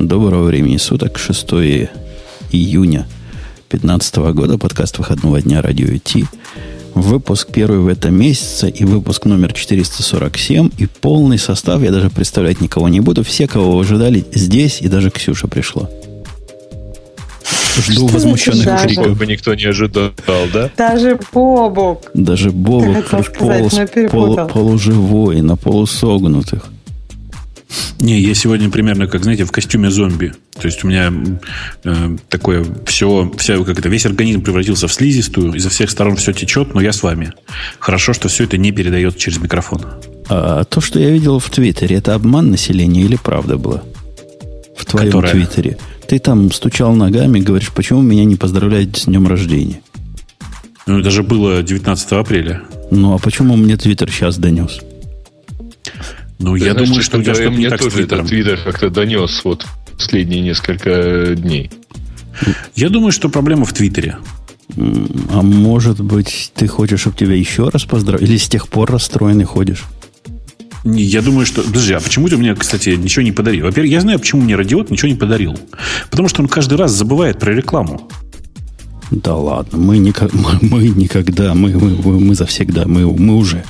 Доброго времени суток, 6 июня 2015 года, подкаст выходного дня радио IT. Выпуск первый в этом месяце и выпуск номер 447 и полный состав, я даже представлять никого не буду. Все, кого вы ожидали, здесь, и даже Ксюша пришла. Жду Что возмущенных криков. бы никто не ожидал, да? Даже Бобок. Даже Бобок сказать, полус- перепутал. полу- полуживой, на полусогнутых. Не, я сегодня примерно, как, знаете, в костюме зомби. То есть у меня э, такое все, вся, как это, весь организм превратился в слизистую, изо всех сторон все течет, но я с вами. Хорошо, что все это не передает через микрофон. А то, что я видел в Твиттере, это обман населения или правда было? В твоем Которое? Твиттере. Ты там стучал ногами, говоришь, почему меня не поздравляют с днем рождения? Ну, это же было 19 апреля. Ну, а почему мне Твиттер сейчас донес? Ну, Ты я знаешь, думаю, что у тебя не мне так тоже этот твиттер как-то донес вот последние несколько дней. Я думаю, что проблема в Твиттере. А может быть, ты хочешь, чтобы тебя еще раз поздравили? Или с тех пор расстроенный ходишь? Не, Я думаю, что... Подожди, а почему ты мне, кстати, ничего не подарил? Во-первых, я знаю, почему мне Радиот ничего не подарил. Потому что он каждый раз забывает про рекламу. Да ладно, мы, ника- мы, мы никогда, мы, мы, мы, мы завсегда, мы, мы уже.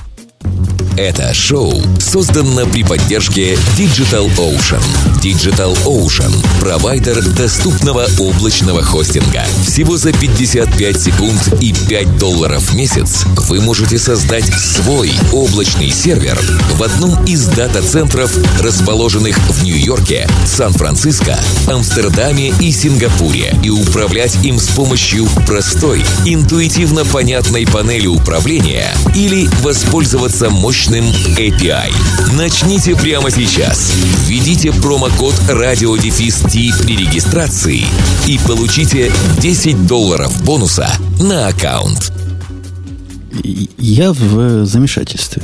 Это шоу создано при поддержке Digital Ocean. Digital Ocean – провайдер доступного облачного хостинга. Всего за 55 секунд и 5 долларов в месяц вы можете создать свой облачный сервер в одном из дата-центров, расположенных в Нью-Йорке, Сан-Франциско, Амстердаме и Сингапуре, и управлять им с помощью простой, интуитивно понятной панели управления или воспользоваться мощным API. Начните прямо сейчас. Введите промокод радиодефис T при регистрации и получите 10 долларов бонуса на аккаунт. Я в э, замешательстве.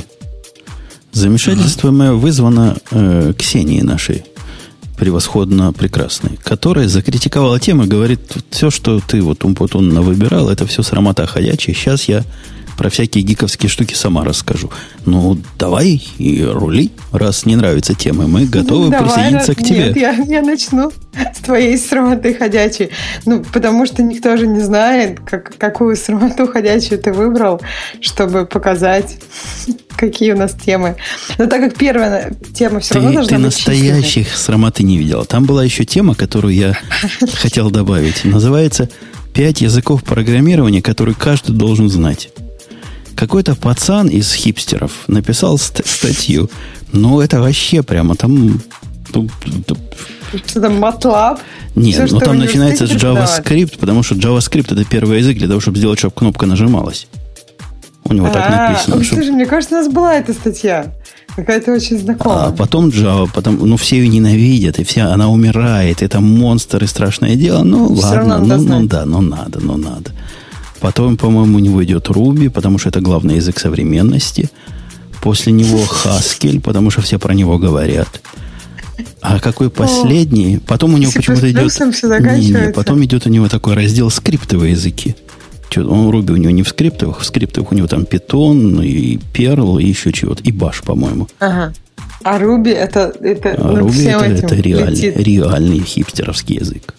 Замешательство мое вызвано э, Ксенией нашей, превосходно прекрасной, которая закритиковала тему и говорит, все, что ты вот умпутун выбирал, это все срамота ходячая. Сейчас я про всякие гиковские штуки сама расскажу. Ну, давай и рули, раз не нравятся темы. Мы готовы Ну, Давай, присоединиться раз- к тебе. Нет, я, я начну с твоей срамоты ходячей. Ну, потому что никто же не знает, как, какую срамоту ходячую ты выбрал, чтобы показать, какие у нас темы. Но так как первая тема все равно Ты, должна ты быть численной. настоящих срамоты не видела. Там была еще тема, которую я хотел добавить. Называется «Пять языков программирования, которые каждый должен знать». Какой-то пацан из хипстеров написал ст- статью. Ну, это вообще прямо там... ну, ну, Что там, MATLAB? Нет, Всё, ну там начинается с. JavaScript, потому что JavaScript это первый язык для того, чтобы сделать, чтобы кнопка нажималась. У него так А, написано. чтоб- Слушай, мне кажется, у нас была эта статья. Какая-то очень А знакомая. потом Java, потом, ну, все ее ненавидят, и вся, она умирает, это монстр и страшное дело. Ну, ладно, ну, ну да, ну надо, ну надо. Потом, по-моему, у него идет Ruby, потому что это главный язык современности. После него Haskell, потому что все про него говорят. А какой последний? Потом у него почему-то идет... Не, не, потом идет у него такой раздел скриптовые языки. Он Ruby у него не в скриптовых, в скриптовых у него там Python и Perl и еще чего-то. И Bash, по-моему. Ага. А Руби это, это А всем это, это реальный, реальный хипстеровский язык.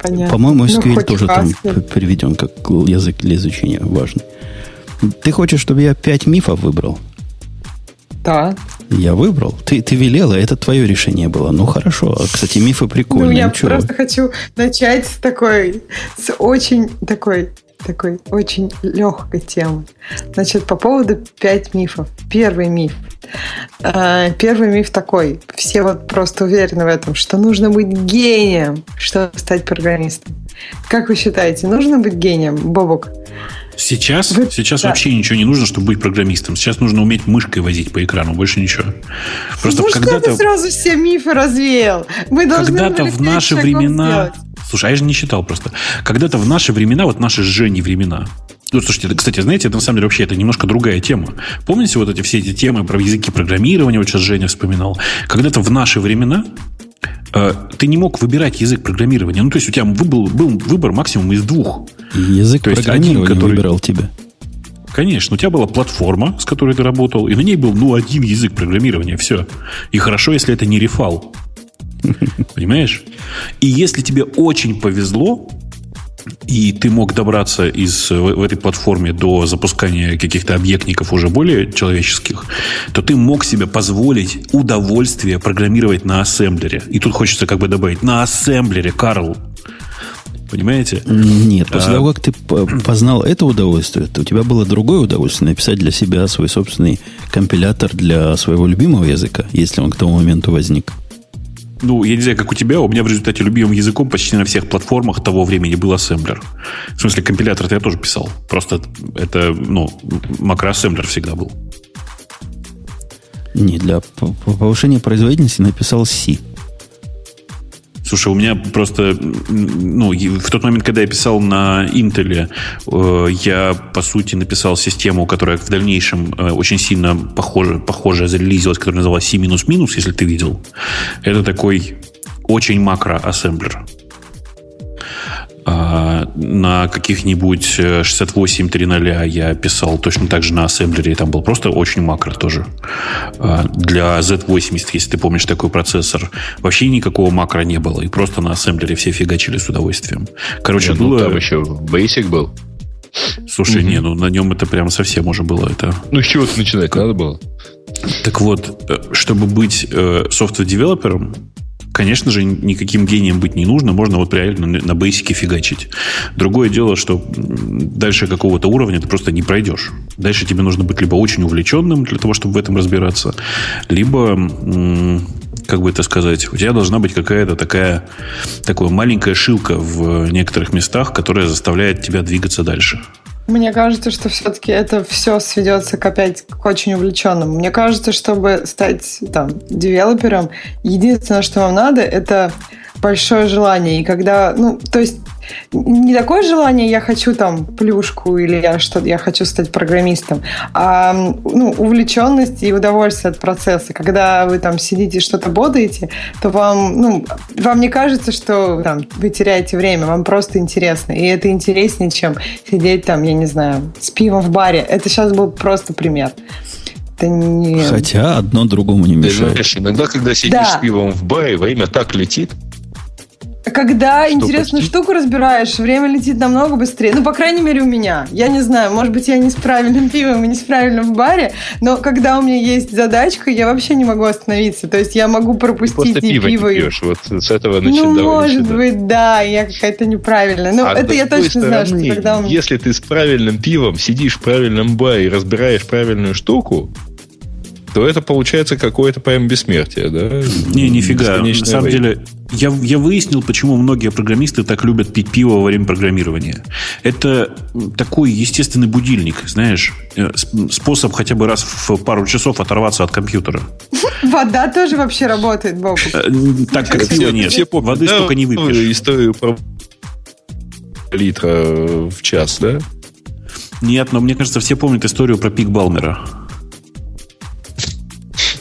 Понятно. По-моему, Ну, SQL хоть тоже там п- приведен как язык для изучения важный. Ты хочешь, чтобы я пять мифов выбрал? Да. Я выбрал. Ты, ты велела, это твое решение было. Ну хорошо. А, Кстати, мифы Ну, прикольные. я Чё? просто хочу начать с такой, с очень такой, такой очень легкой темы. Значит, по поводу пять мифов. Первый миф. А, Первый миф такой. Все вот просто уверены в этом, что нужно быть гением, чтобы стать программистом. Как вы считаете, нужно быть гением, Бобок? Сейчас, Вы- сейчас да. вообще ничего не нужно, чтобы быть программистом. Сейчас нужно уметь мышкой возить по экрану, больше ничего. Просто ну когда-то, сразу все мифы развеял? Мы должны когда-то в наши времена... сделать. Слушай, а я же не считал просто. Когда-то в наши времена, вот наши с Женей времена, ну, слушайте, кстати, знаете, это на самом деле вообще это немножко другая тема. Помните вот эти все эти темы про языки программирования, вот сейчас Женя вспоминал? Когда-то в наши времена э, ты не мог выбирать язык программирования. Ну, то есть у тебя был, был выбор максимум из двух. Язык То есть программирования один, который- выбирал тебя. Конечно, у тебя была платформа, с которой ты работал, и на ней был, ну, один язык программирования, все. И хорошо, если это не рефал. Понимаешь? И если тебе очень повезло, и ты мог добраться из, в, в этой платформе до запускания каких-то объектников уже более человеческих, то ты мог себе позволить удовольствие программировать на ассемблере. И тут хочется как бы добавить, на ассемблере, Карл. Понимаете? Нет, после а... того, как ты познал это удовольствие, то у тебя было другое удовольствие написать для себя свой собственный компилятор для своего любимого языка, если он к тому моменту возник. Ну, я не знаю, как у тебя, у меня в результате любимым языком почти на всех платформах того времени был ассемблер. В смысле, компилятор я тоже писал. Просто это, ну, макроассемблер всегда был. Не, для повышения производительности написал C. Слушай, у меня просто, ну, в тот момент, когда я писал на Intel, э, я, по сути, написал систему, которая в дальнейшем э, очень сильно похоже, похоже зарелизилась, которая называлась C-, если ты видел. Это такой очень макро-ассемблер. А, на каких-нибудь 68.3.0 я писал точно так же на ассемблере. Там был просто очень макро тоже. А, для Z80, если ты помнишь такой процессор, вообще никакого макро не было. И просто на ассемблере все фигачили с удовольствием. Короче, Нет, ну, было... Ну, там еще Basic был. Слушай, угу. не, ну на нем это прям совсем уже было. Это... Ну, с чего-то начинать надо было. Так вот, э, чтобы быть э, software developer ом, конечно же, никаким гением быть не нужно, можно вот реально на бейсике фигачить. Другое дело, что дальше какого-то уровня ты просто не пройдешь. Дальше тебе нужно быть либо очень увлеченным для того, чтобы в этом разбираться, либо как бы это сказать, у тебя должна быть какая-то такая, такая маленькая шилка в некоторых местах, которая заставляет тебя двигаться дальше. Мне кажется, что все-таки это все сведется к опять к очень увлеченным. Мне кажется, чтобы стать там девелопером, единственное, что вам надо, это большое желание. И когда, ну, то есть не такое желание, я хочу там плюшку или я что я хочу стать программистом, а ну, увлеченность и удовольствие от процесса. Когда вы там сидите что-то бодаете, то вам, ну, вам не кажется, что там, вы теряете время, вам просто интересно. И это интереснее, чем сидеть там, я не знаю, с пивом в баре. Это сейчас был просто пример. Это не... Хотя одно другому не мешает. Ты знаешь, иногда, когда сидишь да. с пивом в баре, время так летит, когда что интересную почти? штуку разбираешь, время летит намного быстрее. Ну, по крайней мере, у меня. Я не знаю, может быть, я не с правильным пивом и не с правильным баре, но когда у меня есть задачка, я вообще не могу остановиться. То есть я могу пропустить Просто и пиво. пиво не пьешь. Вот с этого начинать. Ну, может быть, да, я какая-то неправильная. Но а это я точно стороны, знаю, что когда у меня... Если ты с правильным пивом сидишь в правильном баре и разбираешь правильную штуку, то это получается какое-то прям бессмертие, да? Не, нифига. На самом война. деле, я, я выяснил, почему многие программисты так любят пить пиво во время программирования. Это такой естественный будильник, знаешь, э, способ хотя бы раз в пару часов оторваться от компьютера. Вода тоже вообще работает, Бог. Э, так как пиво нет. Воды столько не выпьешь. Историю про литра в час, да? Нет, но мне кажется, все помнят историю про пик Балмера.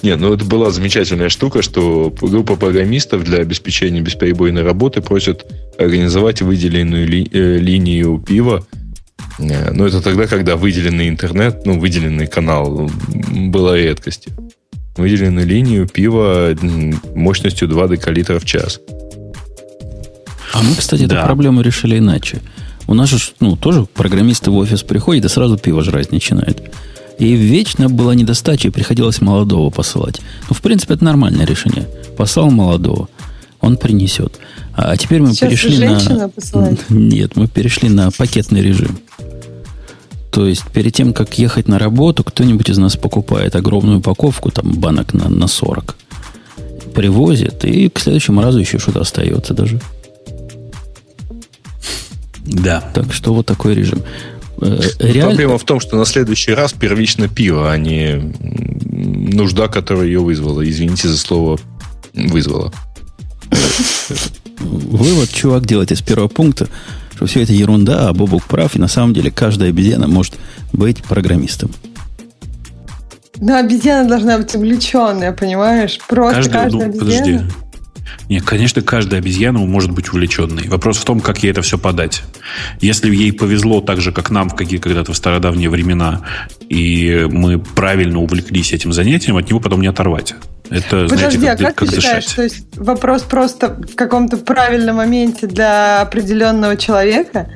Нет, ну это была замечательная штука, что группа программистов для обеспечения бесперебойной работы просят организовать выделенную ли, э, линию пива. Э, но это тогда, когда выделенный интернет, ну, выделенный канал была редкостью. Выделенную линию пива мощностью 2 декалитра в час. А мы, кстати, да. эту проблему решили иначе. У нас же ну, тоже программисты в офис приходят и сразу пиво жрать начинают. И вечно была недостача, и приходилось молодого посылать. Ну, в принципе, это нормальное решение. Послал молодого, он принесет. А теперь мы Сейчас перешли на... Посылает. Нет, мы перешли на пакетный режим. То есть, перед тем, как ехать на работу, кто-нибудь из нас покупает огромную упаковку, там, банок на, на 40. Привозит, и к следующему разу еще что-то остается даже. Да. Так что вот такой режим. Э, реаль... Проблема в том, что на следующий раз первично пиво, а не нужда, которая ее вызвала. Извините за слово вызвала. Вывод, чувак, делайте с первого пункта, что все это ерунда, а Бобук прав, и на самом деле каждая обезьяна может быть программистом. Но обезьяна должна быть увлеченная, понимаешь? Просто каждая, каждая ну, обезьяна... Подожди. Нет, конечно, каждая обезьяна может быть увлеченной. Вопрос в том, как ей это все подать. Если ей повезло так же, как нам в какие когда-то в стародавние времена, и мы правильно увлеклись этим занятием, от него потом не оторвать. Это, Подожди, знаете, а как, как ты считаешь, дышать. то есть вопрос просто в каком-то правильном моменте для определенного человека?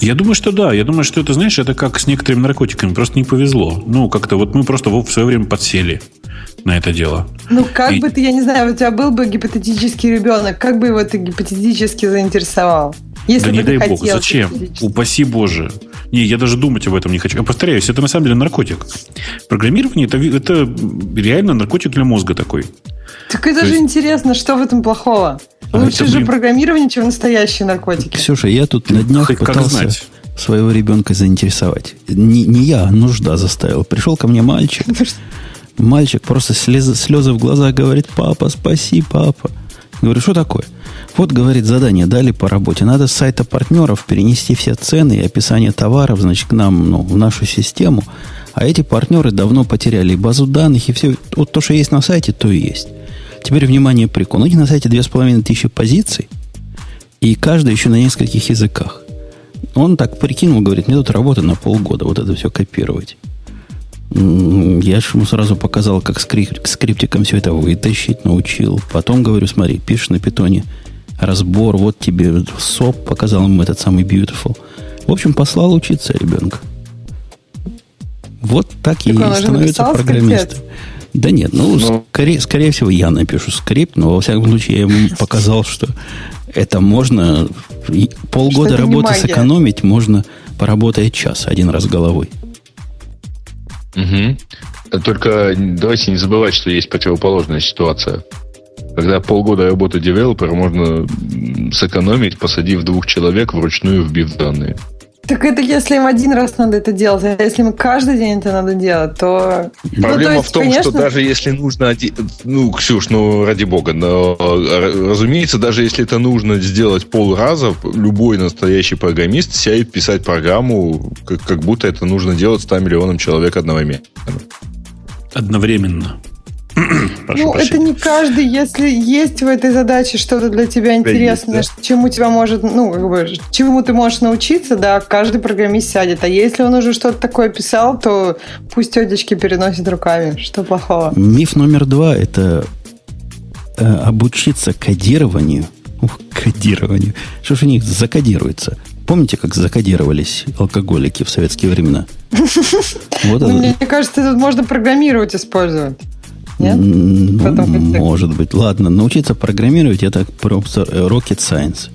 Я думаю, что да. Я думаю, что это, знаешь, это как с некоторыми наркотиками. Просто не повезло. Ну, как-то вот мы просто в свое время подсели на это дело. Ну, как и... бы ты, я не знаю, у тебя был бы гипотетический ребенок, как бы его ты гипотетически заинтересовал? Если да не дай бог, зачем? Упаси Боже. Не, я даже думать об этом не хочу. Я повторяюсь, это на самом деле наркотик. Программирование это, это реально наркотик для мозга такой. Так это То же есть... интересно, что в этом плохого? А Лучше это, же блин... программирование, чем настоящие наркотики. Ксюша, я тут на днях Хоть пытался своего ребенка заинтересовать. Не, не я, а нужда заставил. Пришел ко мне мальчик. Мальчик просто слезы, слезы в глазах говорит, папа, спаси, папа. Говорю, что такое? Вот, говорит, задание дали по работе. Надо с сайта партнеров перенести все цены и описание товаров, значит, к нам, ну, в нашу систему. А эти партнеры давно потеряли базу данных, и все. Вот то, что есть на сайте, то и есть. Теперь, внимание, прикол. У них на сайте 2500 позиций, и каждая еще на нескольких языках. Он так прикинул, говорит, мне тут работа на полгода, вот это все копировать. Я же ему сразу показал, как скрип, скриптиком все это вытащить, научил. Потом говорю, смотри, пишешь на питоне разбор, вот тебе СОП, показал ему этот самый beautiful. В общем, послал учиться ребенка. Вот так, так и становится программистом. Да нет, ну, но... Ну. скорее, скорее всего, я напишу скрипт, но во всяком случае я ему показал, что это можно полгода работы сэкономить, можно поработать час один раз головой. Угу. Только давайте не забывать, что есть противоположная ситуация. Когда полгода работы девелопера можно сэкономить, посадив двух человек вручную вбив данные. Так это если им один раз надо это делать, а если им каждый день это надо делать, то... Проблема ну, то есть, в том, конечно... что даже если нужно... Ну, Ксюш, ну, ради бога, но, разумеется, даже если это нужно сделать полраза, любой настоящий программист сядет писать программу, как, как будто это нужно делать 100 миллионам человек одновременно. Одновременно. ну, это не каждый. Если есть в этой задаче что-то для тебя интересное, есть, да? чему тебя может, ну, как бы, чему ты можешь научиться, да, каждый программист сядет. А если он уже что-то такое писал, то пусть тетечки переносят руками. Что плохого? Миф номер два – это э, обучиться кодированию. Ух, кодированию. Что ж у них закодируется? Помните, как закодировались алкоголики в советские времена? Вот ну, Мне кажется, тут можно программировать использовать. Нет? Ну, может быть. Ладно, научиться программировать это просто rocket science.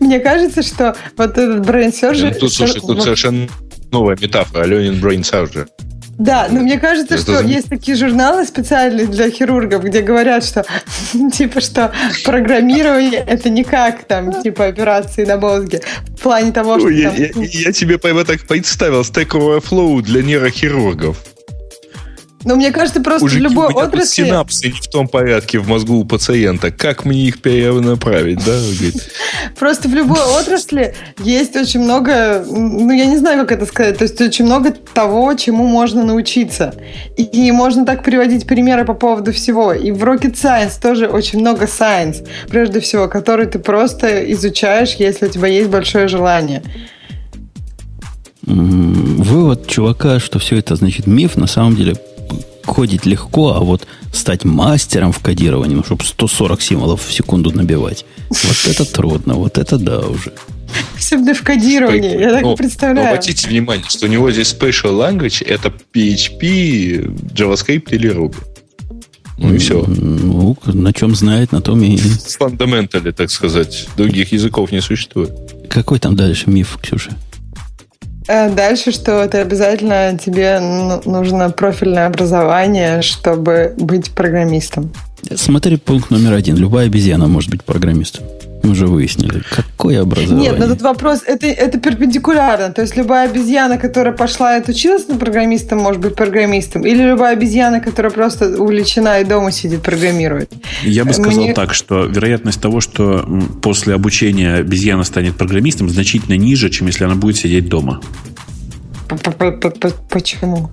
Мне кажется, что вот этот brain surgery... Тут, слушай, тут совершенно новая метафора. Ленин brain surgery. Да, но мне кажется, это что есть такие журналы специальные для хирургов, где говорят, что типа что программирование это не как там типа операции на мозге в плане того, что я, там... я, я тебе так представил Stack Overflow для нейрохирургов. Но мне кажется, просто Мужики, в любой отрасли... синапсы не в том порядке в мозгу у пациента. Как мне их перенаправить, да? Просто в любой отрасли есть очень много, ну, я не знаю, как это сказать, то есть очень много того, чему можно научиться. И можно так приводить примеры по поводу всего. И в Rocket Science тоже очень много science, прежде всего, который ты просто изучаешь, если у тебя есть большое желание. Вывод чувака, что все это значит миф, на самом деле кодить легко, а вот стать мастером в кодировании, ну, чтобы 140 символов в секунду набивать, вот это трудно, вот это да уже. Особенно в кодировании, я так но, представляю. Но обратите внимание, что у него здесь special language это PHP, JavaScript или Ruby. Ну и все. Ну, на чем знает, на том и... Фундаментали, так сказать. Других языков не существует. Какой там дальше миф, Ксюша? Э, дальше, что это обязательно тебе нужно профильное образование, чтобы быть программистом. Смотри пункт номер один. Любая обезьяна может быть программистом. Мы уже выяснили. Какое образование? Нет, но тут вопрос, это, это перпендикулярно. То есть любая обезьяна, которая пошла и отучилась на программистом, может быть программистом. Или любая обезьяна, которая просто увлечена и дома сидит, программирует. Я бы сказал Мне... так, что вероятность того, что после обучения обезьяна станет программистом, значительно ниже, чем если она будет сидеть дома. Почему?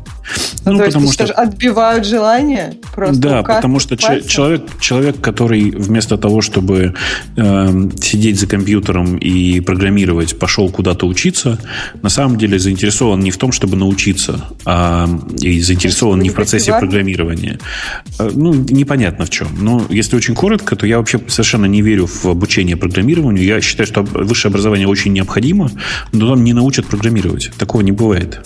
Ну, то потому есть, что отбивают желание просто. Да, потому что человек, человек, который вместо того, чтобы э, сидеть за компьютером и программировать, пошел куда-то учиться, на самом деле заинтересован не в том, чтобы научиться, а и заинтересован не в процессе программирования. Э, ну, непонятно в чем. Но если очень коротко, то я вообще совершенно не верю в обучение программированию. Я считаю, что высшее образование очень необходимо, но там не научат программировать. Такого не бывает.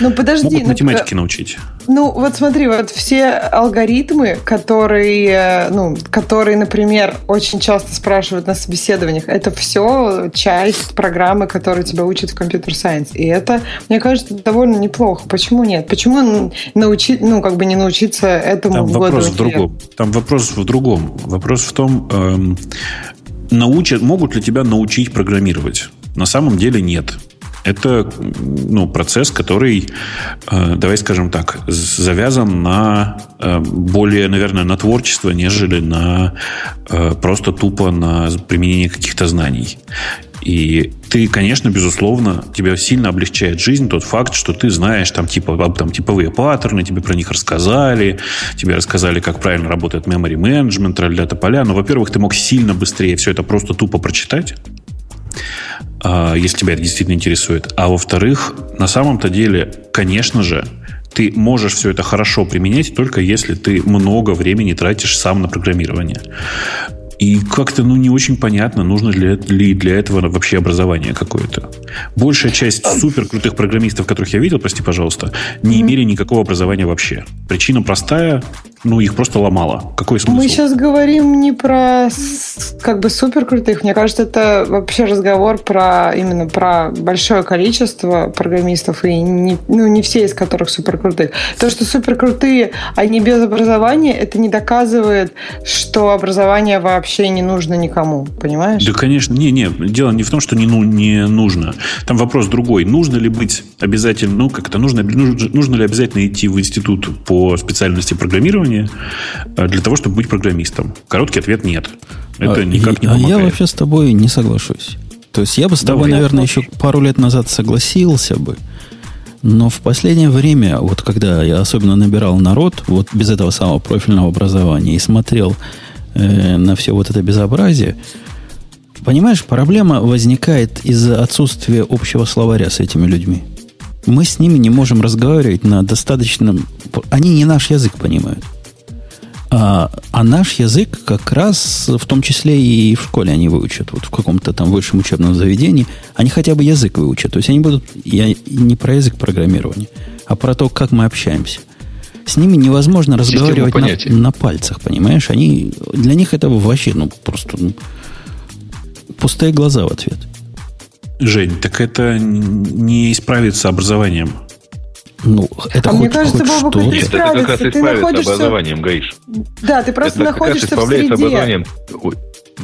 Ну, подожди. Могут ну, математики ну, научить. Ну, вот смотри, вот все алгоритмы, которые, ну, которые, например, очень часто спрашивают на собеседованиях, это все часть программы, которую тебя учат в компьютер-сайенс. И это, мне кажется, довольно неплохо. Почему нет? Почему научить, ну, как бы не научиться этому Там вопрос в другом. Там вопрос в другом. Вопрос в том, эм, научат, могут ли тебя научить программировать? На самом деле нет. Это ну, процесс, который, э, давай скажем так, завязан на э, более, наверное, на творчество, нежели на э, просто тупо на применение каких-то знаний. И ты, конечно, безусловно, тебя сильно облегчает жизнь тот факт, что ты знаешь там, типа, там типовые паттерны, тебе про них рассказали, тебе рассказали, как правильно работает memory management, для тополя. Но, во-первых, ты мог сильно быстрее все это просто тупо прочитать. А, если тебя это действительно интересует. А во-вторых, на самом-то деле, конечно же, ты можешь все это хорошо применять только если ты много времени тратишь сам на программирование. И как-то ну, не очень понятно, нужно ли для этого вообще образование какое-то. Большая часть а супер крутых программистов, которых я видел, прости, пожалуйста, не имели никакого образования вообще. Причина простая ну, их просто ломало. Какой смысл? Мы сейчас говорим не про как бы супер крутых. Мне кажется, это вообще разговор про именно про большое количество программистов, и не, ну, не все из которых супер крутых. То, что супер крутые, они без образования, это не доказывает, что образование вообще не нужно никому. Понимаешь? Да, конечно. Не, не, дело не в том, что не, ну, не нужно. Там вопрос другой. Нужно ли быть обязательно, ну, как это, нужно, нужно, нужно ли обязательно идти в институт по специальности программирования, э, для того, чтобы быть программистом? Короткий ответ нет. Это а, никак не помогает. А я вообще с тобой не соглашусь. То есть я бы с тобой, Давай, наверное, еще пару лет назад согласился бы. Но в последнее время, вот когда я особенно набирал народ, вот без этого самого профильного образования, и смотрел э, на все вот это безобразие, понимаешь, проблема возникает из-за отсутствия общего словаря с этими людьми. Мы с ними не можем разговаривать на достаточном... Они не наш язык понимают. А, а наш язык как раз, в том числе и в школе они выучат, вот в каком-то там высшем учебном заведении, они хотя бы язык выучат. То есть они будут, я не про язык программирования, а про то, как мы общаемся. С ними невозможно разговаривать на, на пальцах, понимаешь? Они, для них это вообще, ну, просто ну, пустые глаза в ответ. Жень, так это не исправится образованием. Ну, это а хоть, мне кажется, хоть Бобок, что Нет, это как раз и находишься... образованием, Гаиш. Да, ты просто это находишься как раз в среде. образованием. Ой,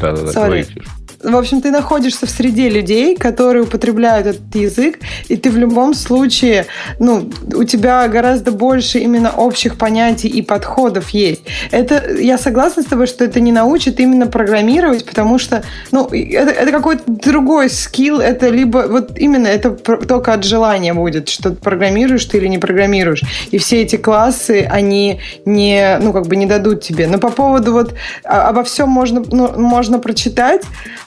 да, да, да, говорите в общем, ты находишься в среде людей, которые употребляют этот язык, и ты в любом случае, ну, у тебя гораздо больше именно общих понятий и подходов есть. Это, я согласна с тобой, что это не научит именно программировать, потому что, ну, это, это какой-то другой скилл, это либо, вот именно это только от желания будет, что ты программируешь ты или не программируешь. И все эти классы, они не, ну, как бы не дадут тебе. Но по поводу вот а, обо всем можно, ну, можно прочитать,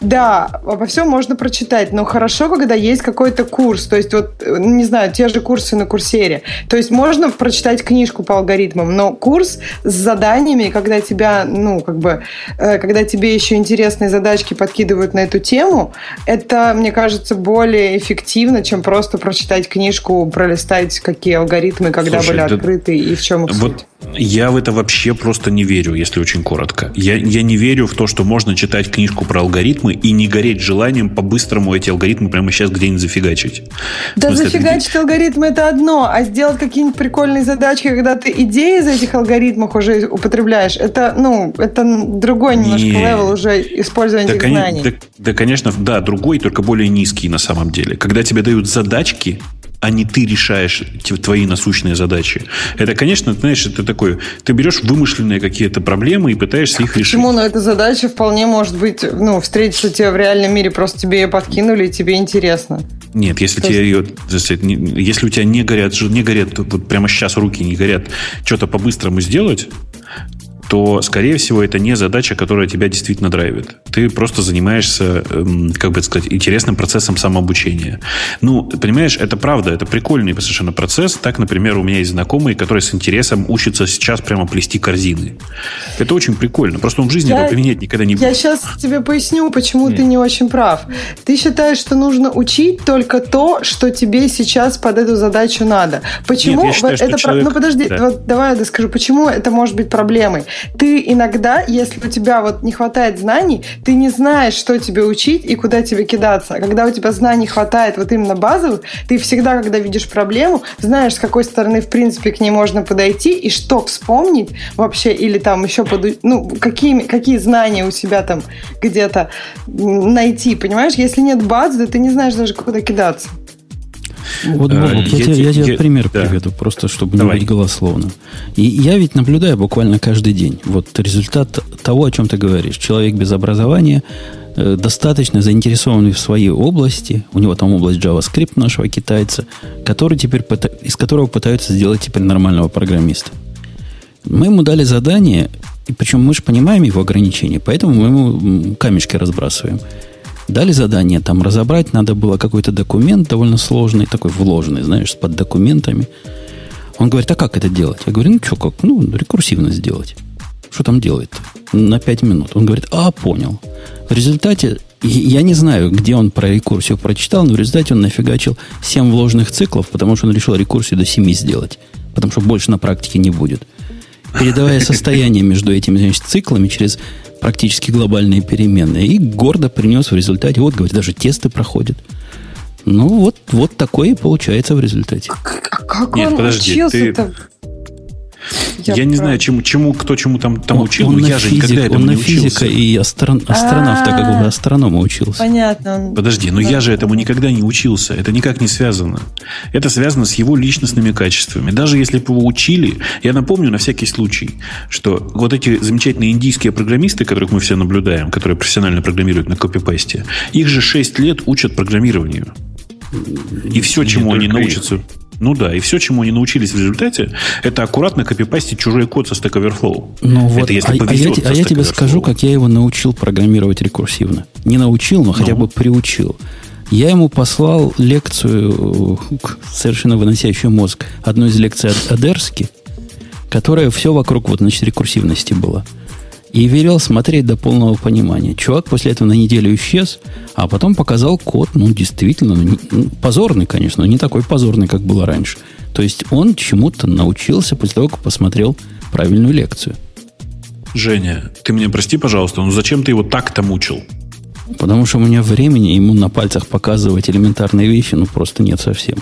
да, обо всем можно прочитать, но хорошо, когда есть какой-то курс. То есть, вот, не знаю, те же курсы на курсере. То есть, можно прочитать книжку по алгоритмам, но курс с заданиями, когда тебя, ну, как бы, э, когда тебе еще интересные задачки подкидывают на эту тему, это, мне кажется, более эффективно, чем просто прочитать книжку, пролистать, какие алгоритмы, когда Слушай, были да, открыты и в чем их вот суть. Я в это вообще просто не верю, если очень коротко. Я, я не верю в то, что можно читать книжку про алгоритмы и не гореть желанием по-быстрому эти алгоритмы прямо сейчас где-нибудь зафигачить. Да смысле, зафигачить это... алгоритмы это одно, а сделать какие-нибудь прикольные задачки, когда ты идеи из этих алгоритмов уже употребляешь, это, ну, это другой немножко не... level уже использования да, этих знаний. Да, да, конечно, да, другой, только более низкий на самом деле. Когда тебе дают задачки, а не ты решаешь твои насущные задачи. Это, конечно, знаешь, это такое, ты берешь вымышленные какие-то проблемы и пытаешься их решить. Почему? Но эта задача вполне может быть, ну, встретиться тебе в реальном мире, просто тебе ее подкинули, и тебе интересно. Нет, если То тебе ее, если у тебя не горят, не горят, вот прямо сейчас руки не горят, что-то по-быстрому сделать, то, скорее всего, это не задача, которая тебя действительно драйвит. Ты просто занимаешься, эм, как бы сказать, интересным процессом самообучения. Ну, понимаешь, это правда, это прикольный совершенно процесс. Так, например, у меня есть знакомый, который с интересом учится сейчас прямо плести корзины. Это очень прикольно. Просто он в жизни я, этого применять никогда не будет. Я сейчас тебе поясню, почему Нет. ты не очень прав. Ты считаешь, что нужно учить только то, что тебе сейчас под эту задачу надо. Почему Нет, я считаю, это... Человек... Ну, подожди, да. вот давай я доскажу, почему это может быть проблемой ты иногда, если у тебя вот не хватает знаний, ты не знаешь, что тебе учить и куда тебе кидаться. А когда у тебя знаний хватает вот именно базовых, ты всегда, когда видишь проблему, знаешь, с какой стороны, в принципе, к ней можно подойти и что вспомнить вообще, или там еще, под, ну, какие, какие знания у себя там где-то найти, понимаешь? Если нет базы, то ты не знаешь даже, куда кидаться. Вот, Бобок, э, я, я, тебе, я тебе пример да. приведу, просто чтобы Давай. не быть голословным. И я ведь наблюдаю буквально каждый день. Вот результат того, о чем ты говоришь. Человек без образования, э, достаточно заинтересованный в своей области, у него там область JavaScript нашего китайца, который теперь, из которого пытаются сделать теперь нормального программиста. Мы ему дали задание, и причем мы же понимаем его ограничения, поэтому мы ему камешки разбрасываем. Дали задание там разобрать, надо было какой-то документ довольно сложный, такой вложенный, знаешь, с под документами. Он говорит, а как это делать? Я говорю, ну что, как? Ну, рекурсивно сделать. Что там делает? На 5 минут. Он говорит, а, понял. В результате, я не знаю, где он про рекурсию прочитал, но в результате он нафигачил 7 вложенных циклов, потому что он решил рекурсию до 7 сделать. Потому что больше на практике не будет. Передавая состояние между этими значит, циклами через практически глобальные переменные. И гордо принес в результате, вот, говорит, даже тесты проходят. Ну, вот, вот такое и получается в результате. А как Нет, он подожди, учился-то? Ты... Я, я не знаю, чему, чему, кто чему там, там он, учил, он но я физик, же никогда этому он не на физика и астрон, астронавта, как бы астронома учился. Понятно. Подожди, но я же этому никогда не учился. Это никак не связано. Это связано с его личностными качествами. Даже если бы его учили, я напомню на всякий случай, что вот эти замечательные индийские программисты, которых мы все наблюдаем, которые профессионально программируют на копипасте, их же 6 лет учат программированию. И все, чему они научатся... Их. Ну да, и все, чему они научились в результате, это аккуратно копипастить чужой код со Stack Overflow. Ну вот, это если а, а я, а я тебе скажу, как я его научил программировать рекурсивно. Не научил, но ну. хотя бы приучил. Я ему послал лекцию, совершенно выносящую мозг, одну из лекций Адерски, которая все вокруг вот, значит, рекурсивности была и велел смотреть до полного понимания. Чувак после этого на неделю исчез, а потом показал код, ну, действительно, ну, ну, позорный, конечно, но не такой позорный, как было раньше. То есть он чему-то научился после того, как посмотрел правильную лекцию. Женя, ты мне прости, пожалуйста, но зачем ты его так-то мучил? Потому что у меня времени ему на пальцах показывать элементарные вещи, ну, просто нет совсем.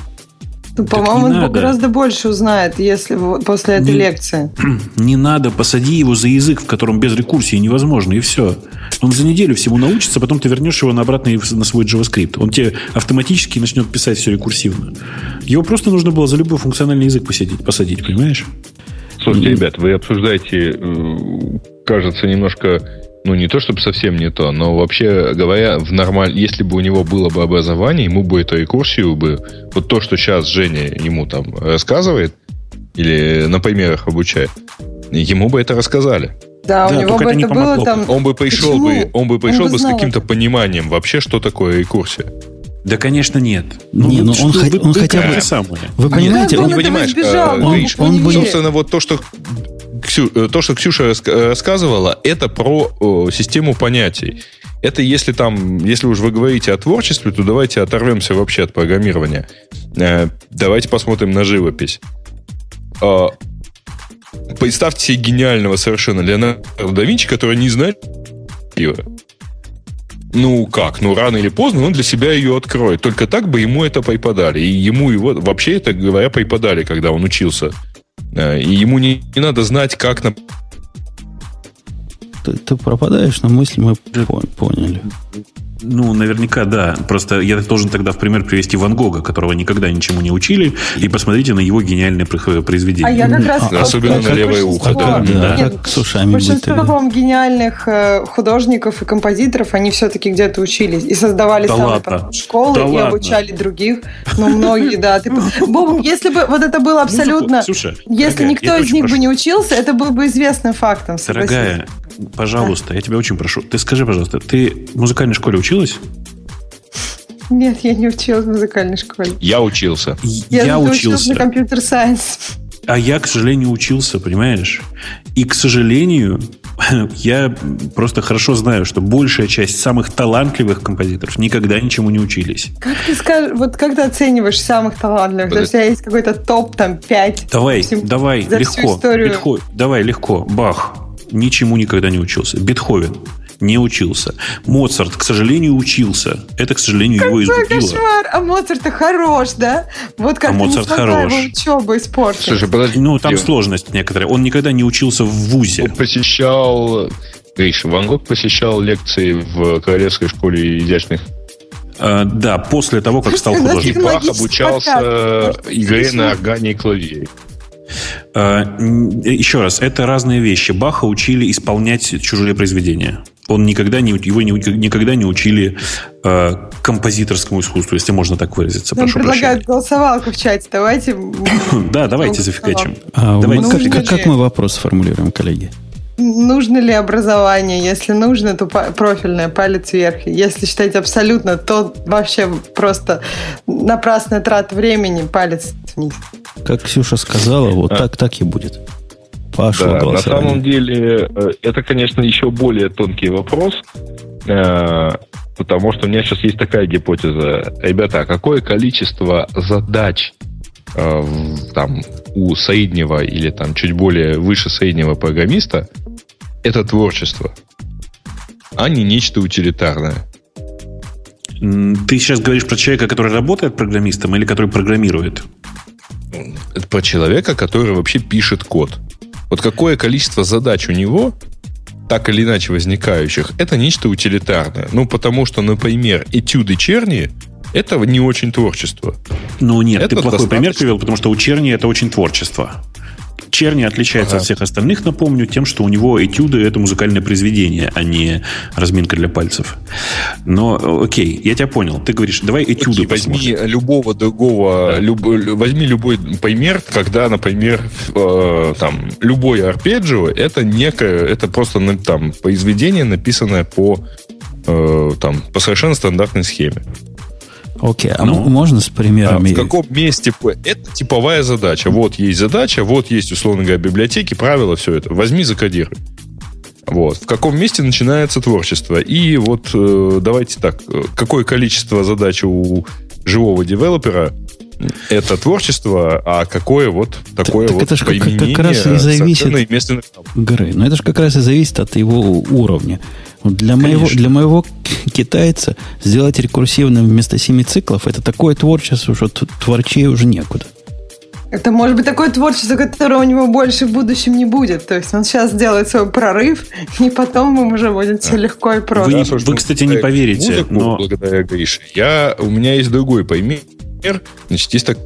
Ну, по-моему, он надо. гораздо больше узнает, если после этой не, лекции. Не надо, посади его за язык, в котором без рекурсии невозможно, и все. Он за неделю всему научится, потом ты вернешь его на обратно на свой JavaScript. Он тебе автоматически начнет писать все рекурсивно. Его просто нужно было за любой функциональный язык посадить, посадить понимаешь? Слушайте, ребят, вы обсуждаете, э, кажется, немножко ну, не то чтобы совсем не то, но вообще говоря, в нормаль... если бы у него было бы образование, ему бы эту рекурсию бы, вот то, что сейчас Женя ему там рассказывает, или на примерах обучает, ему бы это рассказали. Да, да у него бы это, это было там... Он бы пришел бы, он бы пришел он бы, бы с каким-то пониманием вообще, что такое рекурсия. Да, конечно, нет. Ну, не, ну он, вы, он хотя бы... Самое. Вы понимаете, он, не понимаешь, а, он, он, он, он, собственно, вот то, что Ксю, э, то, что Ксюша э, рассказывала, это про систему понятий. Это если там, если уж вы говорите о творчестве, то давайте оторвемся вообще от программирования. Э, давайте посмотрим на живопись. Э, представьте себе гениального совершенно Леонардо да Винчи, который не знает ну как, ну рано или поздно он для себя ее откроет. Только так бы ему это преподали. И ему его вообще это, говоря, преподали, когда он учился и ему не, не надо знать, как на... Ты, ты пропадаешь, но мысль мы поняли. Ну, наверняка, да. Просто я должен тогда в пример привести Ван Гога, которого никогда ничему не учили, и посмотрите на его гениальное произведение. А я как раз... А, особенно на левое ухо, да. Да, Нет, как с ушами Большинство, по-моему, гениальных э, художников и композиторов, они все-таки где-то учились и создавали Да сами потом школы Да и ладно. обучали других. Ну, многие, да. Ты... Боб, если бы вот это было абсолютно... Музыку- Слушай, Если дорогая, никто из них бы не учился, это было бы известным фактом. Дорогая, пожалуйста, я тебя очень прошу. Ты скажи, пожалуйста, ты в музыкальной школе училась? Нет, я не училась в музыкальной школе. Я учился. Я, Я училась на учился. компьютер-сайенс. А я, к сожалению, учился, понимаешь? И, к сожалению, я просто хорошо знаю, что большая часть самых талантливых композиторов никогда ничему не учились. Как ты скажешь, вот как ты оцениваешь самых талантливых? То есть у тебя есть какой-то топ, там, 5? Давай, давай, за всю легко. историю. Бетхо- давай, легко. Бах. Ничему никогда не учился. Бетховен не учился. Моцарт, к сожалению, учился. Это, к сожалению, его Какой изгубило. кошмар! А Моцарт-то хорош, да? Вот как А Моцарт хорош. его учебу испортить. Слушай, подожди. Ну, там сложность некоторая. Он никогда не учился в ВУЗе. Он посещал... Гриша, Ван Гог посещал лекции в Королевской школе изящных. А, да, после того, как стал художником. Бах обучался игре на органе и клавире. М, Еще раз, это разные вещи. Баха учили исполнять чужие произведения. Он никогда не, его не- никогда не учили э, композиторскому искусству, если можно так выразиться. Нам Прошу предлагают голосовалку в чате. Давайте. Да, давайте зафигачим. А как, мы вопрос формулируем, коллеги? Нужно ли образование? Если нужно, то профильное, палец вверх. Если считаете абсолютно, то вообще просто напрасная трата времени, палец вниз. Как Ксюша сказала, вот А. так, так и будет. Пошло Да, на самом деле, э, это, конечно, еще более тонкий вопрос, э, потому что у меня сейчас есть такая гипотеза. Ребята, а какое количество задач э, там, у среднего или там чуть более выше среднего программиста это творчество, а не нечто утилитарное? Ты сейчас говоришь про человека, который работает программистом или который программирует? Это про человека, который вообще пишет код. Вот какое количество задач у него, так или иначе возникающих, это нечто утилитарное. Ну, потому что, например, этюды Черни это не очень творчество. Ну нет, Это ты плохой достаточно. пример привел, потому что у Черни это очень творчество. Черни отличается Ага. от всех остальных, напомню, тем, что у него этюды это музыкальное произведение, а не разминка для пальцев. Но окей, я тебя понял. Ты говоришь, давай этюды Окей, возьми посмотрим. любого другого, люб- лю- возьми любой пример, когда, например, э, там любой арпеджио это некое, это просто на- там произведение, написанное по э, там по совершенно стандартной схеме. Окей, а Ну. можно с А примерами? в каком месте это типовая задача? Вот есть задача, вот есть условно говоря библиотеки, правила, все это. Возьми, закодируй. Вот. В каком месте начинается творчество? И вот э, давайте так, э, какое количество задач у живого девелопера это творчество, а какое вот такое так вот это как- как раз и зависит- навыков. Грей. Но это же как раз и зависит от его уровня. Для, моего, для моего китайца сделать рекурсивным вместо семи циклов это такое творчество, что творчей уже некуда. Это может быть такое творчество, которого у него больше в будущем не будет. То есть он сейчас делает свой прорыв, и потом ему уже будет все легко и просто. Вы- Да, вы, кстати, не поверите, музыку но- благодаря Грише, я, у меня есть другой пример. Значит, есть так,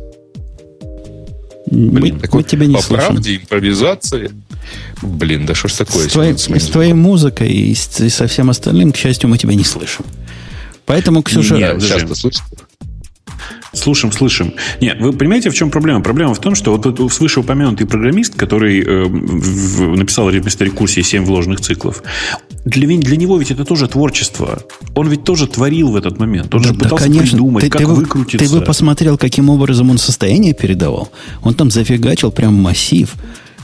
блин, мы, такой мы тебя не по слышим. правде импровизации. Блин, да что ж такое? С, твоей, с твоей музыкой и, с- и со всем остальным, к счастью, мы тебя не слышим. Поэтому, Ксюша, Нет. Часто слышите? Слушаем, слышим. Нет, вы понимаете, в чем проблема? Проблема в том, что вот этот вышеупомянутый программист, который э, в- написал вместо рекурсии 7 вложенных циклов, для, для него ведь это тоже творчество. Он ведь тоже творил в этот момент. Он Да- же да, пытался конечно. придумать, ты, как ты бы- выкрутиться. Ты бы посмотрел, каким образом он состояние передавал. Он там зафигачил прям массив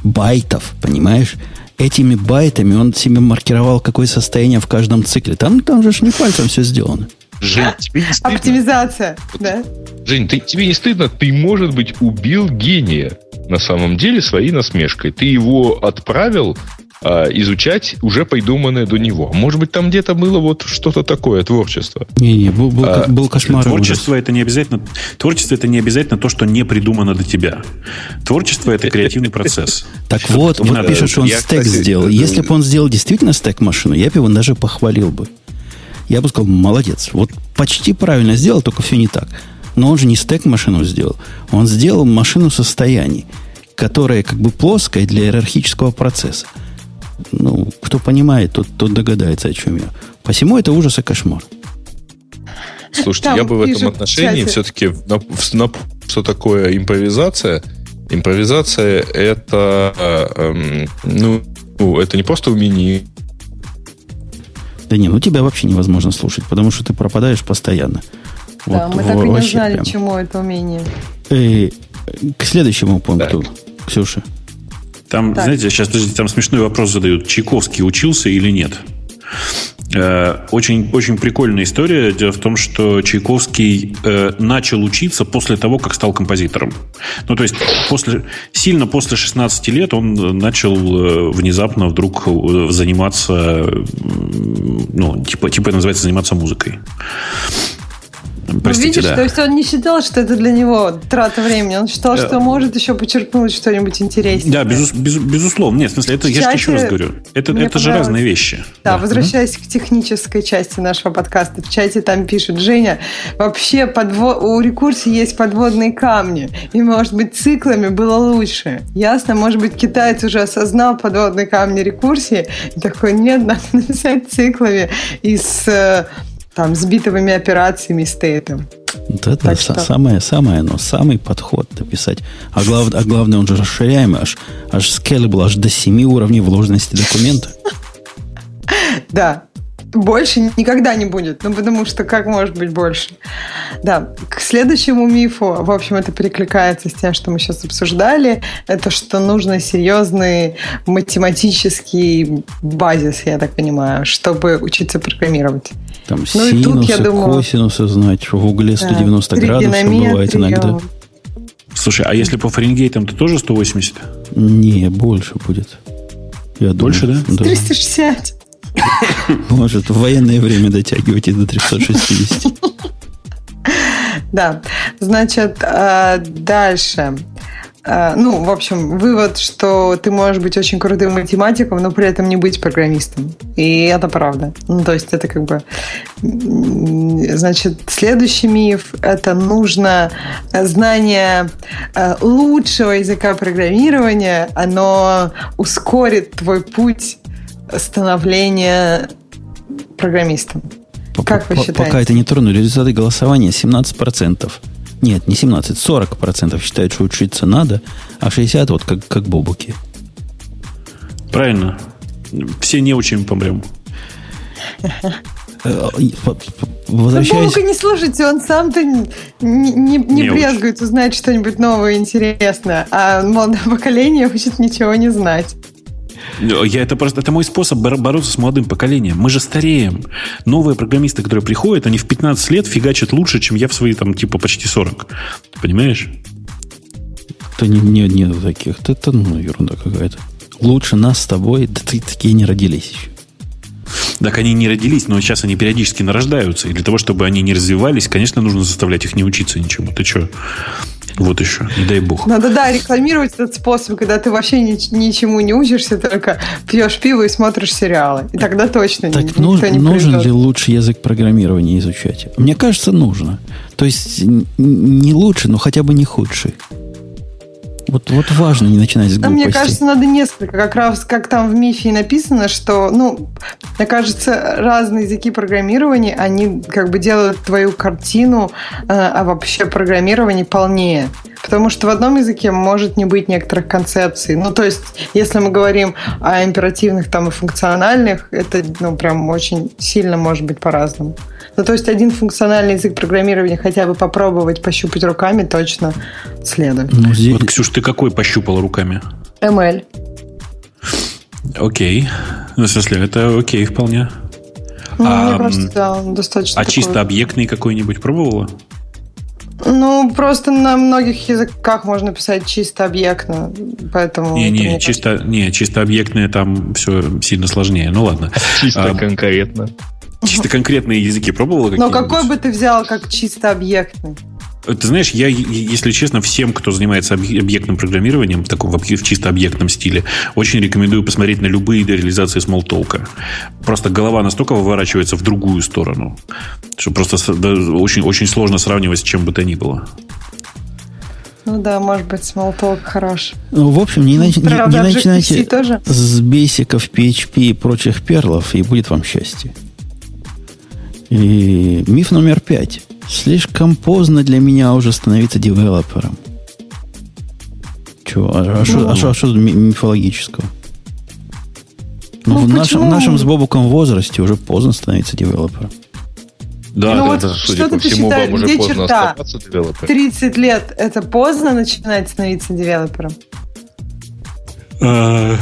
байтов, понимаешь? Этими байтами он себе маркировал, какое состояние в каждом цикле. Там, там же ж не пальцем все сделано. Жень, тебе не стыдно? Оптимизация, да? Жень, ты, тебе не стыдно? Ты, может быть, убил гения на самом деле своей насмешкой. Ты его отправил а, изучать уже придуманное до него. Может быть, там где-то было вот что-то такое, творчество. Не-не, был, был, А, был кошмар. Творчество это не обязательно. Творчество это не обязательно то, что не придумано до тебя. Творчество это креативный процесс. Так вот, надо. пишет, что он стек сделал. Если бы он сделал действительно стек машину, я бы его даже похвалил бы. я бы сказал, молодец. Вот почти правильно сделал, только все не так. Но он же не стек машину сделал. Он сделал машину состояний, которая как бы плоская для иерархического процесса. Ну, кто понимает, тот, тот догадается, о чем я. Посему это ужас и кошмар. Слушайте, Там я бы в этом отношении все-таки на, на, что такое импровизация. Импровизация это, э, ну, это не просто умение. Да не, ну тебя вообще невозможно слушать, потому что ты пропадаешь постоянно. Да, вот, мы так и не знали, прям. чему это умение. И, к следующему пункту, так. Ксюша. Там, так. знаете, сейчас, подождите, там смешной вопрос задают. Чайковский учился или нет? Э, очень, очень прикольная история. Дело в том, что Чайковский э, начал учиться после того, как стал композитором. Ну, то есть, после, сильно после 16 лет он начал э, внезапно вдруг заниматься, ну, типа, типа называется, заниматься музыкой. Простите, ну, видишь, да. то есть он не считал, что это для него трата времени. Он считал, что может еще подчеркнуть что-нибудь интересное. Да, без, без, безусловно. Нет, в смысле, это, я еще раз говорю, это, это же разные вещи. Да, да. возвращаясь угу. к технической части нашего подкаста. В чате там пишет Женя, вообще подво... у рекурсии есть подводные камни. И, может быть, циклами было лучше. Ясно, может быть, китаец уже осознал подводные камни рекурсии. И такой, нет, надо написать циклами из э, там, с битовыми операциями стейтом. Вот это что... самое, самое, но самый подход написать. А, глав, а главное, он же расширяемый, аж, аж scalable, аж до 7 уровней вложенности документа. Да, больше никогда не будет. Ну, потому что как может быть больше? Да, к следующему мифу, в общем, это перекликается с тем, что мы сейчас обсуждали, это что нужно серьезный математический базис, я так понимаю, чтобы учиться программировать. Там ну, синусы, и тут, я думаю, косинусы знать, в угле 190 да, градусов бывает иногда. Слушай, а если по Фаренгейтам, то тоже 180? Не, больше будет. Я больше, думаю, да? 360. Может, в военное время дотягивать и до 360. Да, значит, э, дальше. Э, ну, в общем, вывод, что ты можешь быть очень крутым математиком, но при этом не быть программистом. И это правда. Ну, то есть это как бы... Значит, следующий миф – это нужно знание э, лучшего языка программирования, оно ускорит твой путь становления программистом. Как вы считаете? Пока это не тронули результаты голосования, 17%. Нет, не 17, 40% считают, что учиться надо, а 60% вот как, как бобуки. Правильно. Все не учим помрем. Э, возвращаясь... Бобука не слушайте, он сам-то не, не, не брезгует узнать что-нибудь новое и интересное, а молодое поколение хочет ничего не знать. Я, это просто это мой способ бороться с молодым поколением. Мы же стареем. Новые программисты, которые приходят, они в 15 лет фигачат лучше, чем я в свои там типа почти 40. Понимаешь? Да не, не, нет таких. Это, это ну, ерунда какая-то. Лучше нас с тобой, да ты такие не родились еще. Так они не родились, но сейчас они периодически нарождаются. И для того, чтобы они не развивались, конечно, нужно заставлять их не учиться ничему. Ты что? Вот еще, не дай бог. Надо, да, рекламировать этот способ, когда ты вообще ни, ничему не учишься, только пьешь пиво и смотришь сериалы. И тогда точно так никто нуж, не нужен придет. ли лучший язык программирования изучать? Мне кажется, нужно. То есть не лучше, но хотя бы не худший. Вот, вот важно не начинать с глупостей. Мне кажется, надо несколько. Как раз как там в мифе написано, что, ну, мне кажется, разные языки программирования, они как бы делают твою картину э, а вообще программирование полнее. Потому что в одном языке может не быть некоторых концепций. Ну, то есть, если мы говорим о императивных там и функциональных, это, ну, прям очень сильно может быть по-разному. Ну, то есть, один функциональный язык программирования хотя бы попробовать пощупать руками точно следует. Ну, здесь... Вот, Ксюш, ты какой пощупал руками? ML. Окей. Ну, в смысле, это окей вполне. Ну, а, мне кажется, да, достаточно. А такой. чисто объектный какой-нибудь пробовала? Ну, просто на многих языках можно писать чисто объектно, поэтому... Не, не, чисто, не, чисто объектное там все сильно сложнее. Ну ладно. Чисто а, конкретно. Чисто конкретные языки пробовала Но какой бы ты взял как чисто объектный? Ты знаешь, я, если честно, всем, кто занимается объектным программированием, в таком в чисто объектном стиле, очень рекомендую посмотреть на любые реализации смолтолка. Просто голова настолько выворачивается в другую сторону, что просто очень, очень сложно сравнивать с чем бы то ни было. Ну да, может быть, Smalltalk хорош. Ну, в общем, не, нач... Правда, не, не начинайте тоже? с бейсиков, PHP и прочих перлов, и будет вам счастье. И миф номер пять. Слишком поздно для меня уже становиться девелопером. Чего? А что а, а, а, а мифологического? Ну, ну в, нашем, в нашем с Бобуком возрасте уже поздно становиться девелопером. Да, ну, да, вот судя по всему, считаешь, вам уже где поздно черта? оставаться девелопером. 30 лет – это поздно начинать становиться девелопером? А,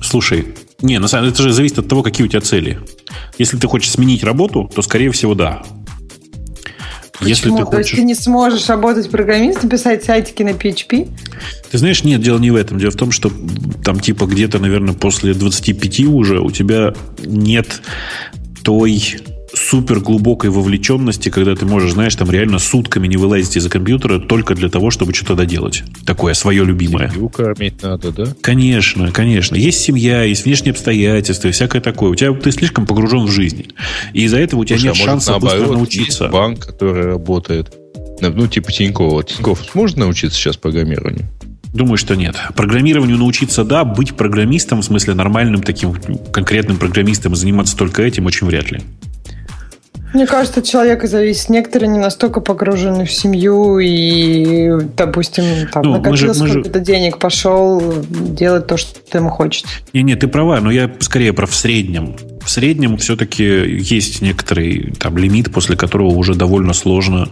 слушай, не, на самом деле это же зависит от того, какие у тебя цели. Если ты хочешь сменить работу, то, скорее всего, да. Почему? Если ты, хочешь... То есть ты не сможешь работать программистом, писать сайтики на PHP? Ты знаешь, нет, дело не в этом. Дело в том, что там типа где-то, наверное, после 25 уже у тебя нет той супер глубокой вовлеченности, когда ты можешь, знаешь, там реально сутками не вылазить из-за компьютера только для того, чтобы что-то доделать. Такое свое любимое. Семью кормить надо, да? Конечно, конечно. Есть семья, есть внешние обстоятельства и всякое такое. У тебя ты слишком погружен в жизнь. И из-за этого у тебя Слушай, нет а шанса наоборот, научиться. Есть банк, который работает. Ну, типа Тинькова. Тиньков сможет научиться сейчас программированию? Думаю, что нет. Программированию научиться, да, быть программистом, в смысле нормальным таким конкретным программистом и заниматься только этим очень вряд ли. Мне кажется, от человека зависит. Некоторые не настолько погружены в семью и, допустим, там, ну, накопил сколько-то же... денег, пошел делать то, что ему хочется. Не, не, ты права, но я скорее про в среднем. В среднем все-таки есть некоторый там лимит, после которого уже довольно сложно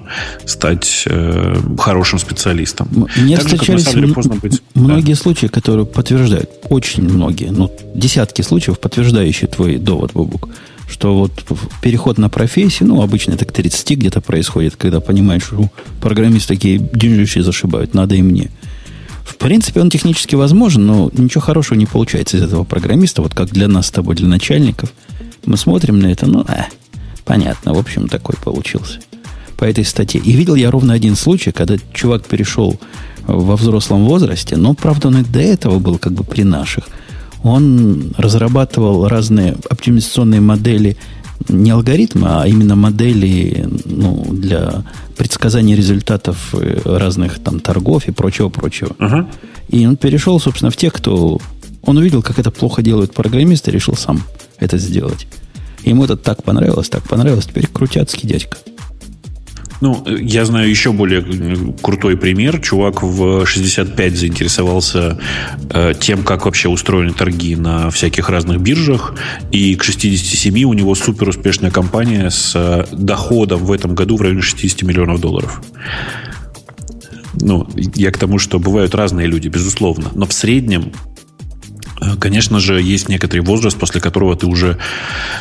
стать э, хорошим специалистом. Мне так встречались же, как, деле, быть. многие да. случаи, которые подтверждают, очень многие, ну, десятки случаев, подтверждающие твой довод, Бубук что вот переход на профессию, ну, обычно так 30 где-то происходит, когда понимаешь, что программисты такие деньжищи зашибают, надо и мне. В принципе, он технически возможен, но ничего хорошего не получается из этого программиста, вот как для нас с тобой, для начальников. Мы смотрим на это, ну, э, понятно, в общем, такой получился по этой статье. И видел я ровно один случай, когда чувак перешел во взрослом возрасте, но, правда, он и до этого был как бы при наших – он разрабатывал разные оптимизационные модели, не алгоритмы, а именно модели ну, для предсказания результатов э, разных там торгов и прочего-прочего. Uh-huh. И он перешел, собственно, в тех, кто... Он увидел, как это плохо делают программисты, решил сам это сделать. Ему это так понравилось, так понравилось. Теперь крутяцкий дядька. Ну, я знаю еще более крутой пример. Чувак в 65 заинтересовался э, тем, как вообще устроены торги на всяких разных биржах. И к 67 у него супер успешная компания с э, доходом в этом году в районе 60 миллионов долларов. Ну, я к тому, что бывают разные люди, безусловно. Но в среднем конечно же, есть некоторый возраст, после которого ты уже,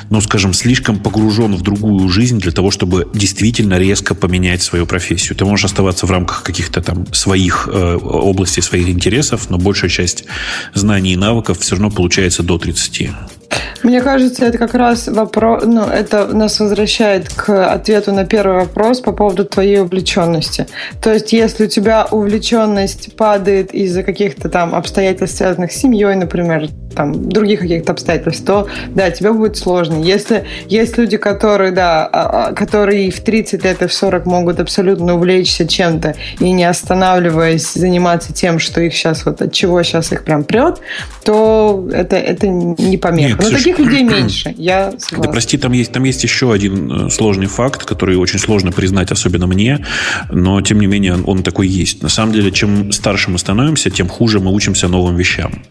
ну, скажем, слишком погружен в другую жизнь для того, чтобы действительно резко поменять свою профессию. Ты можешь оставаться в рамках каких-то там своих э, областей, своих интересов, но большая часть знаний и навыков все равно получается до 30. Мне кажется, это как раз вопрос, ну, это нас возвращает к ответу на первый вопрос по поводу твоей увлеченности. То есть, если у тебя увлеченность падает из-за каких-то там обстоятельств, связанных с семьей, например, там, других каких-то обстоятельств, то, да, тебе будет сложно. Если есть люди, которые, да, а, а, которые в 30 лет и в 40 могут абсолютно увлечься чем-то и не останавливаясь заниматься тем, что их сейчас, вот от чего сейчас их прям прет, то это, это не помеха. Нет, Но таких людей меньше, я согласна. Да, прости, там есть, там есть еще один э, сложный факт, который очень сложно признать, особенно мне, но, тем не менее, он такой есть. На самом деле, чем старше мы становимся, тем хуже мы учимся новым вещам.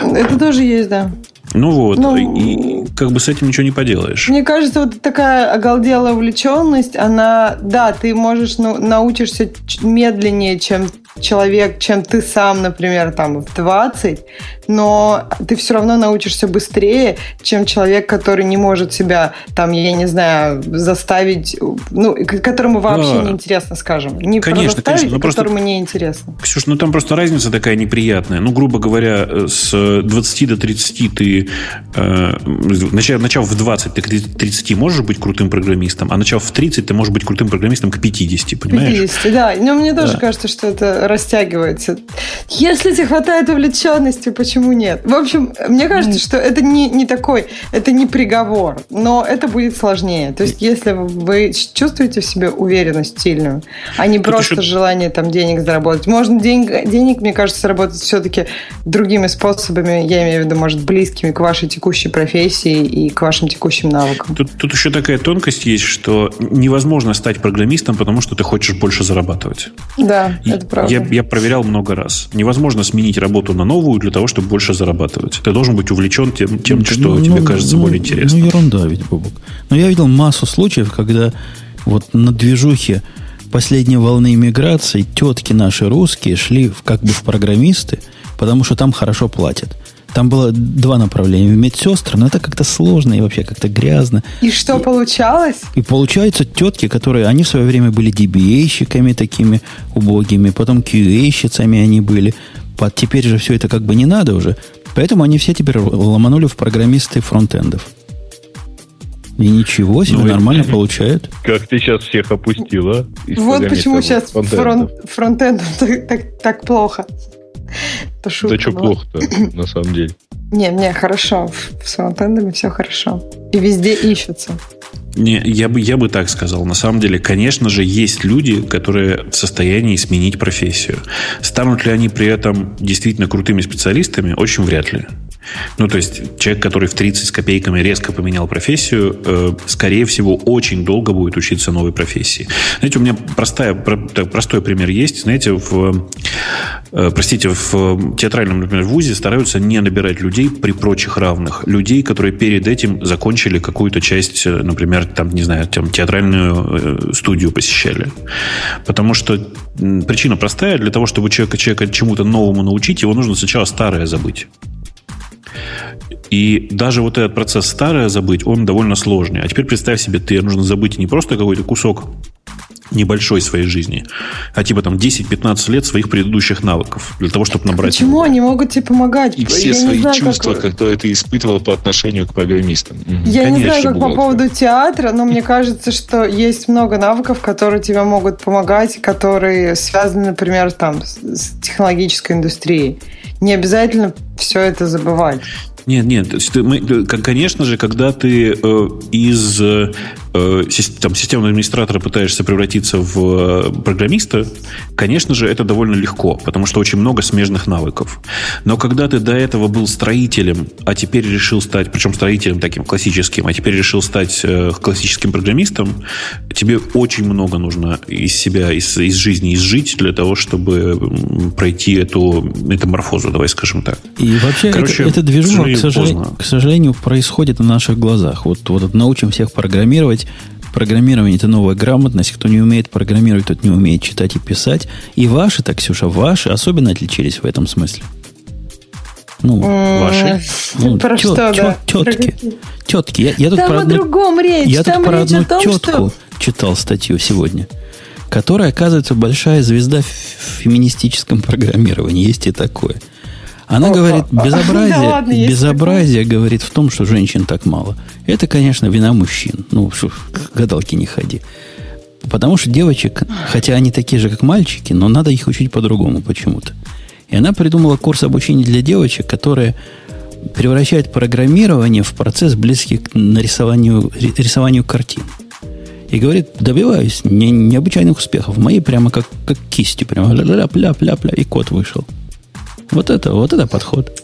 Это тоже есть, да. Ну вот, ну, и как бы с этим ничего не поделаешь. Мне кажется, вот такая оголделая увлеченность, она, да, ты можешь, ну, научишься медленнее, чем человек, чем ты сам, например, там в 20, но ты все равно научишься быстрее, чем человек, который не может себя, там, я не знаю, заставить, ну, которому вообще да. не интересно, скажем. Не конечно, конечно, а которому не интересно. Ксюш, ну там просто разница такая неприятная. Ну, грубо говоря, с 20 до 30 ты, э, начав, начав в 20, ты к 30 можешь быть крутым программистом, а начав в 30, ты можешь быть крутым программистом к 50, понимаешь? 50, да. Но мне тоже да. кажется, что это растягивается. Если тебе хватает увлеченности, почему нет? В общем, мне кажется, что это не, не такой, это не приговор, но это будет сложнее. То есть, если вы чувствуете в себе уверенность сильную, а не Тут просто еще... желание там денег заработать. Можно денег, денег, мне кажется, заработать все-таки другими способами, я имею в виду, может, близкими к вашей текущей профессии и к вашим текущим навыкам. Тут, тут еще такая тонкость есть, что невозможно стать программистом, потому что ты хочешь больше зарабатывать. Да, и это правда. Я, я проверял много раз. Невозможно сменить работу на новую для того, чтобы больше зарабатывать. Ты должен быть увлечен тем, тем что ну, тебе ну, кажется ну, более интересным. Ну, ерунда ведь, Бобок. Но я видел массу случаев, когда вот на движухе последней волны иммиграции тетки наши русские шли в, как бы в программисты, потому что там хорошо платят. Там было два направления. В медсестры, но это как-то сложно и вообще как-то грязно. И что и, получалось? И получаются тетки, которые, они в свое время были DBA-щиками такими убогими, потом QA-щицами они были. Под, теперь же все это как бы не надо уже. Поэтому они все теперь ломанули в программисты фронтендов. И ничего себе, ну, нормально и, получают. Как ты сейчас всех опустила. Вот почему сейчас фронтендом фронт, так, так, так плохо. Это шутка, да что плохо-то, на самом деле? Не, не, хорошо. С фронтендами все хорошо. И везде ищутся. Не, я бы, я бы так сказал. На самом деле, конечно же, есть люди, которые в состоянии сменить профессию. Станут ли они при этом действительно крутыми специалистами? Очень вряд ли. Ну, то есть человек, который в 30 с копейками резко поменял профессию, э, скорее всего, очень долго будет учиться новой профессии. Знаете, у меня простая, про, простой пример есть. Знаете, в, э, простите, в театральном, например, вузе стараются не набирать людей при прочих равных. Людей, которые перед этим закончили какую-то часть, э, например, там, не знаю, там, театральную э, студию посещали. Потому что причина простая. Для того, чтобы человека, человека чему-то новому научить, его нужно сначала старое забыть. И даже вот этот процесс старое забыть, он довольно сложный. А теперь представь себе, ты нужно забыть не просто какой-то кусок небольшой своей жизни, а типа там 10-15 лет своих предыдущих навыков для того, чтобы набрать... Почему они могут тебе помогать? И все Я свои знаю, чувства, как... которые ты испытывал по отношению к программистам. Я Конечно, не знаю, как по поводу театра, но мне кажется, что есть много навыков, которые тебе могут помогать, которые связаны, например, там, с технологической индустрией. Не обязательно все это забывать. Нет, нет, мы, конечно же, когда ты э, из э, там, системного администратора пытаешься превратиться в э, программиста, конечно же, это довольно легко, потому что очень много смежных навыков. Но когда ты до этого был строителем, а теперь решил стать, причем строителем таким классическим, а теперь решил стать э, классическим программистом, тебе очень много нужно из себя, из, из жизни изжить для того, чтобы пройти эту метаморфозу, давай скажем так. И вообще, Короче, это, это движение к сожалению, к сожалению, происходит на наших глазах. Вот, вот научим всех программировать. Программирование – это новая грамотность. Кто не умеет программировать, тот не умеет читать и писать. И ваши, так, Ксюша, ваши особенно отличились в этом смысле. Ну, ваши. Ну, про тет, что, тет, да? Тетки. Тетки. Я, я тут Там про одну, другом речь. Я Там тут про одну том, тетку что... читал статью сегодня, которая, оказывается, большая звезда в феминистическом программировании. Есть и такое. Она говорит, безобразие, да ладно, безобразие говорит в том, что женщин так мало. Это, конечно, вина мужчин. Ну, гадалки не ходи. Потому что девочек, хотя они такие же, как мальчики, но надо их учить по-другому почему-то. И она придумала курс обучения для девочек, которые превращает программирование в процесс, близкий к нарисованию рисованию картин. И говорит, добиваюсь не, необычайных успехов. Мои прямо как, как кистью, прямо ля-ля-ля-ля-ля, и кот вышел. Вот это, вот это подход.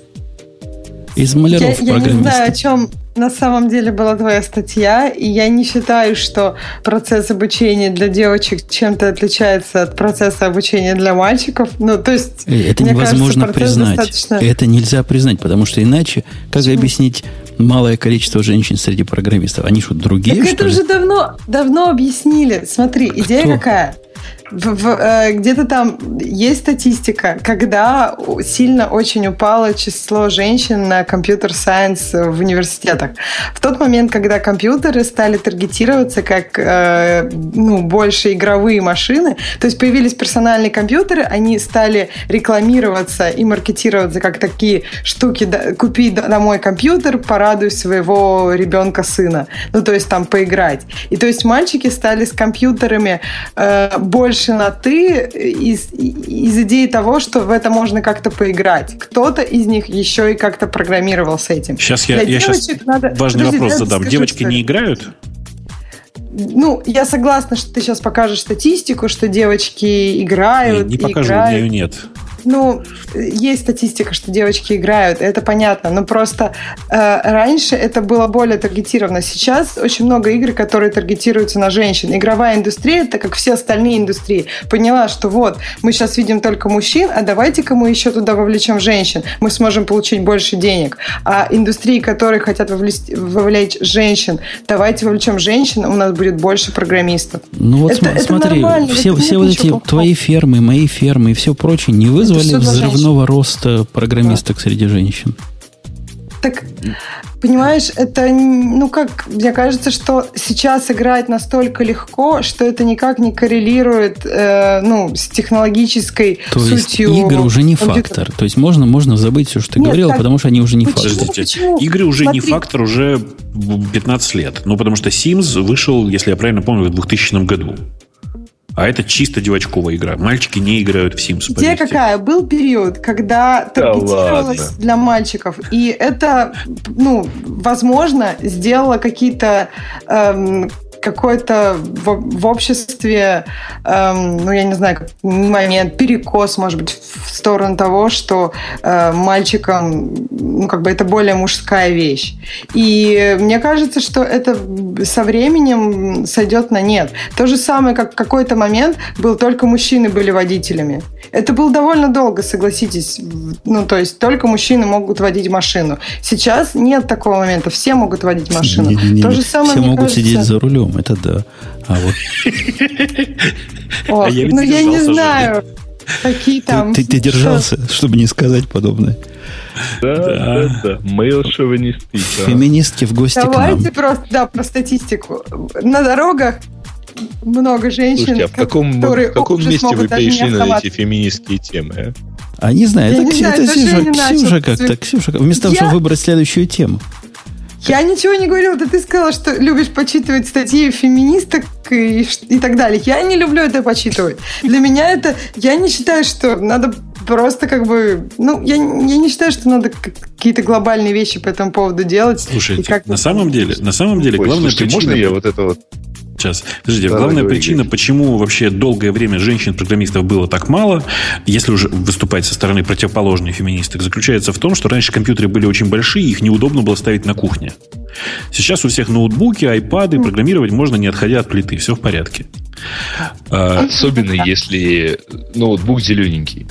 Из маляров я, я не знаю, о чем на самом деле была твоя статья, и я не считаю, что процесс обучения для девочек чем-то отличается от процесса обучения для мальчиков. Ну, то есть, э, это невозможно кажется, признать. Достаточно... Это нельзя признать, потому что иначе как Почему? объяснить малое количество женщин среди программистов? Они что, другие? Так что это ли? уже давно, давно объяснили. Смотри, идея Кто? какая? В- в- э, где-то там есть статистика, когда сильно очень упало число женщин на компьютер-сайенс в университетах. В тот момент, когда компьютеры стали таргетироваться как э, ну, больше игровые машины, то есть появились персональные компьютеры, они стали рекламироваться и маркетироваться как такие штуки, да, купи домой компьютер, порадуй своего ребенка-сына. Ну, то есть там поиграть. И то есть мальчики стали с компьютерами э, больше на «ты» из, из идеи того, что в это можно как-то поиграть. Кто-то из них еще и как-то программировал с этим. Сейчас я, Для я сейчас надо- важный Подожди, вопрос задам. скажу Девочки не играют? Ну, я согласна, что ты сейчас покажешь статистику, что девочки Не, играют. не и покажу, у играют. меня ее нет. Ну, есть статистика, что девочки играют, это понятно. Но просто э, раньше это было более таргетировано. Сейчас очень много игр, которые таргетируются на женщин. Игровая индустрия, так как все остальные индустрии, поняла, что вот, мы сейчас видим только мужчин, а давайте-ка мы еще туда вовлечем женщин. Мы сможем получить больше денег. А индустрии, которые хотят вовлечь, вовлечь женщин, давайте вовлечем женщин, у нас будет больше программистов. Ну вот Это- см- это смотри, нормально, в все, этом все вот эти плохого. твои фермы, мои фермы и все прочее не вызвали для взрывного роста программисток среди женщин. Так, понимаешь, это, ну как, мне кажется, что сейчас играть настолько легко, что это никак не коррелирует, э, ну, с технологической То есть сутью. игры уже не фактор. То есть можно, можно забыть все, что ты Нет, говорила, так- потому что они уже не Почему? фактор. Подождите, почему? игры уже не Смотри. фактор уже 15 лет. Ну, потому что Sims вышел, если я правильно помню, в 2000 году. А это чисто девочковая игра. Мальчики не играют в Sims. Где поверьте. какая? Был период, когда таргетировалось ладно. для мальчиков, и это, ну, возможно, сделало какие-то эм, какой-то в, в обществе, эм, ну, я не знаю, момент, перекос, может быть, в сторону того, что э, мальчикам, ну, как бы это более мужская вещь. И мне кажется, что это со временем сойдет на нет. То же самое, как какой-то момент был только мужчины были водителями. Это было довольно долго, согласитесь. Ну, то есть только мужчины могут водить машину. Сейчас нет такого момента. Все могут водить машину. Не-не-не, То же самое, Все могут кажется- сидеть за рулем, это да. А вот Ох, А я ну, я не знаю, какие там... ты, ты держался, чтобы не сказать подобное. Да, Да. да, да. Мейл-шовинисты. Феминистки в гости к нам. Давайте просто, да, про статистику. На дорогах много женщин, Слушайте, а в каком, которые в каком месте вы перешли на эти феминистские темы? а? А не знаю, Я это, не знаю, это это Ксюша. Ксюша как-то, Ксюша, вместо того, Я- чтобы выбрать следующую тему. Я ничего не говорила, да ты сказала, что любишь почитывать статьи феминисток и, и так далее. Я не люблю это почитывать. Для меня это... Я не считаю, что надо просто как бы... Ну, я, я не считаю, что надо какие-то глобальные вещи по этому поводу делать. Слушайте, как- на самом деле, на самом деле, Ой, главная слушайте, причина... можно я вот это вот... Сейчас. Подождите, Да, главная говори, причина, говори. почему вообще долгое время женщин-программистов было так мало, если уже выступать со стороны противоположной феминисток, заключается в том, что раньше компьютеры были очень большие, их неудобно было ставить на кухне. Сейчас у всех ноутбуки, айпады, программировать можно не отходя от плиты, все в порядке. А, Особенно если ноутбук зелененький.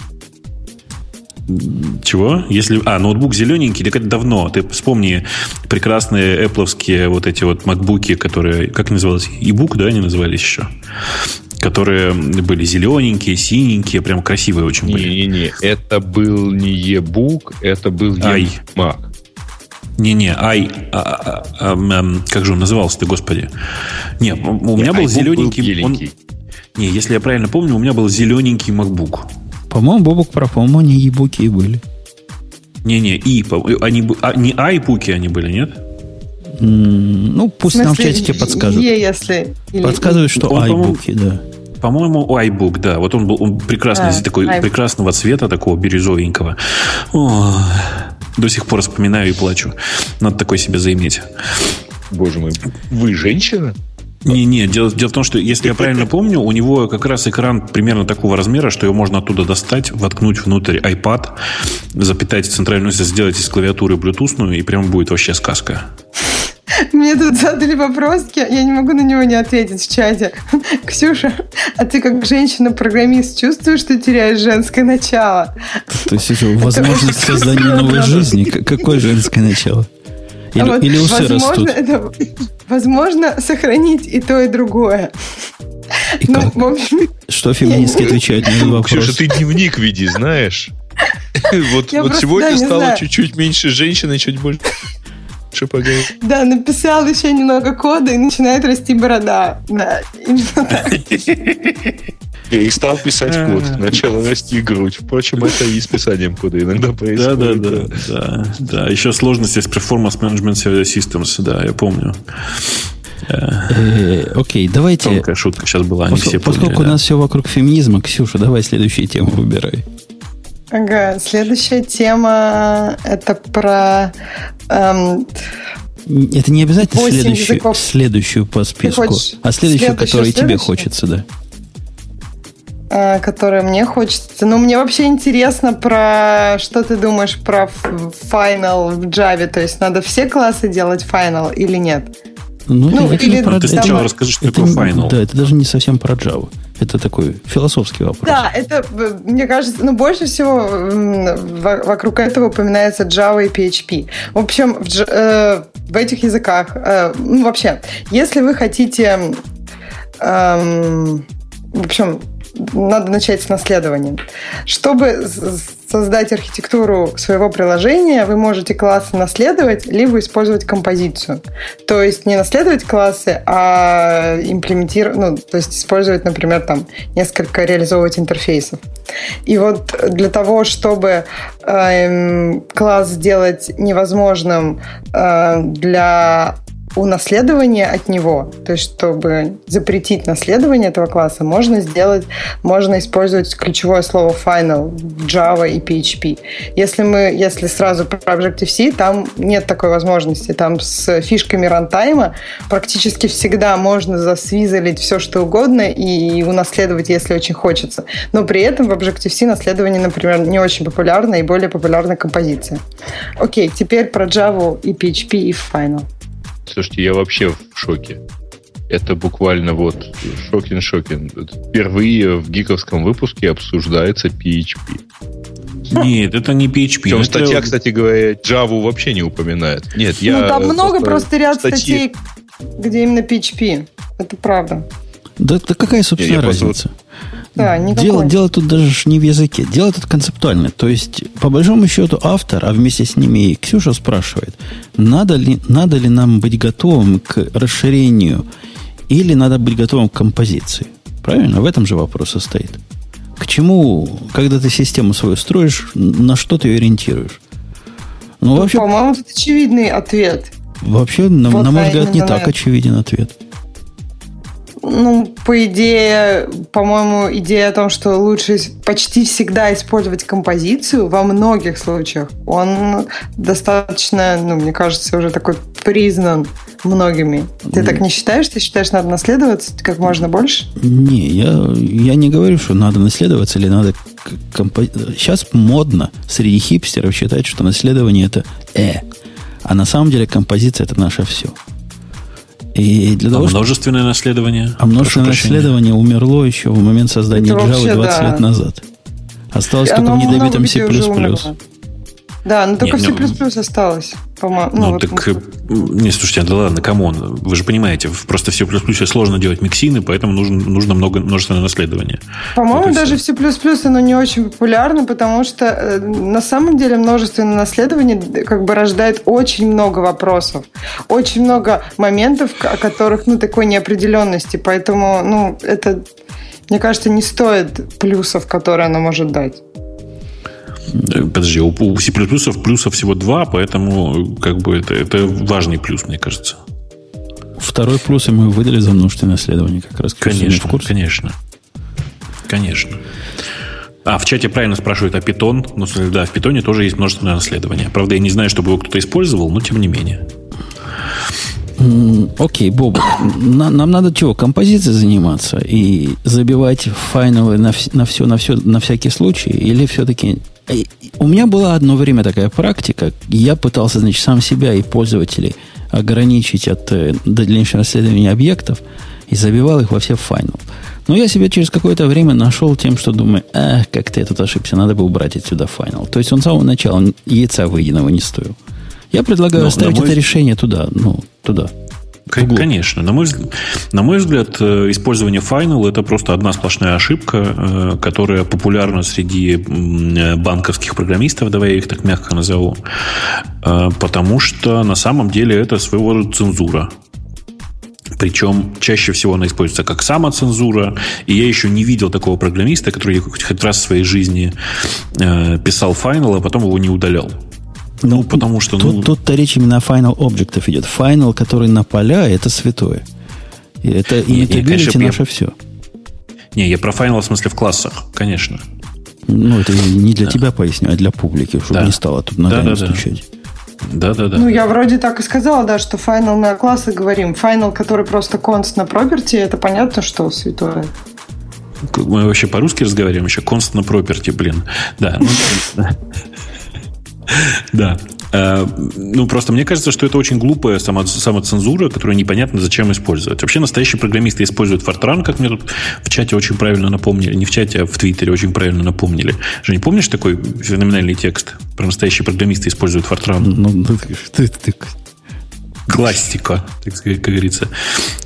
Чего? Если, а, ноутбук зелененький, так это давно. Ты вспомни прекрасные Apple вот эти вот макбуки, которые, как называлось, e-book, да, они назывались еще? Которые были зелененькие, синенькие, прям красивые очень были. Не-не-не, это был не e-book, это был e-mac. Не-не, ай, а, а, а, как же он назывался-то, господи? Не, у меня был зелененький. он- беленький. не, если я правильно помню, у меня был зелененький MacBook. По-моему, Бобок прав, по-моему, они ебуки и были. Не-не, и, они, а, не айпуки они были, нет? Ну, пусть В нам в смысле, чатике подскажут. Е, если... или- Подсказывают, что Он, по-моему, айбуки, да. По-моему, iBook, да. Вот он был он прекрасный, А, такой iBook. прекрасного цвета, такого бирюзовенького. О, до сих пор вспоминаю и плачу. Надо такой себе заиметь. Боже мой, вы женщина? Не-не, дело, дело в том, что, если я правильно помню, у него как раз экран примерно такого размера, что его можно оттуда достать, воткнуть внутрь iPad, запитать центральную, сделать из клавиатуры блютусную, и прям будет вообще сказка. Мне тут задали вопрос, я не могу на него не ответить в чате. Ксюша, а ты как женщина-программист чувствуешь, что теряешь женское начало? То есть это возможность создания новой жизни. Какое женское начало? Или, вот или усы возможно, растут. это, возможно сохранить и то, и другое. И Ну, как? в общем, Что феминистки отвечают на этот вопрос? Ксюша, ты дневник веди, знаешь? Вот, Я вот просто, сегодня да, стало чуть-чуть меньше женщин и чуть больше поговорить. да, написал еще немного кода и начинает расти борода. Да, именно так. И стал писать код. Начала расти грудь. Впрочем, это и с писанием кода иногда Да, происходит. да, да, да, да. Еще сложности с Performance Management Systems, да, я помню. Э, Окей, давайте... Тонкая шутка сейчас была, они все Поскольку у да. нас все вокруг феминизма, Ксюша, давай следующую тему выбирай. Ага, следующая тема это про эм, Это не обязательно следующую, языков. следующую по списку, хочешь а следующую, следующую, которую тебе хочется, да. Э, которое мне хочется. Ну, мне вообще интересно про что ты думаешь про Final в Java. То есть надо все классы делать Final или нет? Ну, Ну, это или про Ты Там- сначала расскажи, что это такое Final. Да, это даже не совсем про Java. Это такой философский вопрос. Да, это, э, мне кажется, ну, больше всего вокруг этого упоминается Java и PHP. В общем, в, э, в этих языках, э, ну, вообще, если вы хотите, эм, в общем, надо начать с наследования. Чтобы создать архитектуру своего приложения, вы можете классы наследовать, либо использовать композицию. То есть не наследовать классы, а имплементировать, ну, то есть использовать, например, там несколько реализовывать интерфейсов. И вот для того, чтобы эм, класс сделать невозможным э, для унаследования от него, то есть чтобы запретить наследование этого класса, можно сделать, можно использовать ключевое слово final в Java и PHP. Если мы, если сразу про Objective-C, там нет такой возможности. Там с фишками рантайма практически всегда можно засвизалить все, что угодно и унаследовать, если очень хочется. Но при этом в Objective-C наследование, например, не очень популярно и более популярна композиция. Окей, теперь про Java и PHP и Final. Слушайте, я вообще в шоке. Это буквально вот шокин-шокин. Впервые в гиковском выпуске обсуждается PHP. Нет, это не PHP. Причем это- статья, кстати говоря, Java вообще не упоминает. Нет, я... ну, там много просто просто ряд статьи- статей, где именно PHP. Это правда. Да, да какая, собственно, Я- я просто разница? Да, никакой. Дело, дело тут даже не в языке. Дело тут концептуальное. То есть, по большому счету, автор, а вместе с ними и Ксюша спрашивает, надо ли, надо ли нам быть готовым к расширению или надо быть готовым к композиции. Правильно? В этом же вопрос состоит. К чему, когда ты систему свою строишь, на что ты ее ориентируешь? Ну, вообще, По-моему, тут очевидный ответ. вообще на, Вот, на мой да, взгляд, не на так это. очевиден ответ. Ну, по идее, по-моему, идея о том, что лучше почти всегда использовать композицию во многих случаях, он достаточно, ну, мне кажется, уже такой признан многими. Ты так не считаешь? Ты считаешь, надо наследоваться как можно больше? Не, я, я не говорю, что надо наследоваться или надо... компо- Сейчас модно среди хипстеров считать, что наследование это э. А на самом деле композиция это наше все. И для А того, чтобы... множественное наследование. А множественное Прошу прощения. наследование умерло еще в момент создания Это Java вообще, 20 да. лет назад. Осталось только Оно в недобитом много C++. умерло. Да, но только Не, в ну- C++ осталось, по-моему. Ну, вот так, э, не, слушайте, да ладно, come on. Вы же понимаете, просто в C++ сложно делать mixin ы, поэтому нужно, нужно много, множественное наследование. По-моему, Вот даже всё. в C++ оно не очень популярно, потому что э, на самом деле множественное наследование д- как бы рождает очень много вопросов, очень много моментов, о которых, ну, такой неопределенности, поэтому, ну, это, мне кажется, не стоит плюсов, которые оно может дать. Э, Подожди, у, у C++ плюсов всего два, поэтому э, как бы это, это важный плюс, мне кажется. Второй плюс и мы выдали за множественное исследование как раз. Не в Конечно, курсе? конечно. Конечно. А, в чате правильно спрашивают о Python. Ну, да, в питоне тоже есть множественное наследование. Правда, я не знаю, чтобы его кто-то использовал, но тем не менее. Окей, Бобок, на- нам надо чего? Композицией заниматься и забивать final ы на, вс- на все, на все, на всякий случай? Или все-таки... У меня была одно время такая практика. Я пытался, значит, сам себя и пользователей ограничить от э, дальнейшего наследования объектов и забивал их во все final. Но я себя через какое-то время нашел тем, что думаю, эх, как ты я тут ошибся, надо бы убрать отсюда final. То есть он с самого начала яйца выеденного не стоил. Я предлагаю Ну, оставить мой- это решение туда, ну, туда. К- конечно. На мой, на мой взгляд, э, использование Final это просто одна сплошная ошибка, э, которая популярна среди банковских программистов, давай я их так мягко назову, э, потому что на самом деле это своего рода цензура. Причем чаще всего она используется как самоцензура. И я еще не видел такого программиста, который хоть раз в своей жизни э, писал Final, а потом его не удалял. Ну, ну потому что... Тут, ну... Тут-то речь именно о Final Objects идет. Final, который на поля, это святое. И это immutability наше я... все. Не, я про Final в смысле в классах, конечно. Ну, это не для да. тебя поясню, а для публики, чтобы да. не стало тут ногами да, да, стучать. Да, да, да. Ну, я вроде так и сказала, да, что final на классы говорим. Final, который просто const на property, это понятно, что святое. Мы вообще по-русски разговариваем еще const на property, блин. Да. Да. Э, ну, просто мне кажется, что это очень глупая само, самоцензура, которую непонятно зачем использовать. Вообще настоящие программисты используют Fortran, как мне тут в чате очень правильно напомнили. Не в чате, а в Твиттере очень правильно напомнили. Женя, помнишь такой феноменальный текст? Про настоящие программисты используют Fortran. Ну, ну ты, ты, классика, так сказать, как говорится.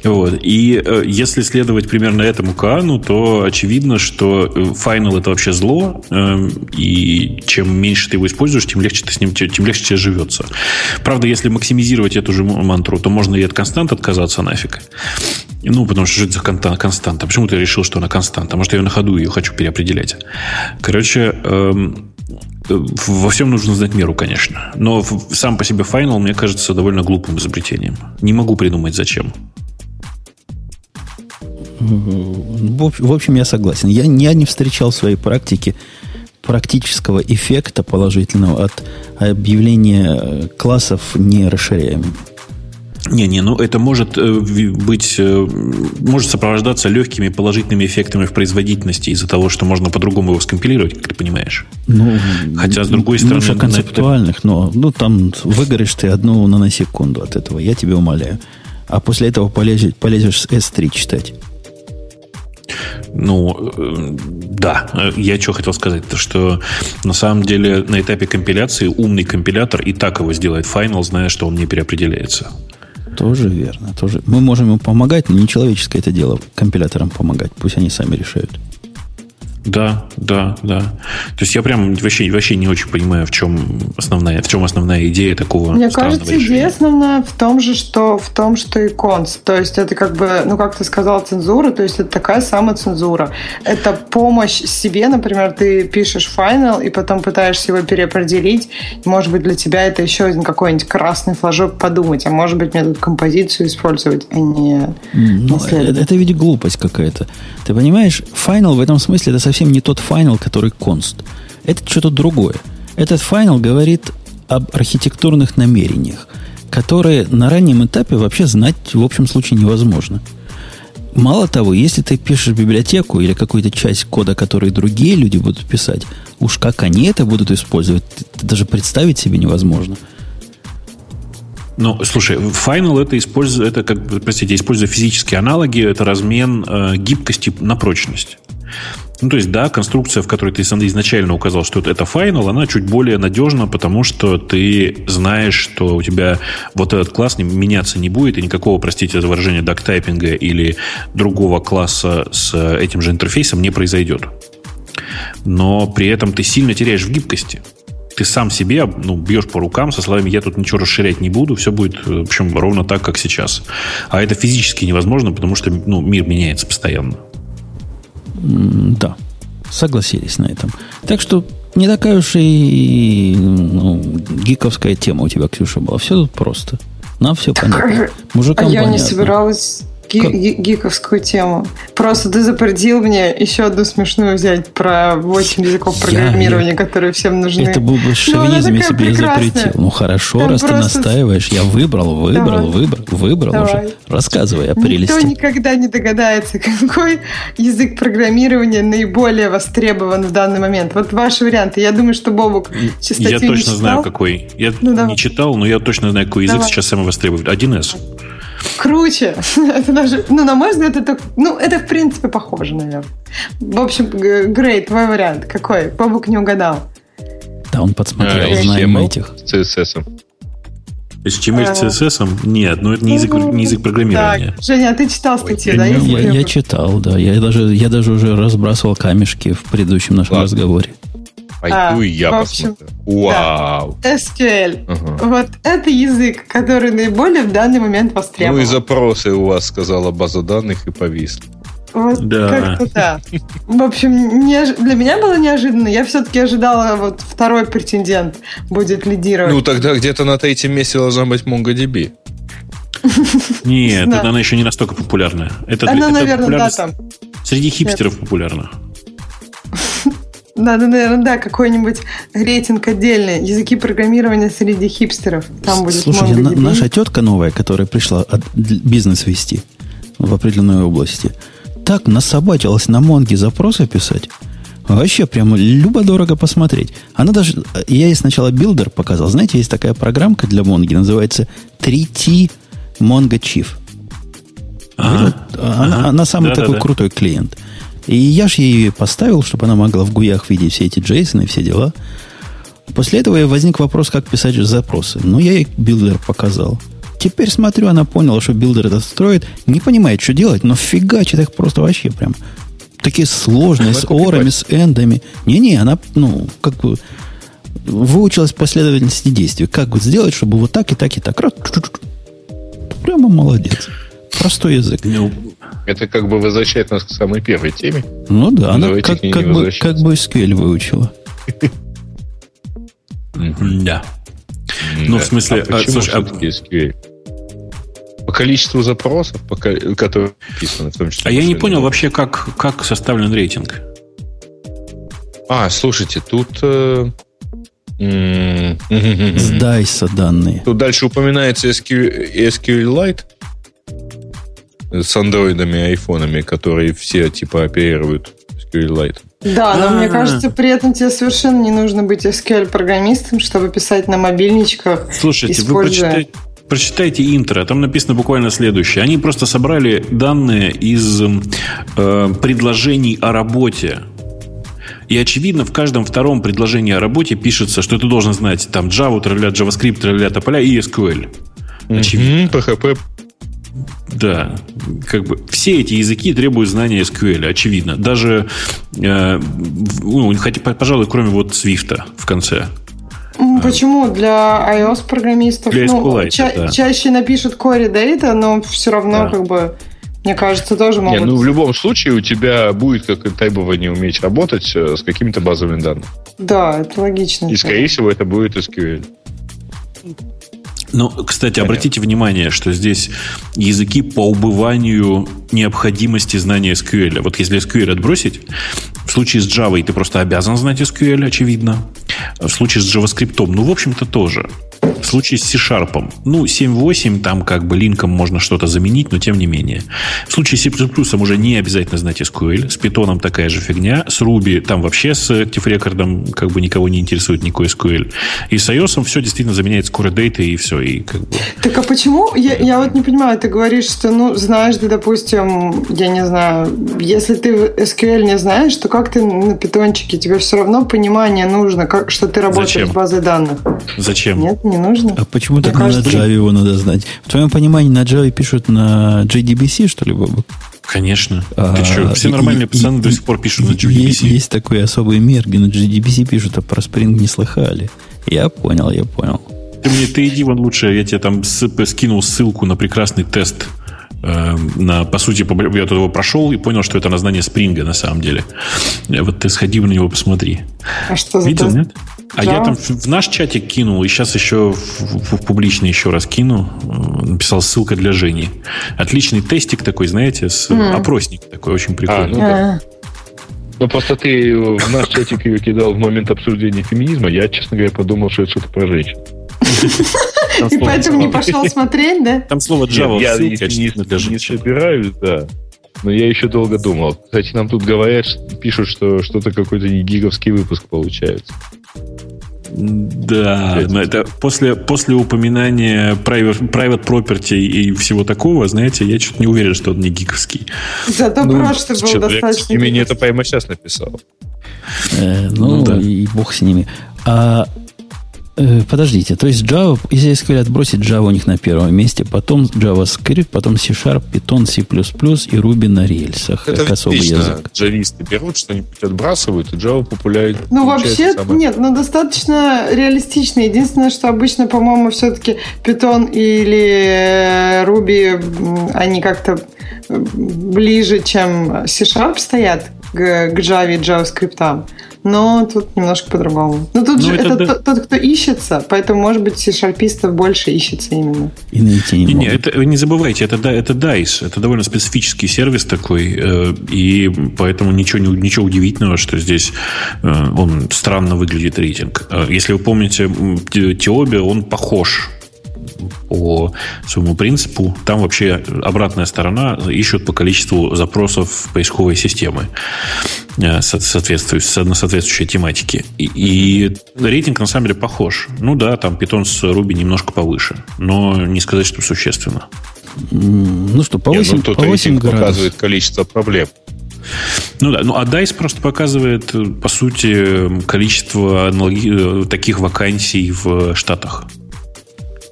Вот. И э, если следовать примерно этому кану, то очевидно, что э, Final это вообще зло, э, и чем меньше ты его используешь, тем легче ты с ним, тем легче тебе живется. Правда, если максимизировать эту же мантру, то можно и от констант отказаться нафиг. Ну, потому что это за константа. Почему ты решил, что она константа? Может, я на ходу ее хочу переопределять. Короче, эм, во всем нужно знать меру, конечно. Но сам по себе Final, мне кажется, довольно глупым изобретением. Не могу придумать, зачем. В общем, я согласен. Я, я не встречал в своей практике практического эффекта положительного от объявления классов не расширяемыми. Не-не, ну это может э, быть, э, может сопровождаться легкими положительными эффектами в производительности из-за того, что можно по-другому его скомпилировать, как ты понимаешь. Ну, Хотя, с другой стороны... Ну, концептуальных, но ну, там выгоришь ты одну наносекунду от этого, я тебе умоляю. А после этого полезешь, полезешь с S3 читать. Ну, э, да. Я что хотел сказать, то что на самом деле на этапе компиляции умный компилятор и так его сделает Final, зная, что он не переопределяется. Тоже верно. Тоже. Мы можем им помогать, но не человеческое это дело компиляторам помогать. Пусть они сами решают. Да, да, да. То есть я прям вообще, вообще не очень понимаю, в чем основная, в чем основная идея такого. Мне кажется, решения. идея основная в том же, что в том, что и конс. То есть это как бы, ну как ты сказал, цензура, то есть это такая самоцензура. Это помощь себе, например, ты пишешь файл и потом пытаешься его переопределить. Может быть, для тебя это еще один какой-нибудь красный флажок подумать, а может быть, мне тут композицию использовать, а не... Ну, это, это ведь глупость какая-то. Ты понимаешь, файл в этом смысле это совсем не тот файл, который конст. Это что-то другое. Этот файл говорит об архитектурных намерениях, которые на раннем этапе вообще знать в общем случае невозможно. Мало того, если ты пишешь библиотеку или какую-то часть кода, который другие люди будут писать, уж как они это будут использовать, даже представить себе невозможно. Ну, слушай, Final это используя, это как, простите, используя физические аналоги, это размен э, гибкости на прочность. Ну, то есть, да, конструкция, в которой ты изначально указал, что это Final, она чуть более надежна, потому что ты знаешь, что у тебя вот этот класс меняться не будет, и никакого, простите за выражение, дактайпинга или другого класса с этим же интерфейсом не произойдет. Но при этом ты сильно теряешь в гибкости ты сам себе ну, бьешь по рукам со словами «я тут ничего расширять не буду», все будет, в общем, ровно так, как сейчас. А это физически невозможно, потому что ну, мир меняется постоянно. Да, согласились на этом. Так что не такая уж и ну, гиковская тема у тебя, Ксюша, была. Все тут просто. Нам все понятно. Мужикам а я понятно. не собиралась гиковскую тему. Просто ты запретил мне еще одну смешную взять про 8 языков программирования, я, которые всем нужны. Это был бы ну, шовинизм, если бы я запретил. Ну хорошо, Там раз просто... ты настаиваешь. Я выбрал, выбрал, Давай. выбрал, выбрал Давай. уже. Рассказывай о прелести. Никто никогда не догадается, какой язык программирования наиболее востребован в данный момент. Вот ваши варианты. Я думаю, что Бобук Я точно знаю, какой. Я ну, не читал, но я точно знаю, какой язык давай. сейчас самый востребован. 1С круче. это даже, ну, на мой взгляд, это, ну, это в принципе похоже, наверное. В общем, Грей, твой вариант какой? Бобук не угадал. Да, он подсмотрел, а, знаем этих. С CSS. HTML, А. CSS? Нет, ну это не язык, не язык программирования. Так, Женя, а ты читал статью, Ой, да? Я, я- я читал, да. Я даже, я даже уже разбрасывал камешки в предыдущем нашем Ладно. разговоре. Пойду А, и я в общем, посмотрю. Вау. SQL. Ага. Вот это язык, который наиболее в данный момент Ну востребован. и запросы у вас, сказала база данных, и повисли. Вот Да. как-то да. В общем, неож- для меня было неожиданно. Я все-таки ожидала, вот второй претендент будет лидировать. Ну тогда где-то на третьем месте должна быть MongoDB. Нет, Да. она еще не настолько популярная. Это, Она, наверное, да, там. Среди хипстеров популярно. Надо, наверное, да, какой-нибудь рейтинг отдельный. Языки программирования среди хипстеров. Там будет Слушайте, на- наша тетка новая, которая пришла от- бизнес вести в определенной области, так насобачилась на Монге запросы писать. Вообще, прямо любо-дорого посмотреть. Она даже... Я ей сначала builder показал. Знаете, есть такая программка для Монги, называется 3T Mongo Chief. Ага. Она, Ага. она самый Да-да-да. такой крутой клиент. И я же ее поставил, чтобы она могла в гуях видеть все эти и все дела. После этого возник вопрос, как писать запросы. Ну, я ей builder показал. Теперь смотрю, она поняла, что builder это строит, не понимает, что делать, но фигачит их просто вообще прям. Такие сложные, с or ами, с and ами. Не-не, она, ну, как бы выучилась последовательности действий. Как вот сделать, чтобы вот так и так и так. Прямо молодец. Простой язык. Ну, Это как бы возвращает нас к самой первой теме. Ну да, она Давайте как, как, бы, как бы SQL выучила. да. Ну, в смысле, а а, почему а- все-таки SQL? По количеству запросов, которые написаны, в том числе. А я не понял вообще, как, как составлен рейтинг. А, слушайте, тут... э, м, Сдайся данные. Тут дальше упоминается SQ, SQLite с андроидами и айфонами, которые все типа оперируют SQLite. Да, но мне А. кажется, при этом тебе совершенно не нужно быть SQL-программистом, чтобы писать на мобильничках. Слушайте, вы Используя- прочитайте, прочитайте интро, там написано буквально следующее. Они просто собрали данные из э, предложений о работе. И очевидно, в каждом втором предложении о работе пишется, что ты должен знать там Java, тролля, JavaScript, тролля, тополя и SQL. Очевидно. Мгм, PHP. Да, как бы все эти языки требуют знания SQL, очевидно. Даже, э, ну, хотя, пожалуй, кроме вот Swift в конце. М, Почему? Для iOS-программистов Для ну, SQLite, ча- да. чаще напишут Core Data, но все равно, Да. как бы, мне кажется, тоже Не, могут. ну в любом случае у тебя будет как требование уметь работать э, с какими-то базовыми данными. Да, это логично. И, скорее всего, это будет SQL. Ну, кстати, обратите внимание, что здесь языки по убыванию необходимости знания SQL. Вот если SQL отбросить, в случае с Java ты просто обязан знать SQL, очевидно. В случае с JavaScript, ну, в общем-то, тоже. В случае с C-Sharp, ну, 7.8, там как бы линком можно что-то заменить, но тем не менее. В случае с C++ уже не обязательно знать SQL. С Python такая же фигня. С Ruby там вообще с Active Record как бы никого не интересует никакой SQL. И с iOS все действительно заменяет Core Data и все. И как бы... Так а почему? Я, я вот не понимаю, ты говоришь, что, ну, знаешь ты, допустим, я не знаю, если ты SQL не знаешь, то как ты на питончике? Тебе все равно понимание нужно, как, что ты работаешь Зачем? с базой данных. Зачем? Нет, не нужно. А почему так на Java его надо знать? В твоем понимании на Java пишут на JDBC, что ли, Бобок? Конечно. А, Ты чё, все нормальные и- пацаны и- до сих пор пишут на Есть, JDBC. есть такой особый мир, где на JDBC пишут, а про Spring не слыхали. Я понял, я понял. Ты мне, ты иди вон лучше, я тебе там скинул ссылку на прекрасный тест. э, на, по сути, я тут его прошел и понял, что это на знание спринга на самом деле. Э, Вот ты сходи на него посмотри. А что за Видел, тест? нет? А Да. я там в, в наш чатик кинул, и сейчас еще в, в- в публичный еще раз кину. Э, Написал ссылка для Жени. Отличный тестик такой, знаете, с опросник такой, очень прикольный. ну да. А, Ну, просто ты в наш чатик ее кидал в момент обсуждения феминизма. Я, честно говоря, подумал, что это что-то про женщин. И поэтому не пошел смотреть, да? Там слово Java я не, собираюсь, да. Но я еще долго думал. Кстати, нам тут говорят, пишут, что что-то какой-то не гиговский выпуск получается. Да, но это после, после упоминания private, private property и всего такого, знаете, я что-то не уверен, что он не гиковский. Зато прошлый был Человек достаточно... имени это прямо сейчас написал. Э, ну, Ну да. и бог с ними. А подождите, то есть Java, если SQL отбросить Java у них на первом месте, потом JavaScript, потом C-Sharp, Python, C++ и Ruby на рельсах. Это как особый язык. джависты берут, что-нибудь отбрасывают, и Java популярен. Ну, вообще, нет, ну, достаточно реалистично. Единственное, что обычно, по-моему, все-таки Python или э, Ruby, они как-то э, ближе, чем C-Sharp стоят к, к Java и JavaScript. Но тут немножко по-другому. Ну, тут Ну, же это это, да. тот, кто ищется, поэтому, может быть, C-Sharpистов больше ищется именно. И найти не Не, не, это, не забывайте, это, да- это DICE. Это довольно специфический сервис такой, э, и поэтому ничего, ничего удивительного, что здесь э, он странно выглядит рейтинг. Э, Если вы помните, Теоби, он похож по своему принципу. Там вообще обратная сторона ищут по количеству запросов в поисковой системы э, со- соответствующей, на соответствующей тематике. И, и рейтинг на самом деле похож. Ну да, там Python с Ruby немножко повыше, но не сказать, что существенно. Ну что, по Не, 8, ну, тут по 8 рейтинг градусов. показывает количество проблем. Ну да, ну а DICE просто показывает, э, по сути, количество аналоги- э, таких вакансий в Штатах.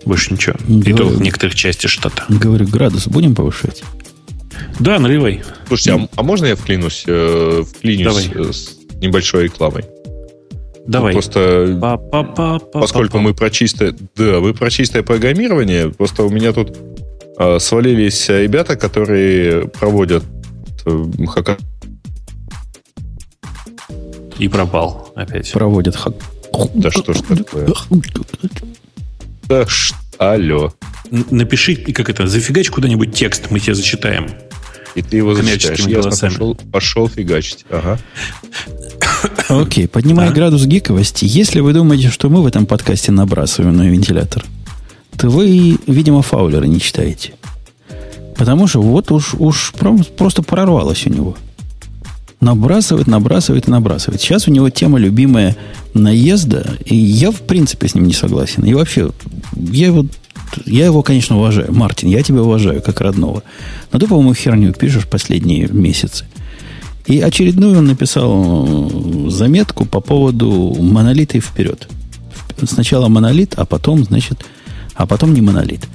Больше ничего. И то Говорю. в некоторых частях штата. Говорю, градус будем повышать? Да, наливай. Слушайте, а, а можно я вклинусь, э, вклинюсь Давай. э, с небольшой рекламой? Давай. Просто Па-па-па-па-па. поскольку мы про чистое... Да, вы про чистое программирование. Просто у меня тут э, свалились ребята, которые проводят э, хака- И пропал опять. Проводят хак. Да что ж такое? Да ш- Алло. Напиши, как это, зафигач куда-нибудь текст, мы тебе зачитаем. И ты его зачитаешь. Голосами. пошел, пошел фигачить. Ага. Окей, поднимая Да. градус гиковости, если вы думаете, что мы в этом подкасте набрасываем на вентилятор, то вы, видимо, фаулера не читаете. Потому что вот уж, уж прям просто прорвалось у него. Набрасывает, набрасывает и набрасывает. Сейчас у него тема любимая наезда, и я в принципе с ним не согласен. И вообще, я его, я его, конечно, уважаю. Мартин, я тебя уважаю как родного. Но ты, по-моему, херню пишешь последние месяцы. И очередную он написал заметку по поводу монолита и вперед. Сначала монолит, а потом, значит, а потом не монолит.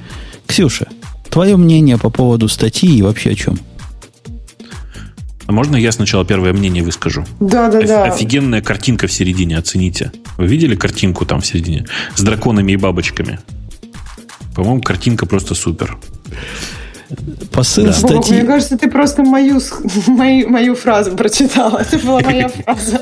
Ксюша, твое мнение по поводу статьи и вообще о чем? А можно я сначала первое мнение выскажу? Да, да, Оф- да. Офигенная картинка в середине, оцените. Вы видели картинку там в середине? С драконами и бабочками. По-моему, картинка просто супер. Посыл Да. Бог, статьи... мне кажется, ты просто мою, мою, мою фразу прочитал. Это была моя фраза.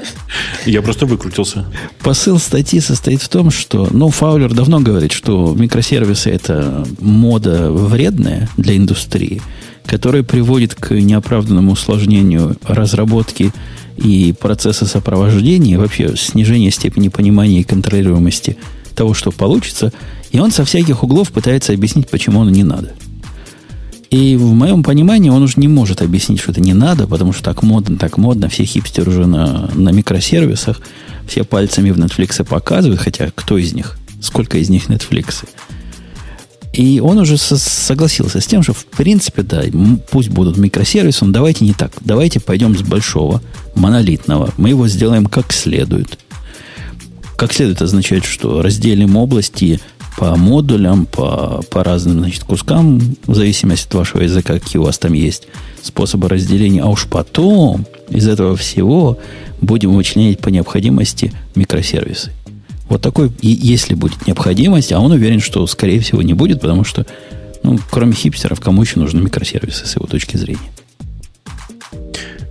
Я просто выкрутился. Посыл статьи состоит в том, что, ну, Фаулер давно говорит, что микросервисы это мода вредная для индустрии, которая приводит к неоправданному усложнению разработки и процесса сопровождения, вообще снижения степени понимания и контролируемости того, что получится. И он со всяких углов пытается объяснить, почему оно не надо. И в моем понимании он уже не может объяснить, что это не надо, потому что так модно, так модно, все хипстеры уже на, на микросервисах, все пальцами в Netflix показывают, хотя кто из них, сколько из них Netflix. Он уже со- согласился с тем, что в принципе, да, пусть будут микросервисы, но давайте не так. Давайте пойдем с большого, монолитного. Мы его сделаем как следует. Как следует означает, что разделим области по модулям, по, по разным значит, кускам, в зависимости от вашего языка, какие у вас там есть способы разделения. А уж потом из этого всего будем вычленять по необходимости микросервисы. Вот такой, и если будет необходимость, а он уверен, что, скорее всего, не будет, потому что, ну, кроме хипстеров, кому еще нужны микросервисы с его точки зрения?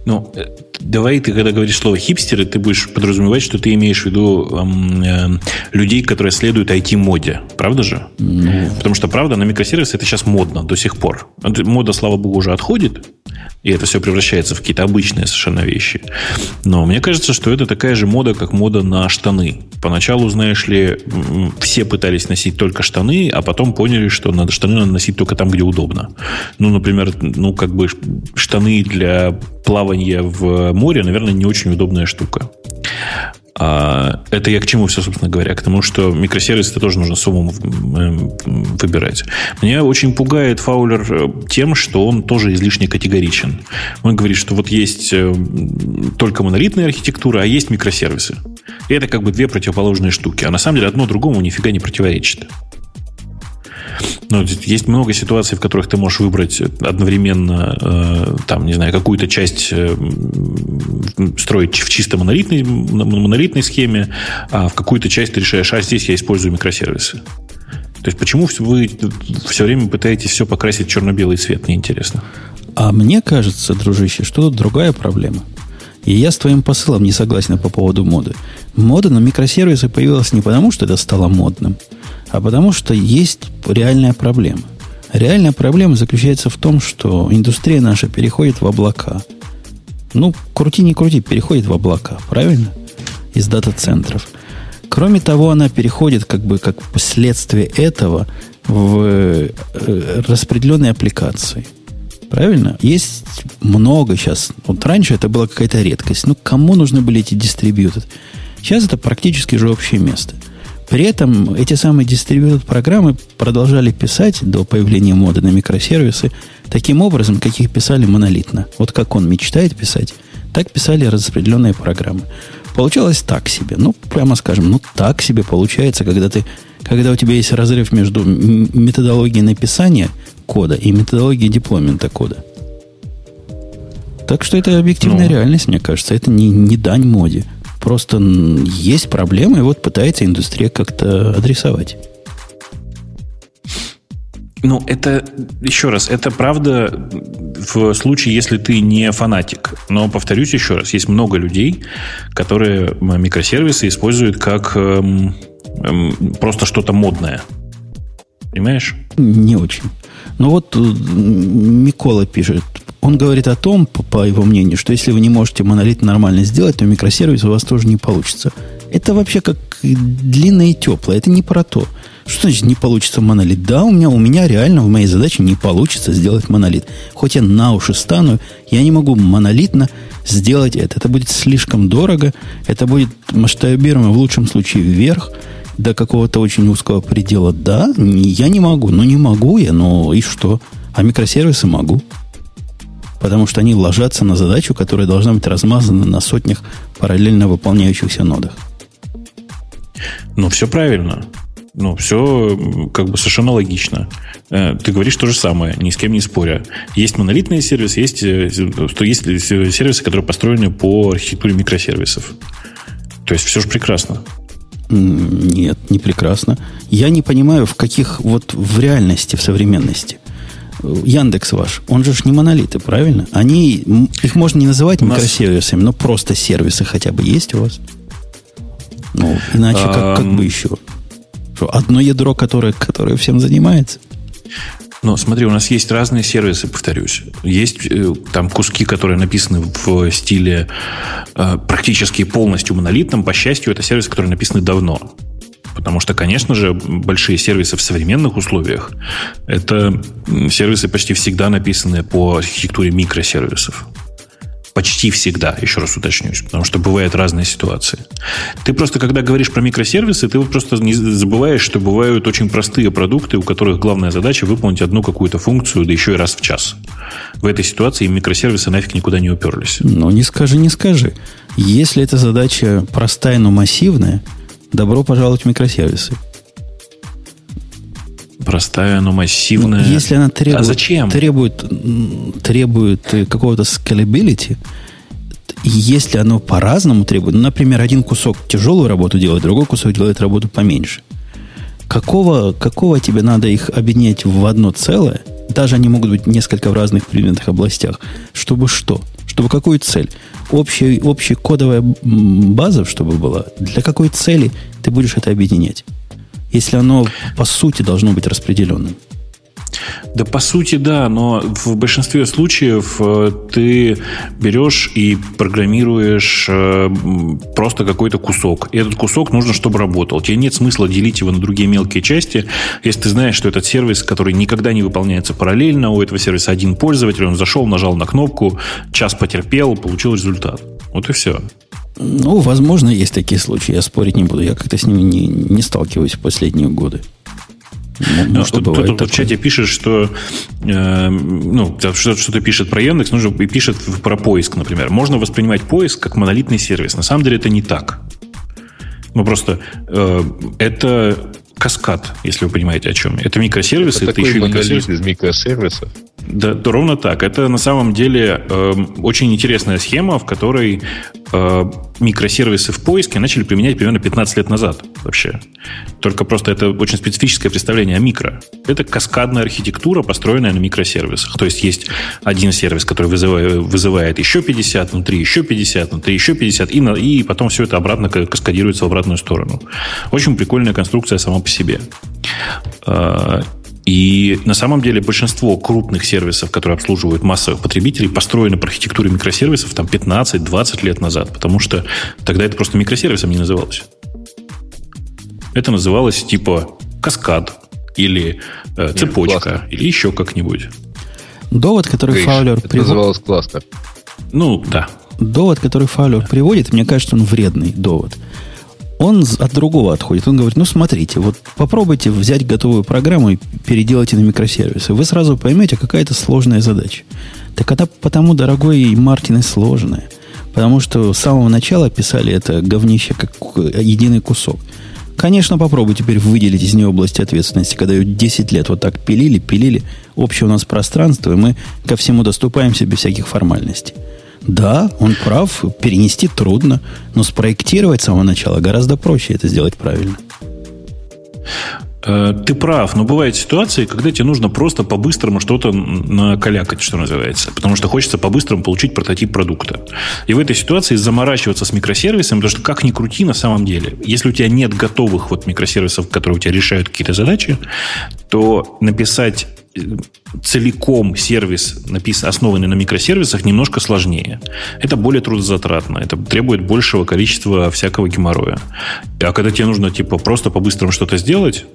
Ну, э, давай ты, когда говоришь слово хипстеры, ты будешь подразумевать, что ты имеешь в виду эм, э, людей, которые следуют IT-моде. Правда же? Ну, Потому что, правда, на микросервисы это сейчас модно до сих пор. Мода, слава богу, уже отходит, и это все превращается в какие-то обычные совершенно вещи. Но мне кажется, что это такая же мода, как мода на штаны. Поначалу, знаешь ли, все пытались носить только штаны, а потом поняли, что надо штаны надо носить только там, где удобно. Ну, например, ну, как бы штаны для плавания в море, наверное, не очень удобная штука. А это я к чему все, собственно говоря? К тому, что микросервисы тоже нужно с умом выбирать. Меня очень пугает Фаулер э, тем, что он тоже излишне категоричен. Он говорит, что вот есть э, только монолитная архитектура, а есть микросервисы. И это как бы две противоположные штуки. А на самом деле одно другому нифига не противоречит. Ну, есть много ситуаций, в которых ты можешь выбрать одновременно, э, там, не знаю, какую-то часть э, строить в чисто монолитной, монолитной схеме, а в какую-то часть ты решаешь, а здесь я использую микросервисы. То есть почему вы все время пытаетесь все покрасить черно-белый цвет, мне интересно. А мне кажется, дружище, что тут другая проблема. И я с твоим посылом не согласен по поводу моды. Мода на микросервисы появилась не потому, что это стало модным, а потому что есть реальная проблема. Реальная проблема заключается в том, что индустрия наша переходит в облака. Ну, крути не крути, переходит в облака, правильно? Из дата-центров. Кроме того, она переходит как бы как последствие этого в э, распределенные аппликации. Правильно? Есть много сейчас. Вот раньше это была какая-то редкость. Ну, кому нужны были эти дистрибьюторы? Сейчас это практически же общее место – при этом эти самые дистрибьютор программы продолжали писать до появления моды на микросервисы таким образом, как их писали монолитно. Вот как он мечтает писать, так писали распределенные программы. Получалось так себе. Ну, прямо скажем, ну так себе получается, когда ты когда у тебя есть разрыв между методологией написания кода и методологией деплоймента кода. Так что это объективная ну, реальность, мне кажется. Это не, не дань моде. Просто есть проблемы, и вот пытается индустрия как-то адресовать. Ну, это, еще раз, это правда в случае, если ты не фанатик. Но, повторюсь еще раз, есть много людей, которые микросервисы используют как эм, эм, просто что-то модное. Понимаешь? Не очень. Ну вот Микола пишет, он говорит о том, по, его мнению, что если вы не можете монолит нормально сделать, то микросервис у вас тоже не получится. Это вообще как длинное и теплое. Это не про то. Что значит не получится монолит? Да, у меня, у меня реально в моей задаче не получится сделать монолит. Хоть я на уши стану, я не могу монолитно сделать это. Это будет слишком дорого, это будет масштабируемо в лучшем случае вверх, до какого-то очень узкого предела. Да, я не могу. Ну, не могу я, но и что? А микросервисы могу потому что они ложатся на задачу, которая должна быть размазана на сотнях параллельно выполняющихся нодах. Ну, все правильно. Ну, все как бы совершенно логично. Э, ты говоришь то же самое, ни с кем не споря. Есть монолитные сервисы, есть, э, что есть сервисы, которые построены по архитектуре микросервисов. То есть все же прекрасно. Нет, не прекрасно. Я не понимаю, в каких вот в реальности, в современности – Яндекс ваш, он же не монолиты, правильно? Они, их можно не называть микросервисами, но просто сервисы хотя бы есть у вас? Ну, иначе как, как бы еще? Что, одно ядро, которое, которое всем занимается? Но смотри, у нас есть разные сервисы, повторюсь. Есть э, там куски, которые написаны в стиле э, практически полностью монолитном. По счастью, это сервисы, которые написаны давно. Потому что, конечно же, большие сервисы в современных условиях – это сервисы почти всегда написанные по архитектуре микросервисов. Почти всегда, еще раз уточнюсь, потому что бывают разные ситуации. Ты просто, когда говоришь про микросервисы, ты просто не забываешь, что бывают очень простые продукты, у которых главная задача выполнить одну какую-то функцию, да еще и раз в час. В этой ситуации микросервисы нафиг никуда не уперлись. Ну, не скажи, не скажи. Если эта задача простая, но массивная – Добро пожаловать в микросервисы. Простая, но массивная. Ну, если она требует, а зачем? требует, требует какого-то scalability, если оно по-разному требует, ну, например, один кусок тяжелую работу делает, другой кусок делает работу поменьше. Какого, какого тебе надо их объединять в одно целое? Даже они могут быть несколько в разных предметных областях. Чтобы что? Чтобы какую цель? общая, общая кодовая база, чтобы была, для какой цели ты будешь это объединять? Если оно по сути должно быть распределенным. Да, по сути, да, но в большинстве случаев э, ты берешь и программируешь э, просто какой-то кусок. И этот кусок нужно, чтобы работал. Тебе нет смысла делить его на другие мелкие части, если ты знаешь, что этот сервис, который никогда не выполняется параллельно, у этого сервиса один пользователь, он зашел, нажал на кнопку, час потерпел, получил результат. Вот и все. Ну, возможно, есть такие случаи. Я спорить не буду. Я как-то с ними не, не сталкиваюсь в последние годы. Ну, что бывает Кто-то в чате пишет, что э, ну, что-то пишет про Яндекс, нужно и пишет про поиск, например. Можно воспринимать поиск как монолитный сервис. На самом деле это не так. Ну, просто э, это каскад, если вы понимаете, о чем. Это микросервисы. Это, это такой еще монолит из микросервисов. Да, да, ровно так. Это на самом деле э, очень интересная схема, в которой э, микросервисы в поиске начали применять примерно 15 лет назад вообще. Только просто это очень специфическое представление о микро. Это каскадная архитектура, построенная на микросервисах. То есть есть один сервис, который вызывает, вызывает еще 50, внутри еще 50, внутри еще 50, и, на, и потом все это обратно каскадируется в обратную сторону. Очень прикольная конструкция сама по себе. И на самом деле большинство крупных сервисов, которые обслуживают массовых потребителей, построены по архитектуре микросервисов там 15-20 лет назад, потому что тогда это просто микросервисом не называлось. Это называлось типа каскад или э, цепочка Нет, или еще как-нибудь. Довод, который Гриш, Фаулер приводит... называлось кластер. Ну, да. Довод, который Фаулер приводит, мне кажется, он вредный довод он от другого отходит. Он говорит, ну смотрите, вот попробуйте взять готовую программу и переделать на микросервисы. Вы сразу поймете, какая это сложная задача. Так это потому, дорогой Мартин, и сложная. Потому что с самого начала писали это говнище как единый кусок. Конечно, попробуй теперь выделить из нее область ответственности, когда ее 10 лет вот так пилили, пилили, общее у нас пространство, и мы ко всему доступаемся без всяких формальностей. Да, он прав, перенести трудно, но спроектировать с самого начала гораздо проще это сделать правильно. Э, ты прав, но бывают ситуации, когда тебе нужно просто по-быстрому что-то накалякать, что называется. Потому что хочется по-быстрому получить прототип продукта. И в этой ситуации заморачиваться с микросервисами, потому что как ни крути на самом деле, если у тебя нет готовых вот микросервисов, которые у тебя решают какие-то задачи, то написать целиком сервис, написан, основанный на микросервисах, немножко сложнее. Это более трудозатратно. Это требует большего количества всякого геморроя. А когда тебе нужно типа просто по-быстрому что-то сделать,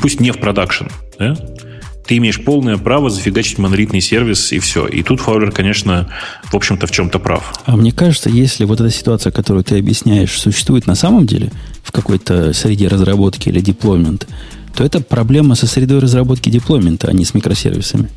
пусть не в продакшн, да, ты имеешь полное право зафигачить монолитный сервис и все. И тут Фаулер, конечно, в общем-то в чем-то прав. А мне кажется, если вот эта ситуация, которую ты объясняешь, существует на самом деле в какой-то среде разработки или деплоймента, то это проблема со средой разработки деплоймента, а не с микросервисами.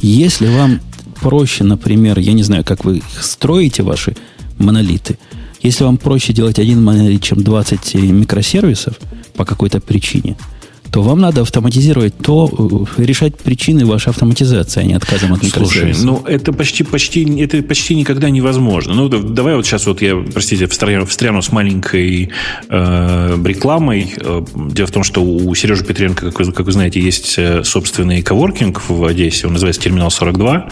Если вам проще, например, я не знаю, как вы строите ваши монолиты, если вам проще делать один монолит, чем 20 микросервисов по какой-то причине – то вам надо автоматизировать то, э, решать причины вашей автоматизации, а не отказом от микросервиса. Слушай, ну это почти, почти, это почти никогда невозможно. Ну, давай вот сейчас вот я, простите, встряну, встряну с маленькой э, рекламой. Э, дело в том, что у Сережи Петренко, как вы, как вы знаете, есть э, собственный коворкинг в Одессе, он называется Терминал 42,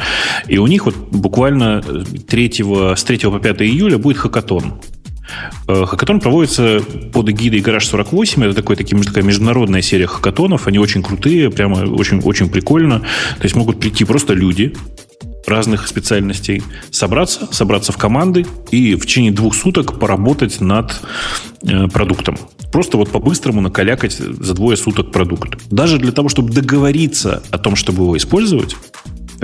и у них вот буквально 3, с 3 по 5 июля будет хакатон. Э, хакатон проводится под эгидой Гараж 48. Это такой, такая международная серия хакатонов. Они очень крутые, прямо очень, очень прикольно. То есть могут прийти просто люди, разных специальностей, собраться, собраться в команды и в течение двух суток поработать над э, продуктом. Просто вот по-быстрому накалякать за двое суток продукт. Даже для того, чтобы договориться о том, чтобы его использовать,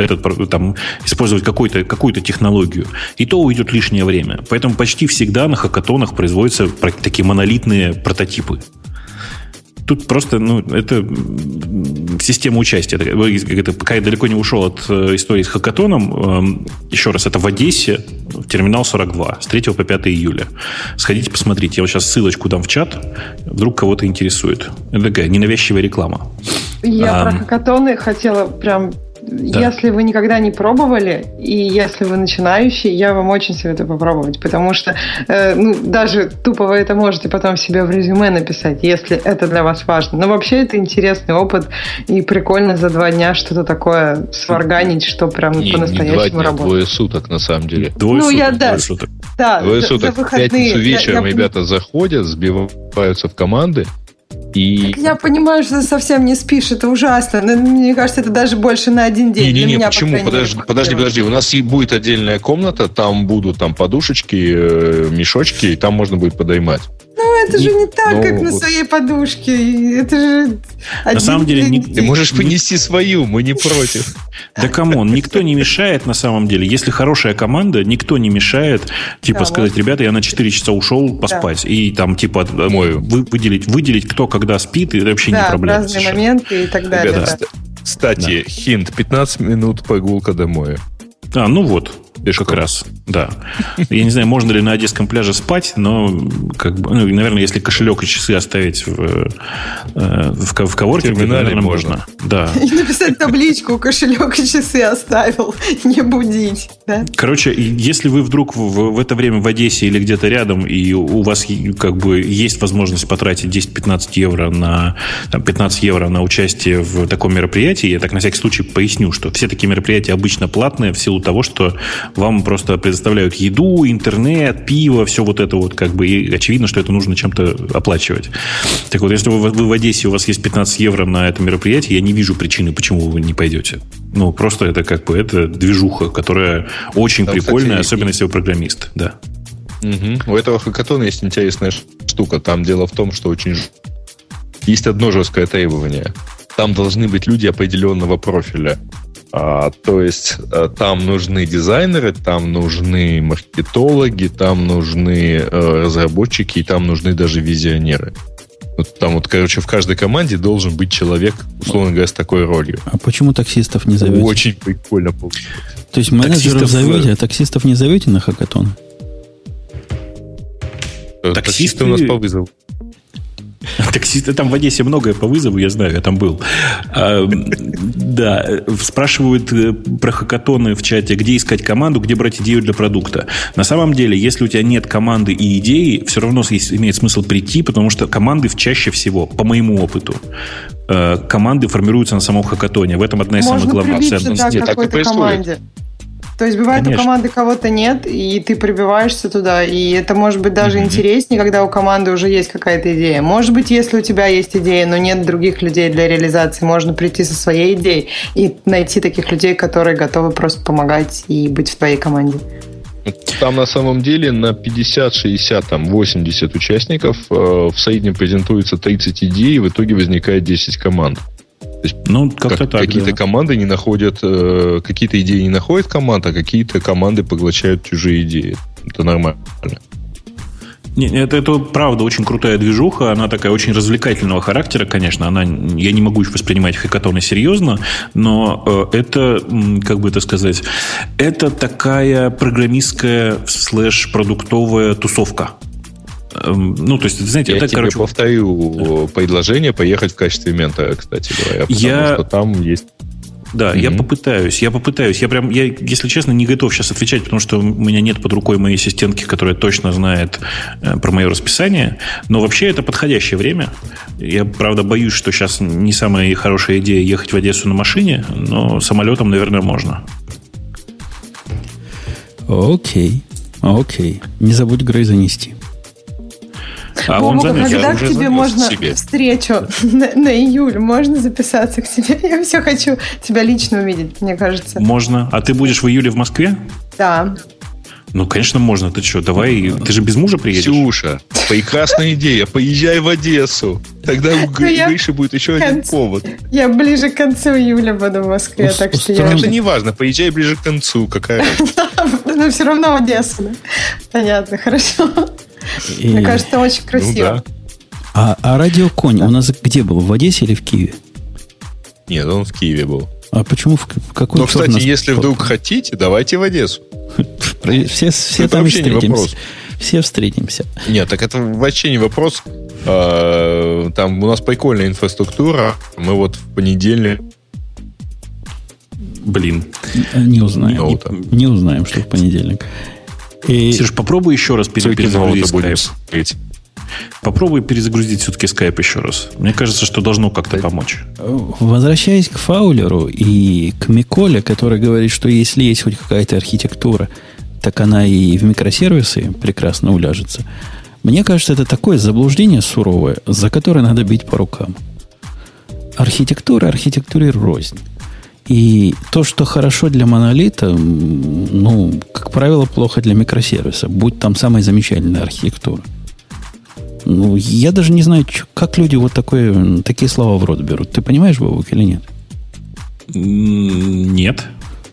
этот, там, использовать какую-то какую технологию, и то уйдет лишнее время. Поэтому почти всегда на хакатонах производятся такие монолитные прототипы. Тут просто, ну, это система участия. Это, пока я далеко не ушел от э, истории с хакатоном, эм, еще раз, это в Одессе, в терминал 42, с 3 по 5 июля. Сходите, посмотрите. Я вот сейчас ссылочку дам в чат, вдруг кого-то интересует. Это такая ненавязчивая реклама. Я а, про хакатоны хотела прям да. Если вы никогда не пробовали, и если вы начинающий, я вам очень советую попробовать, потому что э, ну, даже тупо вы это можете потом себе в резюме написать, если это для вас важно. Но вообще это интересный опыт, и прикольно за два дня что-то такое сварганить, что прям не, по-настоящему работает. Двое суток, на самом деле. Двое ну, суток, я, да, двое суток. Да, двое суток. За выходные. В пятницу вечером я, я... ребята заходят, сбиваются в команды, и... я понимаю, что ты совсем не спишь, это ужасно. Но, мне кажется, это даже больше на один день. Не, не, не, почему? Подожди, подожди, подожди. У нас и будет отдельная комната, там будут там подушечки, э, мешочки, и там можно будет подоймать. Это же не так, Ну, как на вот. своей подушке. Это же... один самом деле, не- Ты можешь понести свою, мы не против. Да come on, никто не мешает на самом деле. Если хорошая команда, никто не мешает, типа Да, сказать, может. ребята, я на 4 часа ушел поспать. И там, типа, вы- выделить, выделить, кто когда спит, это вообще не Да, в проблема. разные совершенно. моменты и так далее. Ребята, да. ст- кстати, hint, 15 минут прогулка домой. А, ну вот, Пешком. как раз, да. Я не знаю, можно ли на Одесском пляже спать, но, как бы, ну, наверное, если кошелек и часы оставить в, э, в, в коворкинге, наверное, можно. можно. Да. И написать табличку, кошелек и часы оставил, не будить. Да? Короче, если вы вдруг в, в это время в Одессе или где-то рядом, и у вас как бы есть возможность потратить 10-15 евро на там, 15 евро на участие в таком мероприятии, я так на всякий случай поясню, что все такие мероприятия обычно платные в силу того, что вам просто предоставляют еду, интернет, пиво, все вот это вот как бы, и очевидно, что это нужно чем-то оплачивать. Так вот, если вы, вы в Одессе, у вас есть 15 евро на это мероприятие, я не вижу причины, почему вы не пойдете. Ну, просто это как бы, это движуха, которая очень Там, прикольная, кстати, особенно если вы программист, да. Мгм. У этого хакатона есть интересная штука. Там дело в том, что очень... Есть одно жесткое требование. Там должны быть люди определенного профиля. А, то есть а, там нужны дизайнеры, там нужны маркетологи, там нужны э, разработчики, и там нужны даже визионеры. Вот там вот, короче, в каждой команде должен быть человек, условно говоря, с такой ролью. А почему таксистов не зовете? Очень прикольно получилось. То есть менеджеров Таксистов, зовете, а таксистов не зовете на хакатон? Э, Таксисты- Таксисты у нас по вызову. Таксисты, там в Одессе многое по вызову, я знаю, я там был. А, Да, спрашивают э, про хакатоны в чате, где искать команду, где брать идею для продукта. На самом деле, если у тебя нет команды и идеи, все равно есть- имеет смысл прийти, потому что команды в- чаще всего, по моему опыту, э, команды формируются на самом хакатоне. В этом одна из самых Можно главных прибиться ценностей. так и происходит. команде. То есть бывает Конечно. у команды кого-то нет, и ты прибиваешься туда, и это может быть даже интереснее, когда у команды уже есть какая-то идея. Может быть, если у тебя есть идея, но нет других людей для реализации, можно прийти со своей идеей и найти таких людей, которые готовы просто помогать и быть в твоей команде. Там на самом деле на 50, 60, там 80 участников э, в среднем презентуется 30 идей, и в итоге возникает 10 команд. Ну, как-то Как- так, какие-то да. команды не находят, э, какие-то идеи не находят команд, а какие-то команды поглощают чужие идеи. Это нормально. Не, это, это правда очень крутая движуха, она такая очень развлекательного характера, конечно, она, я не могу воспринимать хакатоны серьезно, но э, это, как бы это сказать, это такая программистская слэш-продуктовая тусовка. Эм, Ну, то есть, знаете, Я это, тебе короче, повторю предложение поехать в качестве ментора, кстати говоря. Потому Я- что там есть... Да, я Мгм. попытаюсь, я попытаюсь. Я прям, я, если честно, не готов сейчас отвечать, потому что у меня нет под рукой моей ассистентки, которая точно знает э, про мое расписание. Но вообще это подходящее время. Я, правда, боюсь, что сейчас не самая хорошая идея ехать в Одессу на машине, но самолетом, наверное, можно. Окей. Окей. Не забудь Грей занести. А он Бобук, занес. Я когда уже к тебе можно себе. встречу на, на июль? Можно записаться к тебе? Я все хочу тебя лично увидеть, мне кажется. Можно. А ты будешь в июле в Москве? Да. Ну, конечно, можно. Ты что, давай. Ты же без мужа приедешь? Ксюша, прекрасная идея. Поезжай в Одессу. Тогда у Ну, я- Гриши будет еще один повод. Я ближе к концу июля буду в Москве, так что я... Это не важно, поезжай ближе к концу. Какая? Но все равно да? Понятно, хорошо. И- Мне кажется, очень Ну красиво. да. А, а радиоконь у нас где был? В Одессе или в Киеве? Нет, он в Киеве был. А почему в, какой Но, черт кстати, нас если вдруг хотите, давайте в Одессу. Все, все Это там вообще не встретимся. вопрос. Все встретимся. Нет, так это вообще не вопрос. А, Там у нас прикольная инфраструктура. Мы вот в понедельник... Блин. Не узнаем. Не, не узнаем, что в понедельник. И Сереж, попробуй еще раз перезагрузить смотреть. Попробуй перезагрузить все-таки скайп еще раз. Мне кажется, что должно как-то помочь. Возвращаясь к Фаулеру и к Миколе, который говорит, что если есть хоть какая-то архитектура, так она и в микросервисы прекрасно уляжется. Мне кажется, это такое заблуждение суровое, за которое надо бить по рукам. Архитектура архитектуре рознь. И то, что хорошо для монолита, ну, как правило, плохо для микросервиса, будь там самая замечательная архитектура. Ну, я даже не знаю, как люди вот такое, такие слова в рот берут. Ты понимаешь, Бабук, или нет? Нет.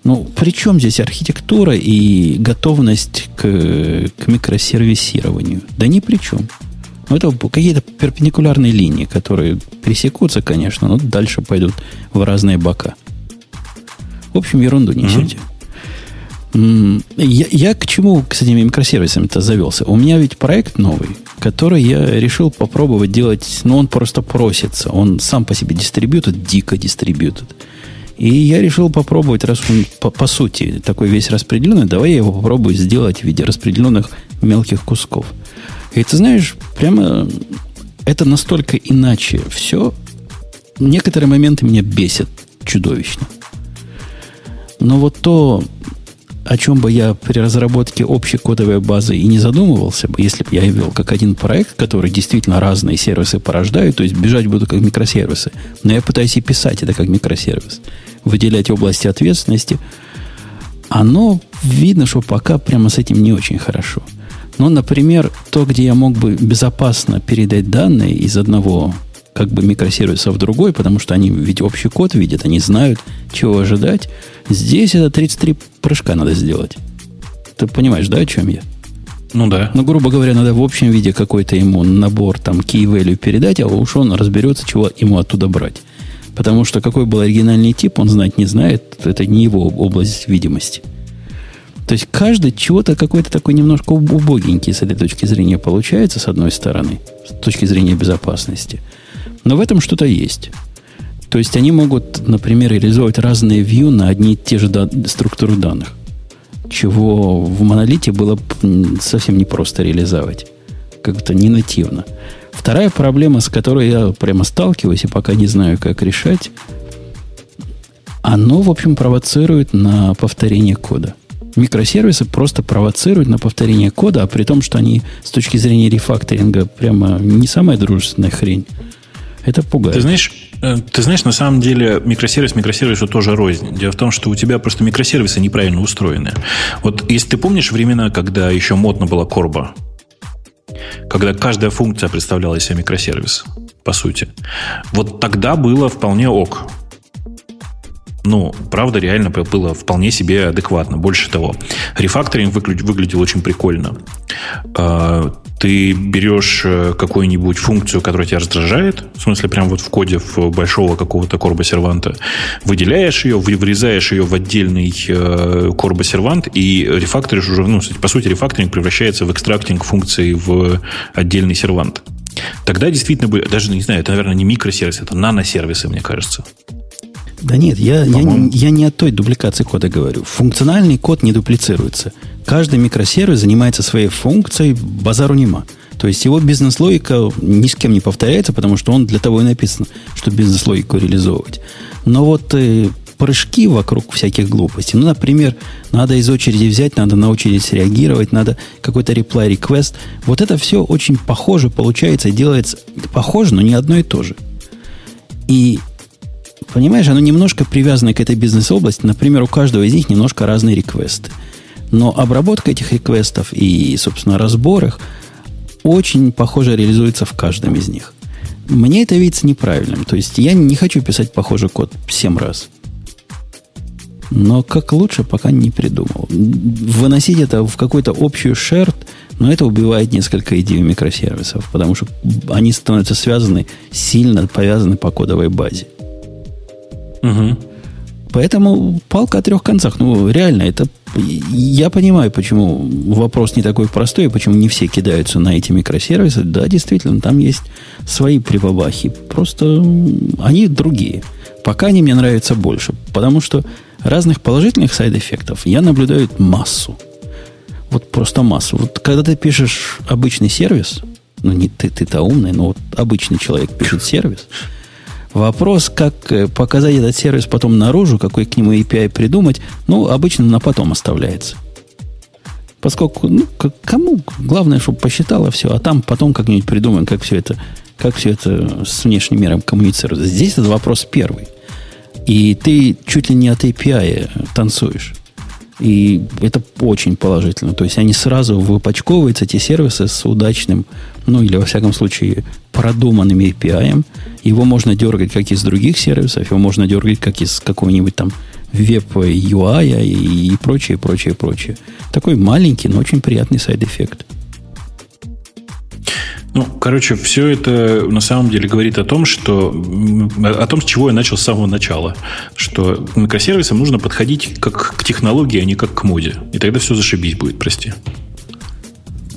Ну, при чем здесь архитектура и готовность к, к микросервисированию? Да ни при чем. Ну, это какие-то перпендикулярные линии, которые пересекутся, конечно, но дальше пойдут в разные бока. В общем, ерунду несете. Mm-hmm. Я, я к чему с этими микросервисами-то завелся? У меня ведь проект новый, который я решил попробовать делать, но ну, он просто просится. Он сам по себе дистрибьютед, дико дистрибьютед. И я решил попробовать, раз он по, по сути такой весь распределенный, давай я его попробую сделать в виде распределенных мелких кусков. И ты знаешь, прямо это настолько иначе все. Некоторые моменты меня бесят чудовищно. Но вот то, о чем бы я при разработке общей кодовой базы и не задумывался бы, если бы я вел как один проект, который действительно разные сервисы порождает, то есть бежать буду как микросервисы, но я пытаюсь и писать это как микросервис, выделять области ответственности, оно видно, что пока прямо с этим не очень хорошо. Но, например, то, где я мог бы безопасно передать данные из одного как бы микросервиса в другой, потому что они ведь общий код видят, они знают, чего ожидать. Здесь это 33 прыжка надо сделать. Ты понимаешь, да, о чем я? Ну да. Ну, грубо говоря, надо в общем виде какой-то ему набор там key value передать, а уж он разберется, чего ему оттуда брать. Потому что какой был оригинальный тип, он знать не знает. Это не его область видимости. То есть каждый чего-то какой-то такой немножко убогенький с этой точки зрения получается, с одной стороны, с точки зрения безопасности – но в этом что-то есть. То есть они могут, например, реализовать разные view на одни и те же да- структуры данных. Чего в монолите было совсем непросто реализовать. Как-то не нативно. Вторая проблема, с которой я прямо сталкиваюсь и пока не знаю, как решать, оно, в общем, провоцирует на повторение кода. Микросервисы просто провоцируют на повторение кода, а при том, что они с точки зрения рефакторинга прямо не самая дружественная хрень. Это пугает. Ты знаешь, э, ты знаешь, на самом деле микросервис микросервису тоже рознь. Дело в том, что у тебя просто микросервисы неправильно устроены. Вот если ты помнишь времена, когда еще модно была корба, когда каждая функция представляла из себя микросервис, по сути, вот тогда было вполне ок. Ну, правда, реально было вполне себе адекватно. Больше того, рефакторинг выглядел очень прикольно. Ты берешь э, какую-нибудь функцию, которая тебя раздражает, в смысле, прям вот в коде в большого какого-то корба серванта, выделяешь ее, вырезаешь ее в отдельный э, корба сервант и рефакторишь уже, ну, по сути, рефакторинг превращается в экстрактинг функции в отдельный сервант. Тогда действительно, даже, не знаю, это, наверное, не микросервис, это наносервисы, мне кажется. Да нет, я, я, я не о той дубликации кода говорю. Функциональный код не дуплицируется. Каждый микросервис занимается своей функцией, базару нема. То есть его бизнес-логика ни с кем не повторяется, потому что он для того и написан, чтобы бизнес-логику реализовывать. Но вот э, прыжки вокруг всяких глупостей. Ну, например, надо из очереди взять, надо на очередь среагировать, надо какой-то reply request. Вот это все очень похоже получается, делается похоже, но не одно и то же. И Понимаешь, оно немножко привязано к этой бизнес-области. Например, у каждого из них немножко разные реквесты. Но обработка этих реквестов и, собственно, разбор их очень похоже реализуется в каждом из них. Мне это видится неправильным. То есть я не хочу писать похожий код 7 раз. Но как лучше, пока не придумал. Выносить это в какую-то общую шерт, но это убивает несколько идей микросервисов, потому что они становятся связаны, сильно повязаны по кодовой базе. Угу. Поэтому палка о трех концах. Ну, реально, это... Я понимаю, почему вопрос не такой простой, почему не все кидаются на эти микросервисы. Да, действительно, там есть свои прибабахи. Просто они другие. Пока они мне нравятся больше. Потому что разных положительных сайд-эффектов я наблюдаю массу. Вот просто массу. Вот когда ты пишешь обычный сервис, ну, не ты, ты-то умный, но вот обычный человек пишет сервис, Вопрос, как э, показать этот сервис потом наружу, какой к нему API придумать, ну, обычно на потом оставляется. Поскольку, ну, кому главное, чтобы посчитало все, а там потом как-нибудь придумаем, как все это, как все это с внешним миром коммуницирует. Здесь этот вопрос первый. И ты чуть ли не от API танцуешь. И это очень положительно. То есть они сразу выпочковываются, эти сервисы, с удачным, ну или во всяком случае продуманным API. Его можно дергать как из других сервисов, его можно дергать как из какого-нибудь там web UI и, прочее, прочее, прочее. Такой маленький, но очень приятный side effect. Ну, короче, все это на самом деле говорит о том, что о том, с чего я начал с самого начала, что к микросервисам нужно подходить как к технологии, а не как к моде. И тогда все зашибись будет, прости.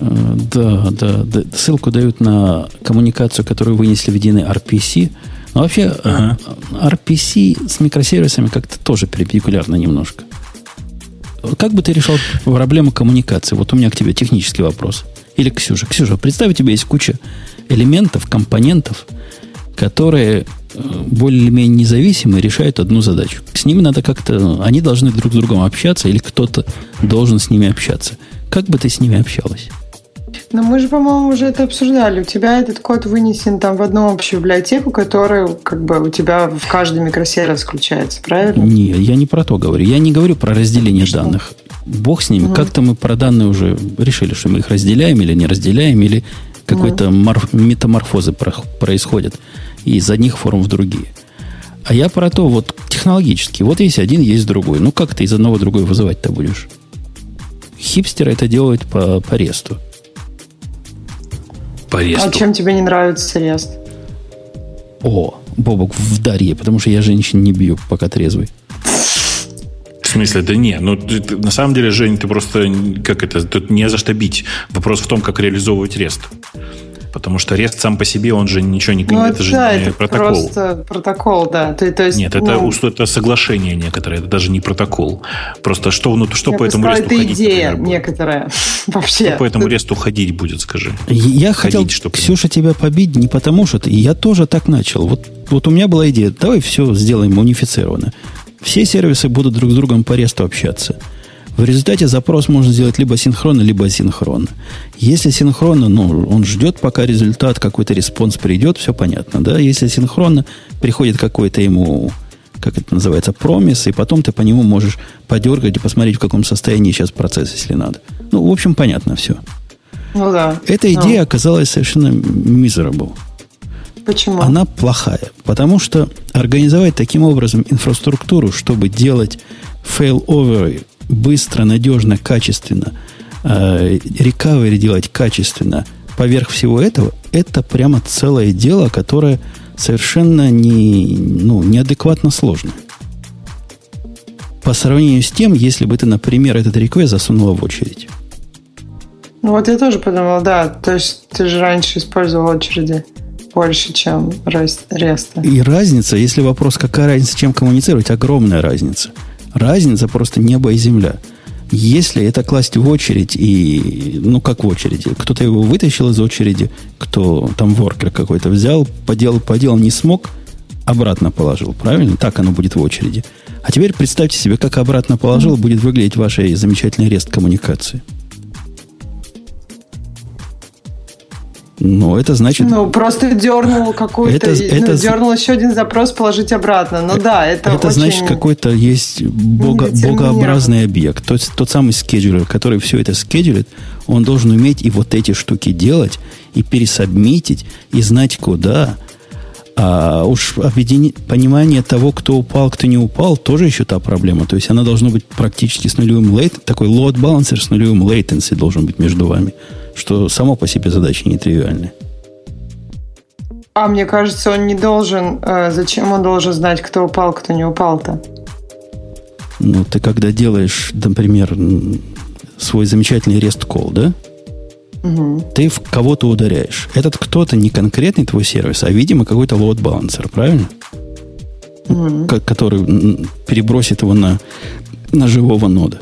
Э, да, да, да. Ссылку дают на коммуникацию, которую вынесли в единый RPC. Но вообще ага. RPC с микросервисами как-то тоже перпендикулярно немножко. Как бы ты решал проблему коммуникации? Вот у меня к тебе технический вопрос. Или Ксюша. Ксюша, представь, у тебя есть куча элементов, компонентов, которые э, более-менее независимы решают одну задачу. С ними надо как-то... Они должны друг с другом общаться, или кто-то должен с ними общаться. Как бы ты с ними общалась? Но мы же, по-моему, уже это обсуждали. У тебя этот код вынесен там в одну общую библиотеку, которая как бы у тебя в каждый микросервис включается, правильно? Не, я не про то говорю. Я не говорю про разделение Что? данных. Бог с ними. Угу. Как-то мы про данные уже решили, что мы их разделяем или не разделяем, или какой-то угу. метаморфозы происходят из одних форм в другие. А я про то, вот технологически. Вот есть один, есть другой. Ну, как ты из одного другой вызывать-то будешь? Хипстеры это делают по, по ресту по ресту. А чем тебе не нравится рест? О, Бобок в Дарье, потому что я женщин не бью, пока трезвый. В смысле, да не, ну ты, на самом деле, Жень, ты просто, как это, тут не за что бить. Вопрос в том, как реализовывать рест. Потому что REST сам по себе, он же ничего не... Ну, это, же да, не это протокол. просто протокол, да. То, то есть, Нет, это, ну, это соглашение некоторое, это даже не протокол. Просто что, ну, что по этому REST это идея например, некоторая вообще. Что по этому REST ходить будет, скажи? Я хотел, что Ксюша, тебя побить не потому, что ты... Я тоже так начал. Вот, вот у меня была идея, давай все сделаем унифицированно. Все сервисы будут друг с другом по REST у общаться. В результате запрос можно сделать либо синхронно, либо асинхронно. Если синхронно, ну, он ждет, пока результат, какой-то response придет, все понятно, да? Если асинхронно, приходит какой-то ему, как это называется, promise, и потом ты по нему можешь подергать и посмотреть, в каком состоянии сейчас процесс, если надо. Ну, в общем, понятно все. Ну да. Эта идея ну. оказалась совершенно miserable. Почему? Она плохая. Потому что организовать таким образом инфраструктуру, чтобы делать fail-over быстро, надежно, качественно, э, рекавери делать качественно поверх всего этого, это прямо целое дело, которое совершенно не, ну, неадекватно сложно. По сравнению с тем, если бы ты, например, этот реквест засунула в очередь. Ну вот я тоже подумал, да. То есть ты же раньше использовал очереди больше, чем реста. И разница, если вопрос, какая разница, чем коммуницировать, огромная разница – Разница просто небо и земля. Если это класть в очередь и, ну как в очереди, кто-то его вытащил из очереди, кто там воркер какой-то взял, поделал, поделал, не смог, обратно положил, правильно? Так оно будет в очереди. А теперь представьте себе, как обратно положил, будет выглядеть ваша замечательный рест коммуникации. Ну, это значит... Ну, просто дернул какой-то... Это, ну, это, дернул еще один запрос положить обратно. Ну да, это Это очень... значит, какой-то есть бого, богообразный объект. Тот, тот самый скеджулер, который все это скеджулит, он должен уметь и вот эти штуки делать, и пересобмитить, и знать куда. А уж объедини... понимание того, кто упал, кто не упал, тоже еще та проблема. То есть она должна быть практически с нулевым лейтенси, такой load balancer с нулевым latency должен быть между вами что само по себе задача нетривиальная. А мне кажется, он не должен... Э, зачем он должен знать, кто упал, кто не упал-то? Ну, ты когда делаешь, например, свой замечательный REST call, да? Угу. Ты в кого-то ударяешь. Этот кто-то не конкретный твой сервис, а, видимо, какой-то balancer, правильно? Угу. Который перебросит его на, на живого нода.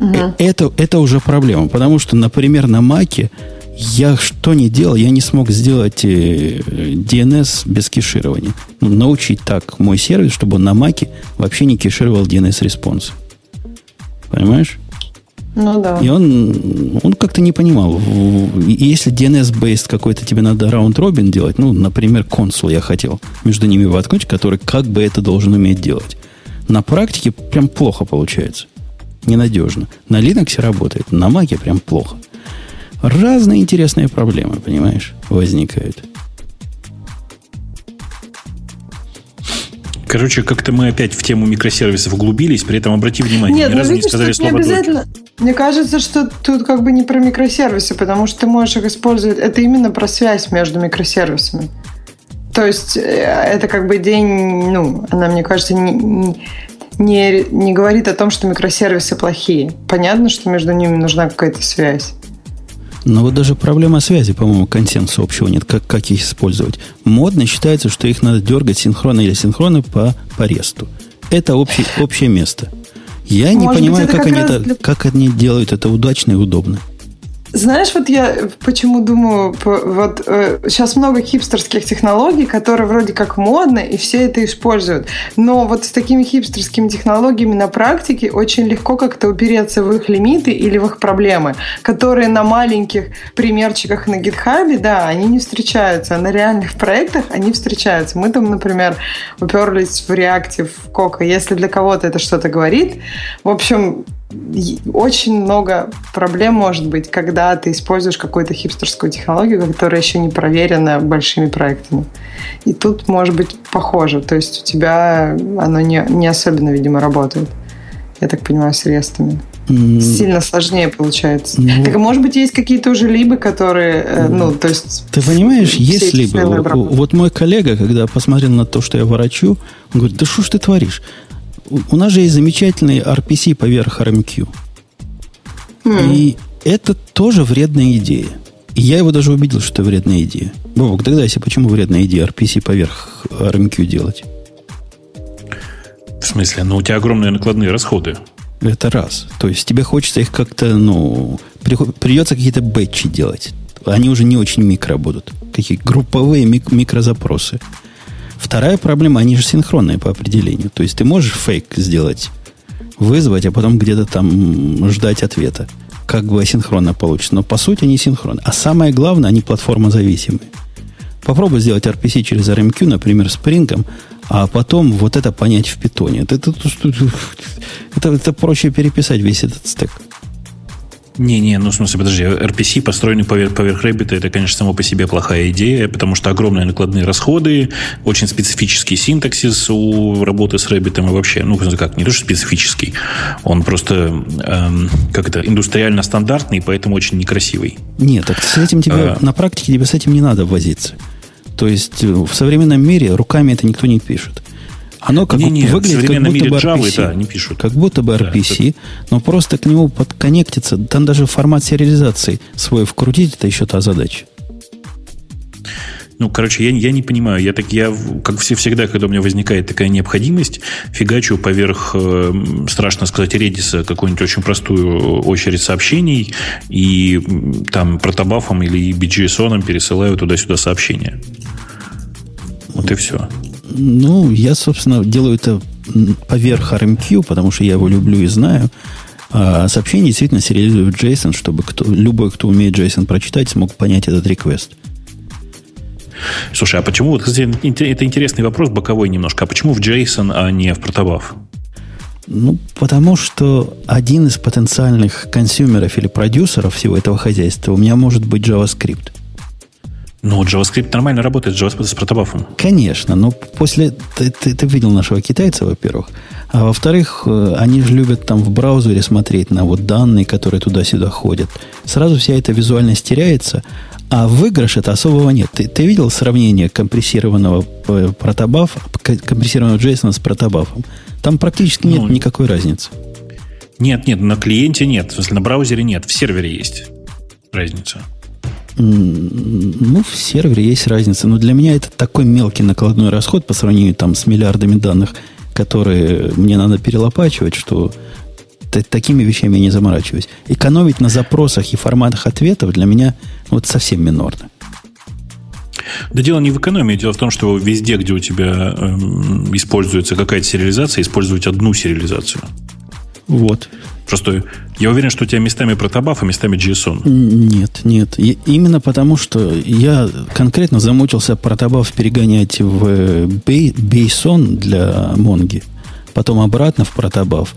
Угу. Это, это уже проблема, потому что, например, на Маке я что не делал, я не смог сделать DNS э, без кеширования. Ну, научить так мой сервис, чтобы он на Маке вообще не кешировал DNS response. Понимаешь? Ну да. И он, он как-то не понимал. Если DNS-based какой-то тебе надо round robin делать, ну, например, консул я хотел между ними воткнуть, который как бы это должен уметь делать. На практике прям плохо получается. Ненадежно. На Linux работает, на Mac прям плохо. Разные интересные проблемы, понимаешь, возникают. Короче, как-то мы опять в тему микросервисов углубились, при этом обрати внимание, Нет, ни ну разу видишь, не сказали тут не слово обязательно. Мне кажется, что тут как бы не про микросервисы, потому что ты можешь их использовать. Это именно про связь между микросервисами. То есть э, это как бы день, ну, она, мне кажется, не, не, не говорит о том, что микросервисы плохие. Понятно, что между ними нужна какая-то связь. Но вот даже проблема связи, по-моему, консенсуса общего нет, как, как их использовать. Модно считается, что их надо дергать синхронно или синхронно по, по ресту. Это общий, общее место. Я не Может быть, понимаю, это как, как они раз это, для- как они делают это удачно и удобно. Знаешь, вот я почему думаю, вот э, сейчас много хипстерских технологий, которые вроде как модны, и все это используют. Но вот с такими хипстерскими технологиями на практике очень легко как-то упереться в их лимиты или в их проблемы, которые на маленьких примерчиках на гитхабе, да, они не встречаются, а на реальных проектах они встречаются. Мы там, например, уперлись в Reactive Coca. Если для кого-то это что-то говорит, в общем, очень много проблем может быть, когда ты используешь какую-то хипстерскую технологию, которая еще не проверена большими проектами. И тут может быть похоже. То есть у тебя оно не, не особенно, видимо, работает. Я так понимаю, с рестами. М, Сильно сложнее получается. Ну. Так, а может быть, есть какие-то уже либы, которые, э, ну, то есть... Ты понимаешь, все если эти бы... целые в- обработки. Вот мой коллега, когда посмотрел на то, что я ворочу, он говорит, да что ж ты творишь? У нас же есть замечательный RPC поверх RMQ. М. И это тоже вредная идея. И я его даже убедил, что это вредная идея. Бобок, догадайся, почему вредная идея RPC поверх RMQ делать? В смысле? Ну, у тебя огромные накладные расходы. Это раз. То есть тебе хочется их как-то, ну, придется какие-то бэтчи делать. Они уже не очень микро будут. Какие групповые мик- микрозапросы. Вторая проблема, они же синхронные по определению. То есть ты можешь фейк сделать, вызвать, а потом где-то там ждать ответа. Как бы асинхронно получится. Но по сути они синхронны. А самое главное, они платформозависимые. Попробуй сделать RPC через RMQ, например, с Spring, а потом вот это понять в питоне. Это, это, это, это проще переписать весь этот стек. Не-не, ну в смысле, подожди, RPC, построенный поверх, поверх Rabbit, это, конечно, само по себе плохая идея, потому что огромные накладные расходы, очень специфический синтаксис у работы с Rabbit и вообще, ну, как, не то, что специфический, он просто, эм, как это, индустриально стандартный, поэтому очень некрасивый. Нет, так с этим тебе, А. на практике тебе с этим не надо возиться. То есть э, в современном мире руками это никто не пишет. Оно как Не-не, в выглядит как будто мире бы Java, RPC. да, не пишут. Как будто бы Да, RPC, но просто к нему подконнектиться, там даже формат сериализации свой вкрутить, это еще та задача. Ну, короче, я, я не понимаю. Я так, я, как все всегда, когда у меня возникает такая необходимость, фигачу поверх, э, страшно сказать, Redis какую-нибудь очень простую очередь сообщений и там протобафом или BGSON пересылаю туда-сюда сообщения. Вот и все. Ну, я, собственно, делаю это поверх RMQ, потому что я его люблю и знаю. А сообщение действительно сериализую в JSON, чтобы кто, любой, кто умеет JSON прочитать, смог понять этот реквест. Слушай, а почему, вот, кстати, это интересный вопрос, боковой немножко, а почему в JSON, а не в протобаф? Ну, потому что один из потенциальных консюмеров или продюсеров всего этого хозяйства у меня может быть JavaScript. Ну, JavaScript нормально работает JavaScript с протобафом. Конечно, но после... Ты, ты, ты видел нашего китайца, во-первых. А во-вторых, э, они же любят там в браузере смотреть на вот данные, которые туда-сюда ходят. Сразу вся эта визуальность теряется, а выигрыша-то особого нет. Ты, ты видел сравнение компрессированного э, протобафа, компрессированного JSON с протобафом? Там практически нет Ну, никакой разницы. Нет, нет, на клиенте нет, в смысле, на браузере нет, в сервере есть разница. Ну, в сервере есть разница, но для меня это такой мелкий накладной расход по сравнению там, с миллиардами данных, которые мне надо перелопачивать, что такими вещами я не заморачиваюсь. Экономить на запросах и форматах ответов для меня вот совсем минорно. Да дело не в экономии, дело в том, что везде, где у тебя эм, используется какая-то сериализация, использовать одну сериализацию. Вот. Просто я уверен, что у тебя местами протобаф, а местами JSON. Нет, нет. И именно потому, что я конкретно замучился протобаф перегонять в э, бей- Бейсон для Монги, потом обратно в протобаф.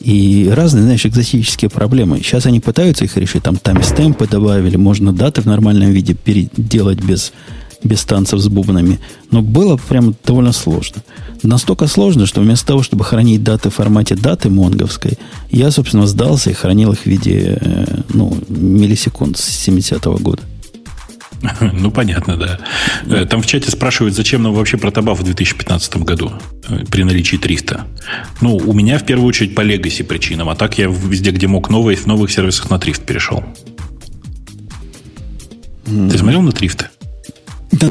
И разные, знаешь, экзотические проблемы. Сейчас они пытаются их решить. Там таймстемпы добавили, можно даты в нормальном виде переделать без, без танцев с бубнами. Но было прям довольно сложно. Настолько сложно, что вместо того, чтобы хранить даты в формате даты монговской, я, собственно, сдался и хранил их в виде э, ну, миллисекунд с 70-го года. Ну, понятно, да. Э, там в чате спрашивают, зачем нам вообще протобаф в 2015 году э, при наличии трифта. Ну, у меня в первую очередь по легаси причинам, а так я везде, где мог, новые, в новых сервисах на трифт перешел. Ты смотрел на трифт? Да.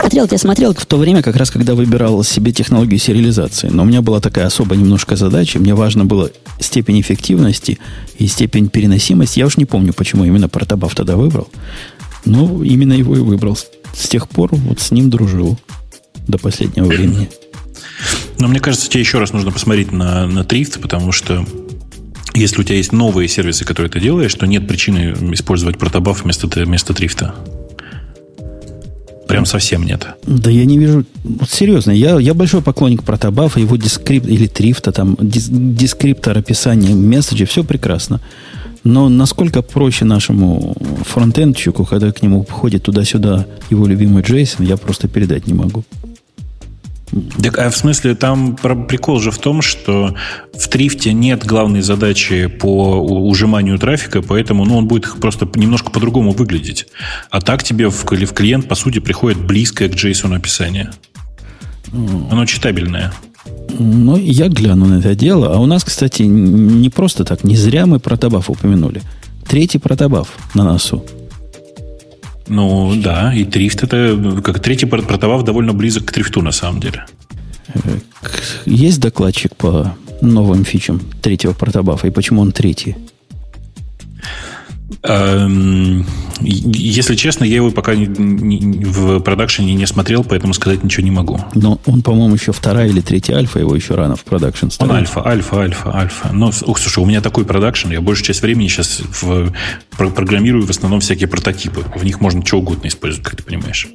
Смотрел, я смотрел в то время, как раз когда выбирал себе технологию сериализации. Но у меня была такая особая немножко задача. Мне важно было степень эффективности и степень переносимости. Я уж не помню, почему именно протобаф тогда выбрал. Ну, именно его и выбрал. С тех пор вот с ним дружил до последнего времени. Но мне кажется, тебе еще раз нужно посмотреть на, на Thrift, потому что если у тебя есть новые сервисы, которые ты делаешь, то нет причины использовать protobuf вместо, вместо Трифта. Прям совсем нет. Да я не вижу... Вот серьезно, я, я большой поклонник протобафа, его дискрипт или трифта, там, дис, дискриптор, описание, месседжи, все прекрасно. Но насколько проще нашему фронтендчику, когда к нему входит туда-сюда его любимый JSON, я просто передать не могу. Так, а в смысле, там прикол же в том, что в трифте нет главной задачи по ужиманию трафика, поэтому ну, он будет просто немножко по-другому выглядеть. А так тебе в, в клиент, по сути, приходит близкое к JSON описание. Оно читабельное. Ну, я гляну на это дело. А у нас, кстати, не просто так. Не зря мы протобаф упомянули. Третий протобаф на носу. Ну, да, и Thrift это... Как третий protobuf довольно близок к трифту, на самом деле. Э, есть докладчик по новым фичам третьего протобафа, и почему он третий? Эм, если честно, я его пока в продакшене не смотрел, поэтому сказать ничего не могу. Но он, по-моему, еще вторая или третья альфа, его еще рано в продакшн ставить. Он альфа, альфа, альфа, альфа. Но, ух, слушай, у меня такой продакшн, я большую часть времени сейчас в, про, программирую в основном всякие прототипы. В них можно что угодно использовать, как ты понимаешь.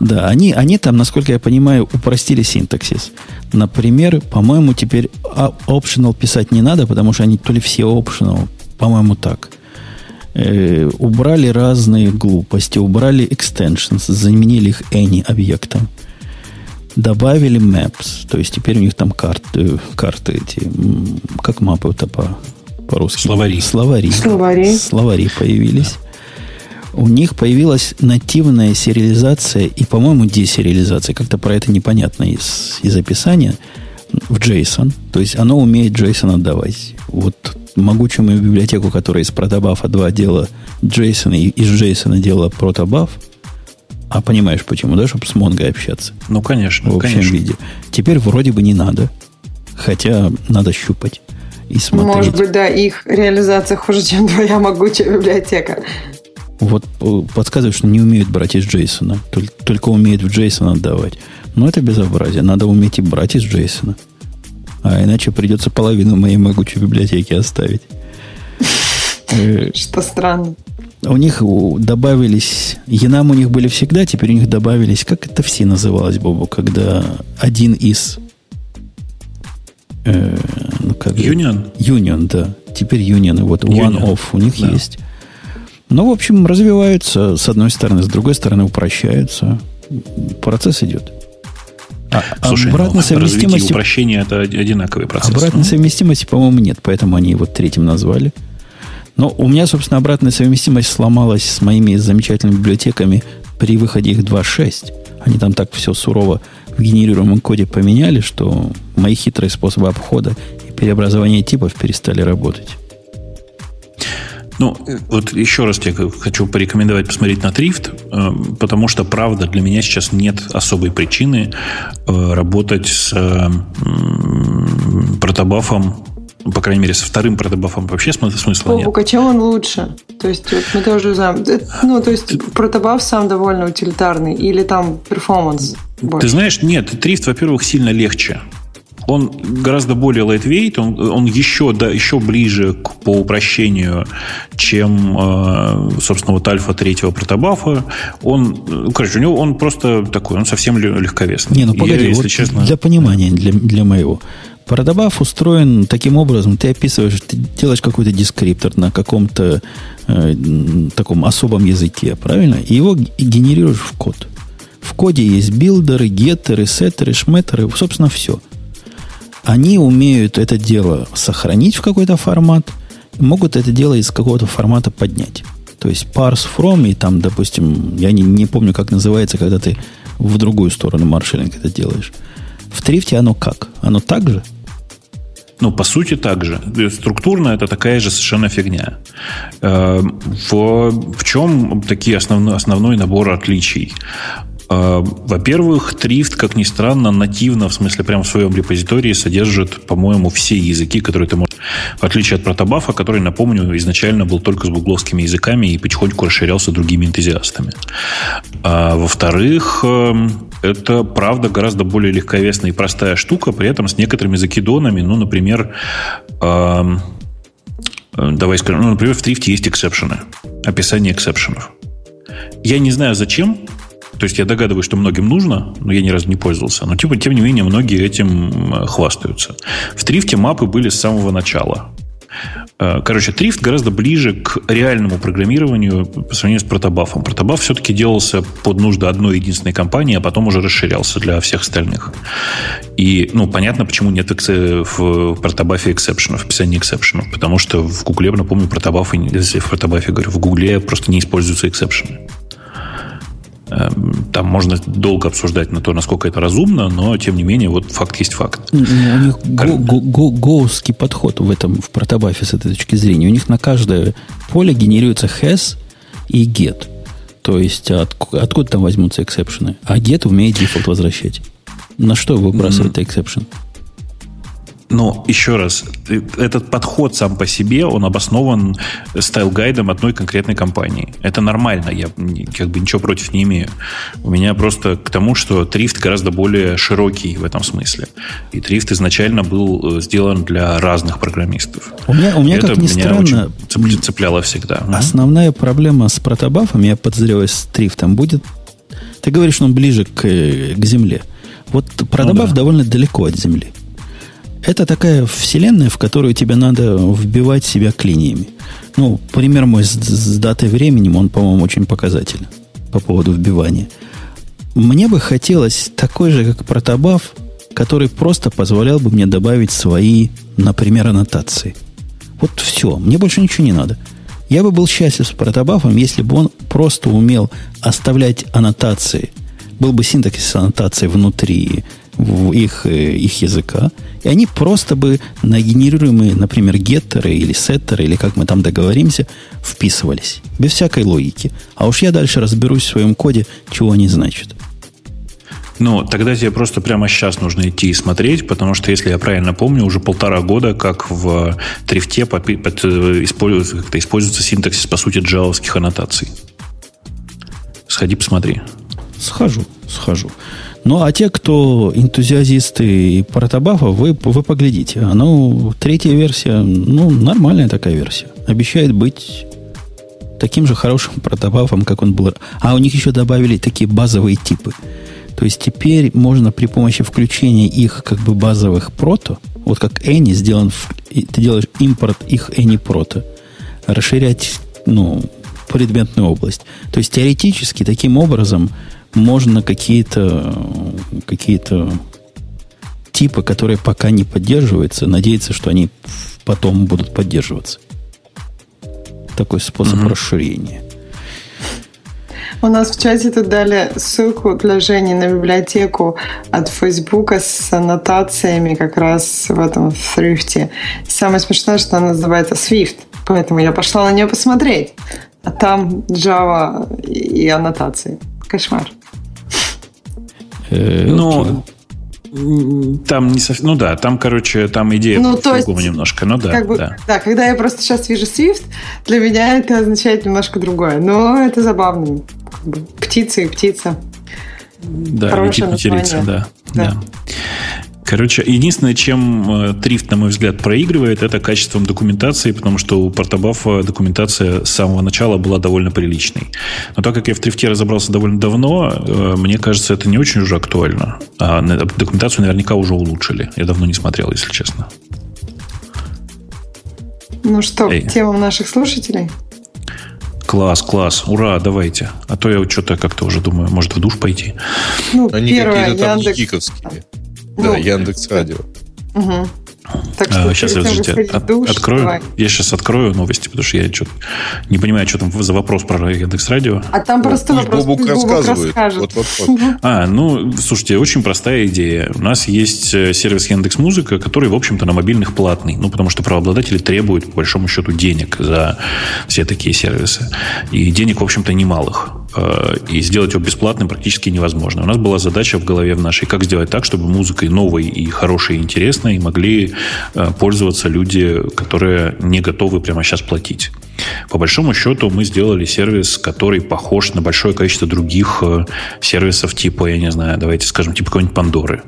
Да, они, они там, насколько я понимаю, упростили синтаксис. Например, по-моему, теперь optional писать не надо, потому что они то ли все optional, по-моему, так – э, убрали разные глупости, убрали extensions, заменили их any объектом, добавили maps, то есть теперь у них там карты, карты эти, как мапы это по, по-русски? Словари. Словари. Словари. Словари появились. Да. У них появилась нативная сериализация и, по-моему, десериализация. Как-то про это непонятно из, из описания в JSON. То есть оно умеет JSON отдавать. Вот могучую библиотеку, которая из протобафа 2 делала JSON и из JSON делала протобаф, а понимаешь почему, да, чтобы с Mongo общаться? Ну, конечно. В общем конечно. виде. Теперь вроде бы не надо. Хотя надо щупать и смотреть. Может быть, да, их реализация хуже, чем твоя могучая библиотека. Вот э, подсказывают, что не умеют брать из JSON. Только, только умеют в JSON отдавать. Но это безобразие. Надо уметь и брать из JSON. А иначе придется половину моей могучей библиотеки оставить. Э, Что странно. У них добавились... Янам у них были всегда, теперь у них добавились... Как это все называлось, Бобу, когда один из... Э, ну, как Union? Union, да. Теперь Union. Вот One Off у них да. есть. Ну, в общем, развиваются с одной стороны, с другой стороны упрощаются. Процесс идет. А, Слушай, обратной ну, совместимости... упрощение это одинаковый процесс. Обратной ну? совместимости, по-моему, нет, поэтому они его третьим назвали. Но у меня, собственно, обратная совместимость сломалась с моими замечательными библиотеками при выходе их 2.6. Они там так все сурово в генерируемом коде поменяли, что мои хитрые способы обхода и преобразования типов перестали работать. Ну, вот еще раз тебе хочу порекомендовать посмотреть на Трифт, э, потому что, правда, для меня сейчас нет особой причины э, работать с протобафом по крайней мере, со вторым протобафом вообще смысла нет. Бобук, а чем он лучше? То есть, вот мы тоже знаем. Ну, то есть, протобаф сам довольно утилитарный или там перформанс больше? Ты знаешь, нет, Трифт, во-первых, сильно легче он гораздо более lightweight, он, он еще, да, еще ближе к, по упрощению, чем, э, собственно, вот альфа третьего протобафа. Он, ну, короче, у него он просто такой, он совсем легковесный. Не, ну погоди, Я, если вот честно... для понимания, для, для моего. Продабаф устроен таким образом, ты описываешь, ты делаешь какой-то дескриптор на каком-то э, таком особом языке, правильно? И его генерируешь в код. В коде есть билдеры, геттеры, сеттеры, шметтеры, собственно, все. Они умеют это дело сохранить в какой-то формат, могут это дело из какого-то формата поднять. То есть parse from, и там, допустим, я не, не помню, как называется, когда ты в другую сторону маршалинг это делаешь. В трифте оно как? Оно так же? Ну, по сути, так же. Структурно это такая же совершенно фигня. Э, в, в чем такие основной, основной набор отличий? Э, во-первых, Трифт, как ни странно, нативно, в смысле прямо в своем репозитории содержит, по-моему, все языки, которые ты можешь... В отличие от протобафа, который, напомню, изначально был только с гугловскими языками и потихоньку расширялся другими энтузиастами. А, во-вторых, эм, это, правда, гораздо более легковесная и простая штука, при этом с некоторыми закидонами, ну, например, эм, давай скажем, ну, например, в Трифте есть эксепшены, описание эксепшенов. Я не знаю, зачем, то есть я догадываюсь, что многим нужно, но я ни разу не пользовался. Но типа, тем не менее, многие этим э, хвастаются. В Трифте мапы были с самого начала. Э, короче, Трифт гораздо ближе к реальному программированию по сравнению с протобафом. Протобаф все-таки делался под нужды одной единственной компании, а потом уже расширялся для всех остальных. И, ну, понятно, почему нет в протобафе эксепшенов, описании эксепшенов. Потому что в Гугле, напомню, протобафы, если в протобафе говорю, в Гугле просто не используются эксепшены. Эм, там можно долго обсуждать на то, насколько это разумно, но тем не менее, вот факт есть факт. У них гоуский подход в этом, в протобафе с этой точки зрения. У них на каждое поле генерируется has и get. То есть от, откуда там возьмутся эксепшены? А get умеет дефолт возвращать. На что выбрасывает mm. exception? Но еще раз, этот подход сам по себе, он обоснован стайл-гайдом одной конкретной компании. Это нормально, я как бы ничего против не имею. У меня просто к тому, что Thrift гораздо более широкий в этом смысле. И Thrift изначально был э, сделан для разных программистов. У меня, у меня Это как ни меня странно, очень цепляло всегда. Основная проблема с протобафом, я подозреваю, с Трифтом будет... Ты говоришь, что он ближе к, к Земле. Вот продобав ну, да. довольно далеко от Земли. Это такая вселенная, в которую тебе надо вбивать себя клиниями. Ну, пример мой с, с датой временем, он, по-моему, очень показательный по поводу вбивания. Мне бы хотелось такой же, как протобаф, который просто позволял бы мне добавить свои, например, аннотации. Вот все, мне больше ничего не надо. Я бы был счастлив с протобафом, если бы он просто умел оставлять аннотации. Был бы синтаксис аннотации внутри в их, э, их языка, и они просто бы на генерируемые, например, геттеры или сеттеры, или как мы там договоримся, вписывались. Без всякой логики. А уж я дальше разберусь в своем коде, чего они значат. Ну, тогда тебе просто прямо сейчас нужно идти и смотреть, потому что, если я правильно помню, уже полтора года, как в Трифте под, под, э, используется, как-то используется синтаксис, по сути, джавовских аннотаций. Сходи, посмотри. Схожу, схожу. Ну, а те, кто энтузиазисты протобафа, вы, вы поглядите. Ну, третья версия, ну, нормальная такая версия. Обещает быть таким же хорошим протобафом, как он был. А у них еще добавили такие базовые типы. То есть теперь можно при помощи включения их как бы базовых прото, вот как Any сделан, ты делаешь импорт их Any прото, расширять, ну, предметную область. То есть теоретически таким образом можно какие-то какие типы, которые пока не поддерживаются, надеяться, что они потом будут поддерживаться. Такой способ угу. расширения. У нас в чате тут дали ссылку для Жени на библиотеку от Фейсбука с аннотациями как раз в этом Thrifty. Самое смешное, что она называется Swift, поэтому я пошла на нее посмотреть. А там Java и аннотации. Кошмар. Э, ну, там не совсем, ну да, там, короче, там идея ну, то есть, немножко, ну да, как бы, да. Да, когда я просто сейчас вижу Swift, для меня это означает немножко другое, но это забавно. Как бы, птица и птица. Да, Хорошее летит да, да. да. Короче, единственное, чем э, Трифт, на мой взгляд, проигрывает, это качеством документации, потому что у Портобафа документация с самого начала была довольно приличной. Но так как я в Трифте разобрался довольно давно, э, мне кажется, это не очень уже актуально. А документацию наверняка уже улучшили. Я давно не смотрел, если честно. Ну что, Эй. тема наших слушателей? Класс, класс, ура, давайте. А то я что-то как-то уже думаю, может в душ пойти. Ну, Они какие-то там Яндекс... гиковские. Ну, да, Яндекс Радио. Угу. Так что, а, сейчас, подождите, от, душ, открою. Давай. Я сейчас открою новости, потому что я что не понимаю, что там за вопрос про Яндекс Радио. А там ну, просто вопрос Бобук рассказывает. Вот, вот, вот. А, ну, слушайте, очень простая идея. У нас есть э, сервис Яндекс Музыка, который, в общем-то, на мобильных платный. Ну, потому что правообладатели требуют, по большому счету, денег за все такие сервисы. И денег, в общем-то, немалых. Э, и сделать его бесплатным практически невозможно. У нас была задача в голове в нашей, как сделать так, чтобы музыкой новой и хорошей и интересной могли э, пользоваться люди, которые не готовы прямо сейчас платить. По большому счету мы сделали сервис, который похож на большое количество других э, сервисов типа, я не знаю, давайте скажем, типа какой-нибудь Пандоры.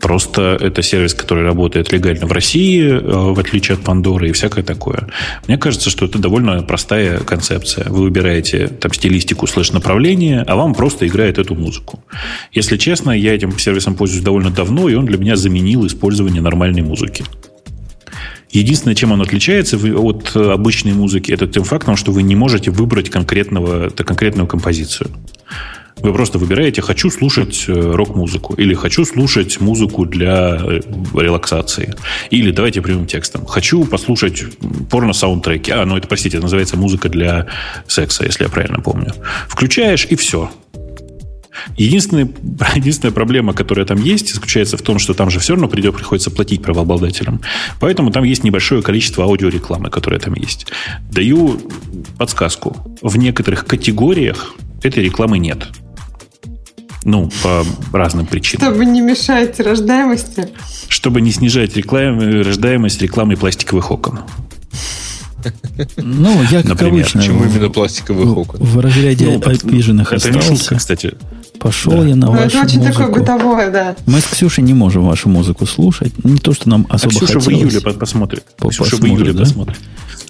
Просто это сервис, который работает легально в России, э, в отличие от Пандоры и всякое такое. Мне кажется, что это довольно простая концепция. Вы выбираете там стилистику слэш-направление, а вам просто играет эту музыку. Если честно, я этим сервисом пользуюсь довольно давно, и он для меня заменил использование нормальной музыки. Единственное, чем он отличается от обычной музыки, это тем фактом, что вы не можете выбрать конкретного, конкретную композицию. Вы просто выбираете, хочу слушать э, рок-музыку, или хочу слушать музыку для э, релаксации. Или давайте прямым текстом. Хочу послушать порно-саундтреки. А, ну это, простите, это называется музыка для секса, если я правильно помню. Включаешь, и все. Единственная, единственная проблема, которая там есть, заключается в том, что там же все равно придет, приходится платить правообладателям. Поэтому там есть небольшое количество аудиорекламы, которая там есть. Даю подсказку. В некоторых категориях этой рекламы нет. Ну, по разным причинам. Чтобы не мешать рождаемости. Чтобы не снижать рекламе, рождаемость рекламы пластиковых окон. Ну, я как Например, обычно. Почему именно пластиковых окон? В разряде ну, обиженных это остался. Не шутка, кстати. Пошел да. я на ну, вашу Это очень музыку. такое бытовое, да. Мы с Ксюшей не можем вашу музыку слушать. Не то, что нам особо а Ксюша хотелось. в июле посмотрит. Ксюша в июле да? посмотрит.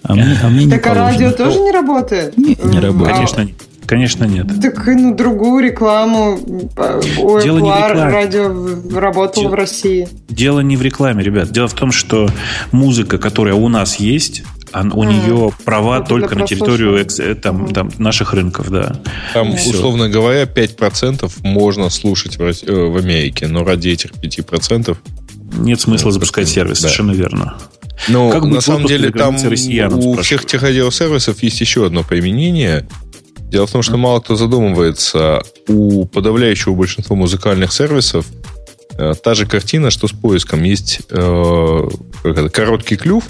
А мне, а мне так не а радио тоже не работает? Не, не работает. Конечно, нет. Конечно, нет. Так ну, другую рекламу ОЭП Дело не в рекламе. радио работало Дело, в России. Дело не в рекламе, ребят. Дело в том, что музыка, которая у нас есть, у mm. нее права Это только на территорию экс, э, там, mm. там, наших рынков, да. Там, mm. условно говоря, 5% можно слушать в, э, в Америке, но ради этих 5% нет смысла запускать сервис, да. совершенно верно. Но как на самом деле там у всех тех радиосервисов есть еще одно применение – Дело в том, что мало кто задумывается, у подавляющего большинства музыкальных сервисов э, та же картина, что с поиском. Есть э, как это, короткий клюв,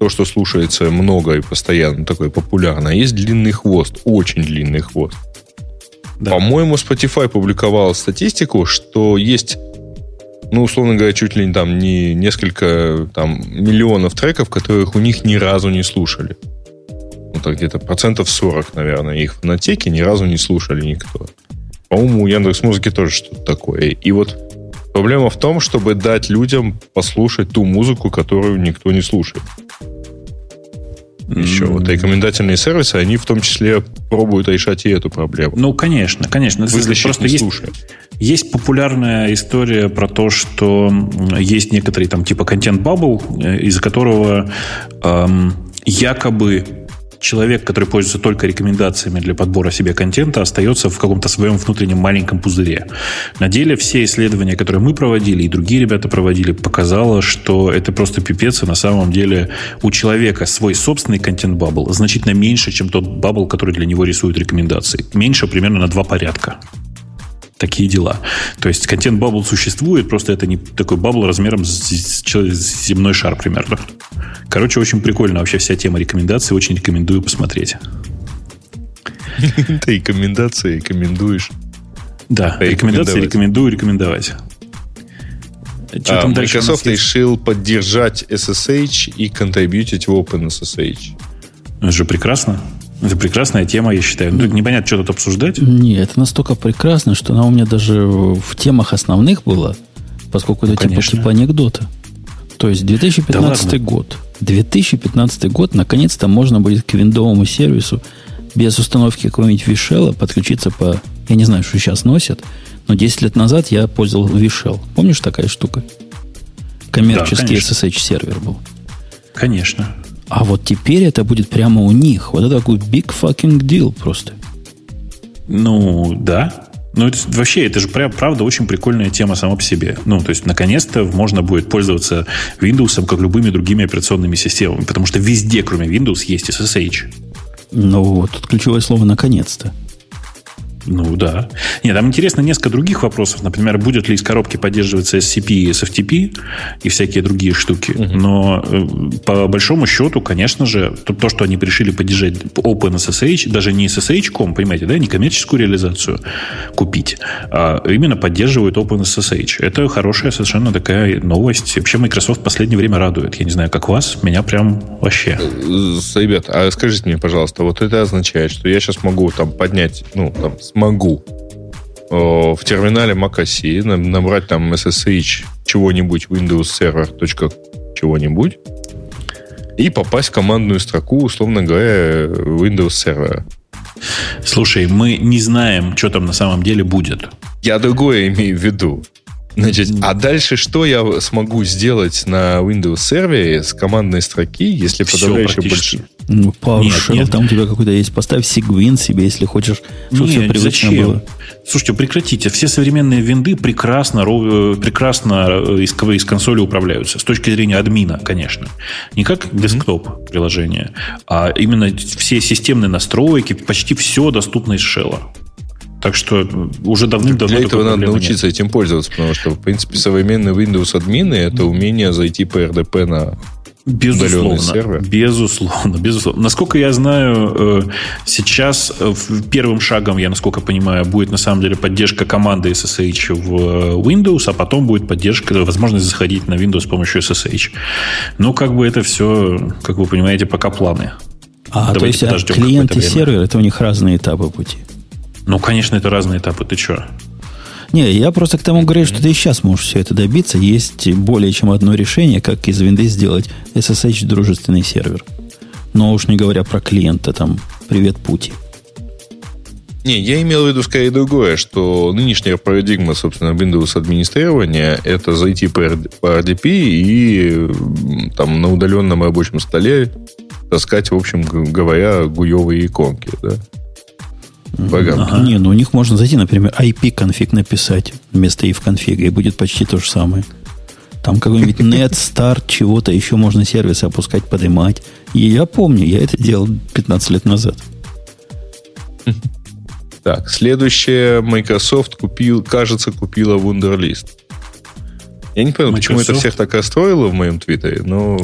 то, что слушается много и постоянно, такое популярное. Есть длинный хвост, очень длинный хвост. Да. По-моему, Spotify публиковал статистику, что есть, ну, условно говоря, чуть ли не там не несколько там, миллионов треков, которых у них ни разу не слушали так где-то процентов 40, наверное, их в фанатеке ни разу не слушали никто. По-моему, у Яндекс Музыки тоже что-то такое. И вот проблема в том, чтобы дать людям послушать ту музыку, которую никто не слушает. Еще mm-hmm. вот рекомендательные сервисы, они в том числе пробуют решать и эту проблему. Ну, конечно, конечно. Вытащить просто не есть, есть популярная история про то, что есть некоторый там типа контент-бабл, э, из-за которого эм, якобы человек, который пользуется только рекомендациями для подбора себе контента, остается в каком-то своем внутреннем маленьком пузыре. На деле все исследования, которые мы проводили и другие ребята проводили, показало, что это просто пипец, и на самом деле у человека свой собственный content bubble значительно меньше, чем тот bubble, который для него рисует рекомендации. Меньше примерно на два порядка такие дела. То есть content bubble существует, просто это не такой bubble размером с, земной шар примерно. Короче, очень прикольно вообще вся тема рекомендаций, очень рекомендую посмотреть. Ты рекомендации рекомендуешь. Да, рекомендации рекомендую рекомендовать. Что а, там Microsoft решил поддержать SSH и контрибьютить в OpenSSH. Это же прекрасно. Это прекрасная тема, я считаю. Ну, непонятно, что тут обсуждать. Нет, это настолько прекрасно, что она у меня даже в темах основных была. Поскольку это Ну, типа, конечно. типа анекдота. То есть 2015 Да год. 2015 год, наконец-то можно будет к виндовому сервису без установки какого-нибудь вишела подключиться по... Я не знаю, что сейчас носят, но 10 лет назад я пользовал вишел. Помнишь такая штука? Коммерческий конечно. SSH-сервер был. Конечно. А вот теперь это будет прямо у них. Вот это такой big fucking deal просто. Ну, да. Ну, это, вообще, это же прям, правда очень прикольная тема сама по себе. Ну, то есть, наконец-то можно будет пользоваться Windows как любыми другими операционными системами, потому что везде, кроме Windows, есть SSH. Ну вот, тут ключевое слово «наконец-то». Ну да. Нет, там интересно несколько других вопросов. Например, будет ли из коробки поддерживаться SCP и SFTP и всякие другие штуки. Но э, по большому счету, конечно же, то, то, что они решили поддержать OpenSSH, даже не SSH.com, понимаете, да, не коммерческую реализацию купить, а именно поддерживают OpenSSH. Это хорошая совершенно такая новость. Вообще Microsoft в последнее время радует. Я не знаю, как вас, меня прям вообще. С- Ребят, а скажите мне, пожалуйста, вот это означает, что я сейчас могу там поднять, ну, там, э, в терминале macOS нам- набрать там SSH чего-нибудь, Windows Server. чего-нибудь, и попасть в командную строку, условно говоря, Windows Server. Слушай, мы не знаем, что там на самом деле будет. Я другое имею в виду. Значит, а дальше что я смогу сделать на Windows сервере с командной строки, если Всё подавляющее большинство... Ну, PowerShell, Нет, нет. там у тебя какой-то есть. Поставь Sigwin себе, если хочешь, чтобы все Нет, привычно зачем? было. Слушайте, прекратите. Все современные винды прекрасно, э, прекрасно э, из, из консоли управляются. С точки зрения админа, конечно. Не как десктоп приложение, а именно все системные настройки, почти все доступно из шелла. Так что э, уже давным-давно Для этого надо проблемы нет. научиться этим пользоваться, потому что, в принципе, современные Windows админы это умение зайти по RDP на Безусловно, удаленный сервер. безусловно, безусловно. Насколько я знаю, э, сейчас э, первым шагом, я насколько понимаю, будет на самом деле поддержка команды SSH в э, Windows, а потом будет поддержка, возможность заходить на Windows с помощью SSH. Ну, как бы это все, как вы понимаете, пока планы. А, то Давайте есть а, подождем клиент и сервер, это у них разные этапы пути. Ну, конечно, это разные этапы. Ты что? Не, я просто к тому говорю, что ты и сейчас можешь все это добиться. Есть более чем одно решение, как из винды сделать SSH-дружественный сервер. Но уж не говоря про клиента, там, привет, пути. Не, я имел в виду скорее другое, что нынешняя парадигма, собственно, Windows администрирования, это зайти по RD по RDP и там на удаленном рабочем столе таскать, в общем говоря, гуевые иконки, да? Программки. Ага. Не, ну у них можно зайти, например, IP-конфиг написать вместо if конфига, и будет почти то же самое. Там какой-нибудь net, start, чего-то еще можно сервисы опускать, поднимать. И я помню, я это делал 15 лет назад. Так, следующее. Microsoft купил, кажется, купила Wunderlist. Я не понял, почему это всех так расстроило в моем твиттере, но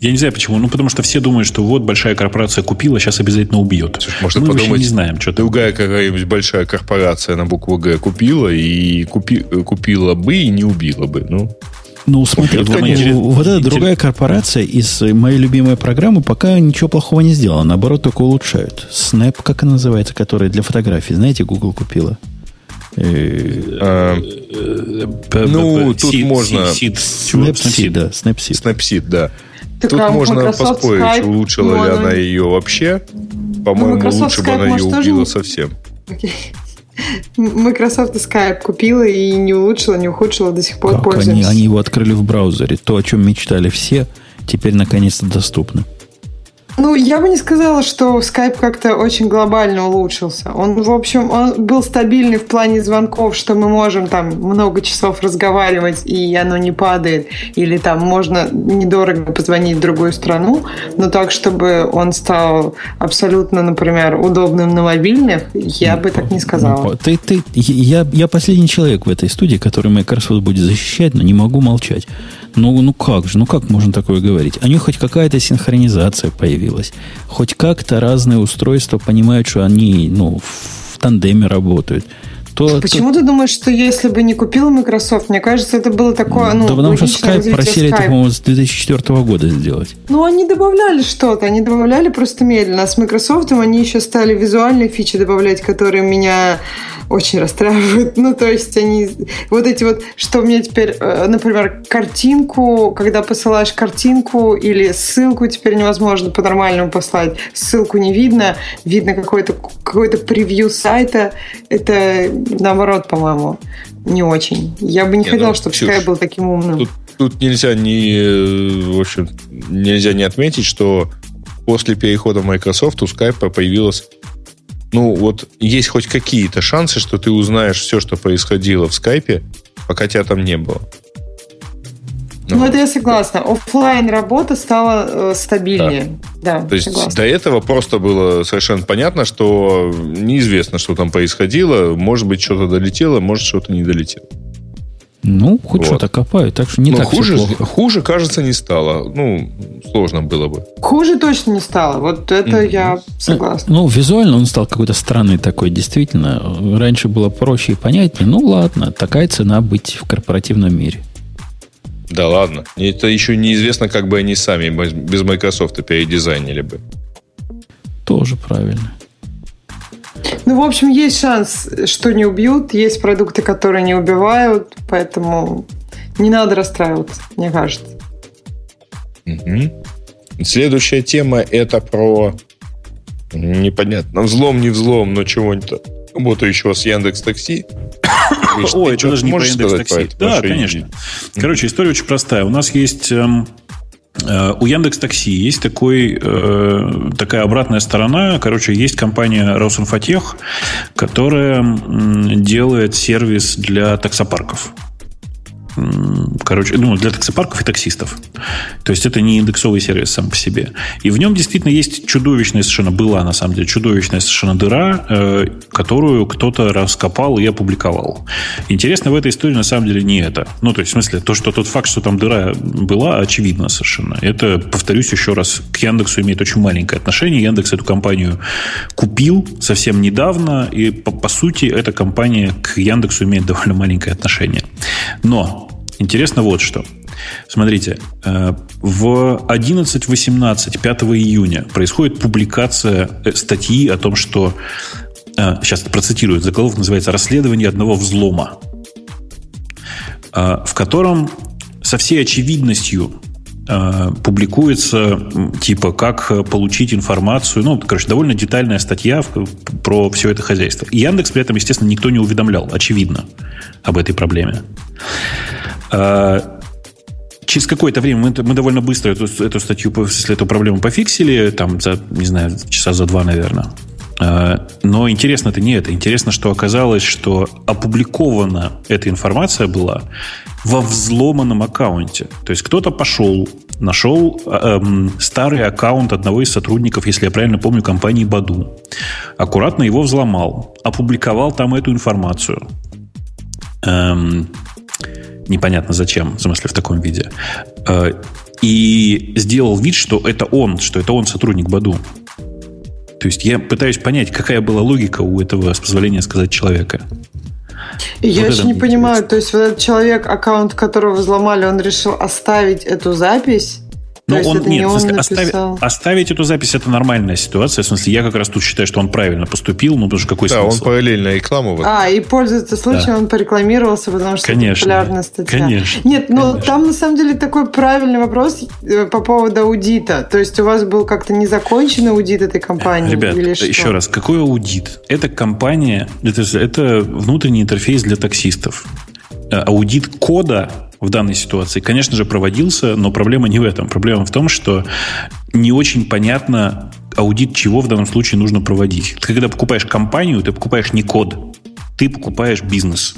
Я не знаю почему. Ну, потому что все думают, что вот большая корпорация купила, сейчас обязательно убьет. можно Мы вообще подумать, не знаем, что другая какая-нибудь большая корпорация на букву Г купила и купи- купила бы и не убила бы. Ну, Ну, смотри, Это вот, интерес- вот эта другая корпорация из моей любимой программы пока ничего плохого не сделала. Наоборот, только улучшают. Snap, как она называется, которая для фотографий. Знаете, Google купила. Э, а, П- Ну, п- тут можно-? Snapseed, да, Snapseed. Snapseed, да. Тут а можно поспорить, улучшила ну, ли она- она ее вообще. По-моему, Microsoft лучше бы она ее убила совсем. Microsoft и Skype купила и не улучшила, не ухудшила, до сих пор Как они, они его открыли в браузере. То, о чем мечтали все, теперь наконец-то доступно. Ну, я бы не сказала, что Skype как-то очень глобально улучшился. Он, в общем, он был стабильный в плане звонков, что мы можем там много часов разговаривать, и оно не падает. Или там можно недорого позвонить в другую страну, но так, чтобы он стал абсолютно, например, удобным на мобильных, я бы так не сказала. Ну, Ты, ты, я, я последний человек в этой студии, который Microsoft будет защищать, но не могу молчать. Ну, ну как же, ну как можно такое говорить? У них хоть какая-то синхронизация появилась. Хоть как-то разные устройства понимают, что они ну, в тандеме работают. То, Почему то... ты думаешь, что если бы не купил Microsoft, мне кажется, это было такое, ну, Да потому что Skype просили Skype. по-моему, с 2004 года сделать. Ну, они добавляли что-то, они добавляли просто медленно. А с Microsoft они еще стали визуальные фичи добавлять, которые меня очень расстраивают. Ну, то есть они... Вот эти вот, что меня теперь, э, например, картинку, когда посылаешь картинку или ссылку теперь невозможно по-нормальному послать. Ссылку не видно, видно какой-то какой превью сайта. Это наоборот, по-моему, не очень. Я бы не, не хотела, ну, чтобы Skype был таким умным. Тут, тут нельзя не, в общем, нельзя не отметить, что после перехода Microsoft у Skype появилась ну, вот есть хоть какие-то шансы, что ты узнаешь все, что происходило в скайпе, пока тебя там не было. Ну, ну это я согласна. Оффлайн работа стала э, стабильнее. Да. да То есть согласна. до этого просто было совершенно понятно, что неизвестно, что там происходило. Может быть, что-то долетело, может, что-то не долетело. Ну, хоть вот. что-то копают, так что не Но так хуже, плохо. Хуже, кажется, не стало. Ну, сложно было бы. Хуже точно не стало. Вот это mm-hmm. я согласна. Ну, визуально он стал какой-то странный такой, действительно. Раньше было проще и понятнее. Ну, ладно, такая цена быть в корпоративном мире. Да ладно. Это еще неизвестно, как бы они сами без Microsoft передизайнили бы. Тоже правильно. Ну, в общем, есть шанс, что не убьют. Есть продукты, которые не убивают. Поэтому не надо расстраиваться, мне кажется. Угу. Следующая тема это про непонятно, взлом, не взлом, но чего-нибудь работающего с Яндекс Такси. Ой, это даже не про Яндекс Такси. Да, конечно. Короче, история очень простая. У нас есть эм, у Яндекс Такси есть такой, э, такая обратная сторона. Короче, есть компания Росинфотех, которая делает сервис для таксопарков короче, ну, для таксопарков и таксистов. То есть это не индексовый сервис сам по себе. И в нем действительно есть чудовищная совершенно, была на самом деле чудовищная совершенно дыра, э, которую кто-то раскопал и опубликовал. Интересно в этой истории на самом деле не это. Ну, то есть, в смысле, то, что тот факт, что там дыра была, очевидно совершенно. Это, повторюсь еще раз, к Яндексу имеет очень маленькое отношение. Яндекс эту компанию купил совсем недавно, и по, по сути эта компания к Яндексу имеет довольно маленькое отношение. Но Интересно вот что. Смотрите, э, в 11.18 5 июня происходит публикация э, статьи о том, что сейчас э, процитирую, заголовок называется «Расследование одного взлома», в котором со всей очевидностью публикуется типа как получить информацию, ну, короче, довольно детальная статья про все это хозяйство. И Яндекс при этом, естественно, никто не уведомлял, очевидно, об этой проблеме. А, через какое-то время мы, мы довольно быстро эту, эту статью, если эту проблему пофиксили, там за, не знаю, часа за два, наверное. А, но интересно это не это. Интересно, что оказалось, что опубликована эта информация была во взломанном аккаунте. То есть кто-то пошел, нашел эм, старый аккаунт одного из сотрудников, если я правильно помню, компании Баду. Аккуратно его взломал, опубликовал там эту информацию. Эм, непонятно зачем, в смысле в таком виде, э, и сделал вид, что это он, что это он сотрудник Баду. То есть я пытаюсь понять, какая была логика у этого, с позволения сказать, человека. Я вот еще не понимаю, то есть вот этот человек, аккаунт которого взломали, он решил оставить эту запись но ну, он, нет, не он оставить, оставить эту запись это нормальная ситуация. В смысле, я как раз тут считаю, что он правильно поступил, ну, потому что какой да, смысл? он параллельно рекламу. А, и пользуется случаем, да. он порекламировался, потому что конечно, это популярная статья. Конечно. Нет, но конечно. там на самом деле такой правильный вопрос э, по поводу аудита. То есть у вас был как-то незаконченный аудит этой компании? Ребят, или что? еще раз, какой аудит? Это компания, это, это внутренний интерфейс для таксистов. Э, аудит кода в данной ситуации, конечно же, проводился, но проблема не в этом. Проблема в том, что не очень понятно, аудит чего в данном случае нужно проводить. Ты когда покупаешь компанию, ты покупаешь не код, ты покупаешь бизнес.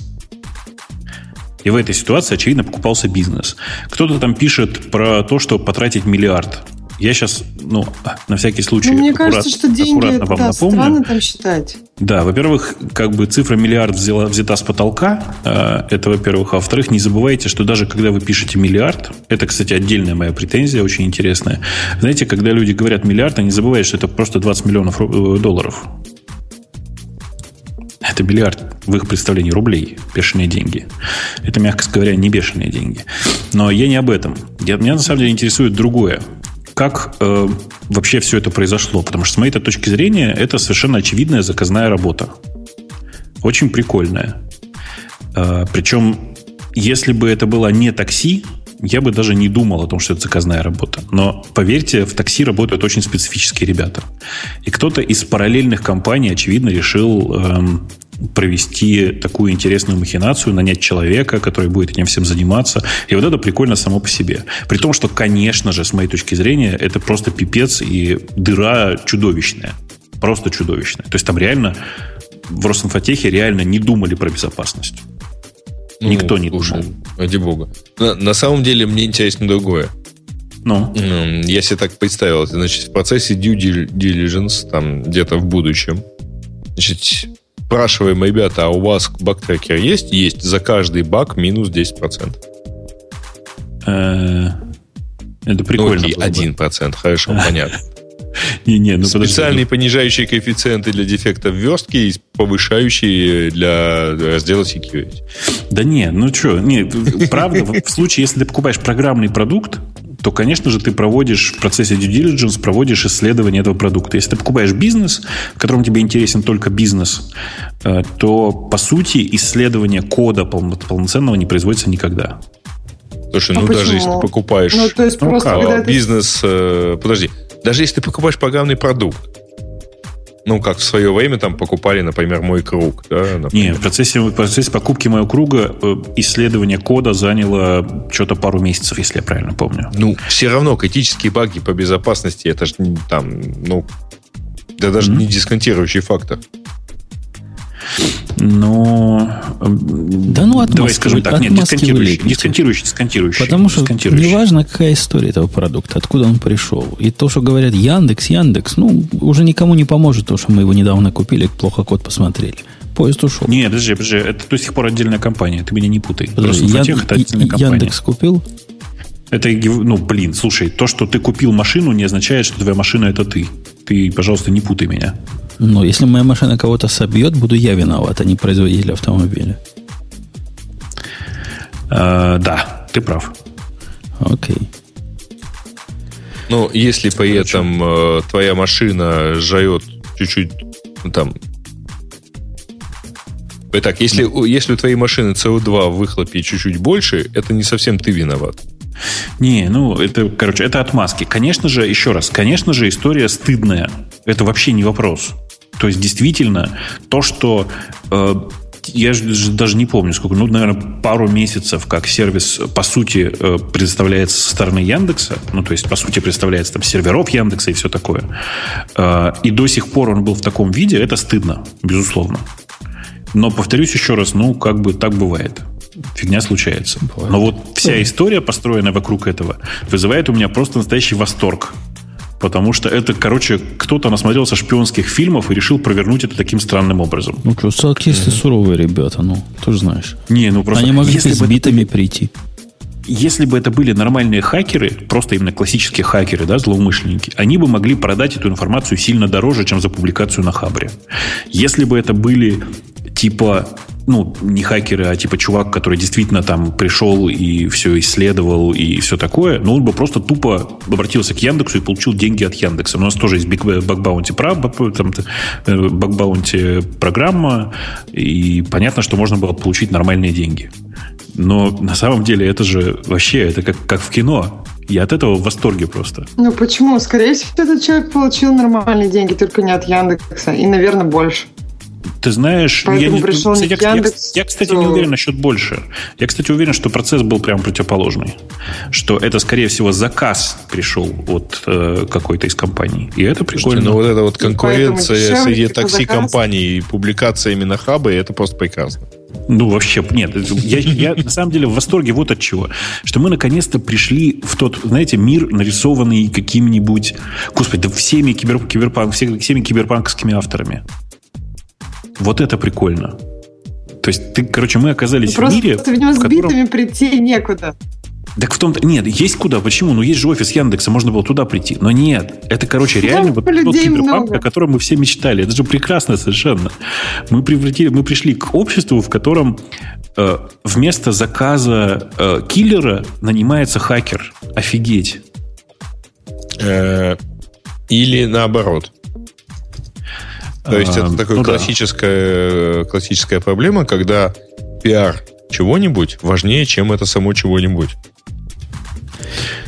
И в этой ситуации, очевидно, покупался бизнес. Кто-то там пишет про то, что потратить миллиард. Я сейчас, ну, на всякий случай, ну, мне аккурат, кажется, что деньги это, вам да, напомню. странно там считать. Да, во-первых, как бы цифра миллиард взяла, взята с потолка, э, это во-первых. А во-вторых, не забывайте, что даже когда вы пишете миллиард, это, кстати, отдельная моя претензия, очень интересная. Знаете, когда люди говорят миллиард, они забывают, что это просто 20 миллионов э, долларов. Это миллиард в их представлении рублей, бешеные деньги. Это, мягко говоря, не бешеные деньги. Но я не об этом. Я, меня на самом деле интересует другое. Как э, вообще все это произошло? Потому что, с моей точки зрения, это совершенно очевидная заказная работа. Очень прикольная. Э, причем, если бы это было не такси, я бы даже не думал о том, что это заказная работа. Но поверьте, в такси работают очень специфические ребята. И кто-то из параллельных компаний, очевидно, решил эм, провести такую интересную махинацию, нанять человека, который будет этим всем заниматься. И вот это прикольно само по себе. При том, что, конечно же, с моей точки зрения, это просто пипец и дыра чудовищная. Просто чудовищная. То есть там реально в Росинфотехе реально не думали про безопасность. Ну, Никто не слушай, думал. Ради бога. На, на самом деле мне интересно другое. Ну? Я себе так представил. Значит, в процессе due diligence, там где-то в будущем, значит, спрашиваем, ребята, а у вас баг-трекер есть? Есть. За каждый баг минус 10%. Э, это прикольно. Ну, окей, 1%, хорошо, понятно. Не, не, ну Специальные понижающие коэффициенты для дефектов верстки и повышающие для раздела security. Да не, ну что, не, правда, в случае, если ты покупаешь программный продукт, то, конечно же, ты проводишь в процессе due diligence, проводишь исследование этого продукта. Если ты покупаешь бизнес, в котором тебе интересен только бизнес, э, то, по сути, исследование кода полноценного не производится никогда. Слушай, а ну почему? даже если ты покупаешь ну, то есть ну, просто, как, бизнес... Э, подожди, даже если ты покупаешь программный продукт, ну, как в свое время там покупали, например, мой круг. Да, Не, в процессе, в процессе покупки моего круга э, исследование кода заняло что-то пару месяцев, если я правильно помню. Ну, все равно критические баги по безопасности, это же там, ну, да даже mm-hmm. не дисконтирующий фактор. Но... Да ну, Давай скажем так, нет, дисконтирующий, дисконтирующий, дисконтирующий. Потому что неважно, какая история этого продукта, откуда он пришел. И то, что говорят Яндекс, Яндекс, ну, уже никому не поможет то, что мы его недавно купили, плохо код посмотрели. Поезд ушел. Нет, подожди, подожди, это до сих пор отдельная компания, ты меня не путай. Подожди, Ян... это отдельная компания. Яндекс купил? Это, ну, блин, слушай, то, что ты купил машину, не означает, что твоя машина это ты. Ты, пожалуйста, не путай меня. Но если моя машина кого-то собьет, буду я виноват, а не производитель автомобиля. Э, да, ты прав. Окей. Ну, если при этом э, твоя машина жает чуть-чуть ну, там. Итак, если, mm. если у твоей машины CO2 в выхлопе чуть-чуть больше, это не совсем ты виноват. Не, ну, это, короче, это отмазки. Конечно же, еще раз, конечно же, история стыдная. Это вообще не вопрос. То есть, действительно, то, что э, я же даже не помню, сколько, ну, наверное, пару месяцев, как сервис, по сути, э, предоставляется со стороны Яндекса, ну, то есть, по сути, представляется там серверов Яндекса и все такое. Э, и до сих пор он был в таком виде, это стыдно, безусловно. Но, повторюсь еще раз, ну, как бы так бывает. Фигня случается. Бывает. Но вот вся история, построенная вокруг этого, вызывает у меня просто настоящий восторг. Потому что это, короче, кто-то насмотрелся шпионских фильмов и решил провернуть это таким странным образом. Ну что, сакисты mm-hmm. суровые ребята, ну, ты же знаешь. Не, ну просто... Они могли с битами это... прийти. Если бы это были нормальные хакеры, просто именно классические хакеры, да, злоумышленники, они бы могли продать эту информацию сильно дороже, чем за публикацию на Хабре. Если бы это были типа ну, не хакеры, а типа чувак, который действительно там пришел и все исследовал и все такое, но он бы просто тупо обратился к Яндексу и получил деньги от Яндекса. У нас тоже есть бакбаунти бакбаунти программа, и понятно, что можно было получить нормальные деньги. Но на самом деле это же вообще, это как, как в кино. Я от этого в восторге просто. Ну почему? Скорее всего, этот человек получил нормальные деньги, только не от Яндекса. И, наверное, больше. Ты знаешь, я, не, кстати, я, я, я, кстати, не уверен насчет больше. Я, кстати, уверен, что процесс был прям противоположный. Что это, скорее всего, заказ пришел от э, какой-то из компаний. И это прикольно. Слушайте, ну, вот эта вот конкуренция среди такси-компаний и публикация именно хаба, это просто прекрасно. Ну, вообще, нет. Я, я на самом деле в восторге вот от чего. Что мы наконец-то пришли в тот, знаете, мир, нарисованный какими-нибудь... Господи, да всеми, кибер, киберпанк, всеми киберпанковскими авторами. Вот это прикольно. То есть, ты, короче, мы оказались ну, в мире... Просто, видимо, с котором... битами прийти некуда. Так в том-то... Нет, есть куда. Почему? Ну, есть же офис Яндекса, можно было туда прийти. Но нет. Это, короче, реально вот тот киберпанк, о котором мы все мечтали. Это же прекрасно совершенно. Мы, превратили, мы пришли к обществу, в котором э, вместо заказа э, киллера нанимается хакер. Офигеть. Э, или наоборот. То есть это такая ну, классическая, да. классическая проблема, когда пиар чего-нибудь важнее, чем это само чего-нибудь.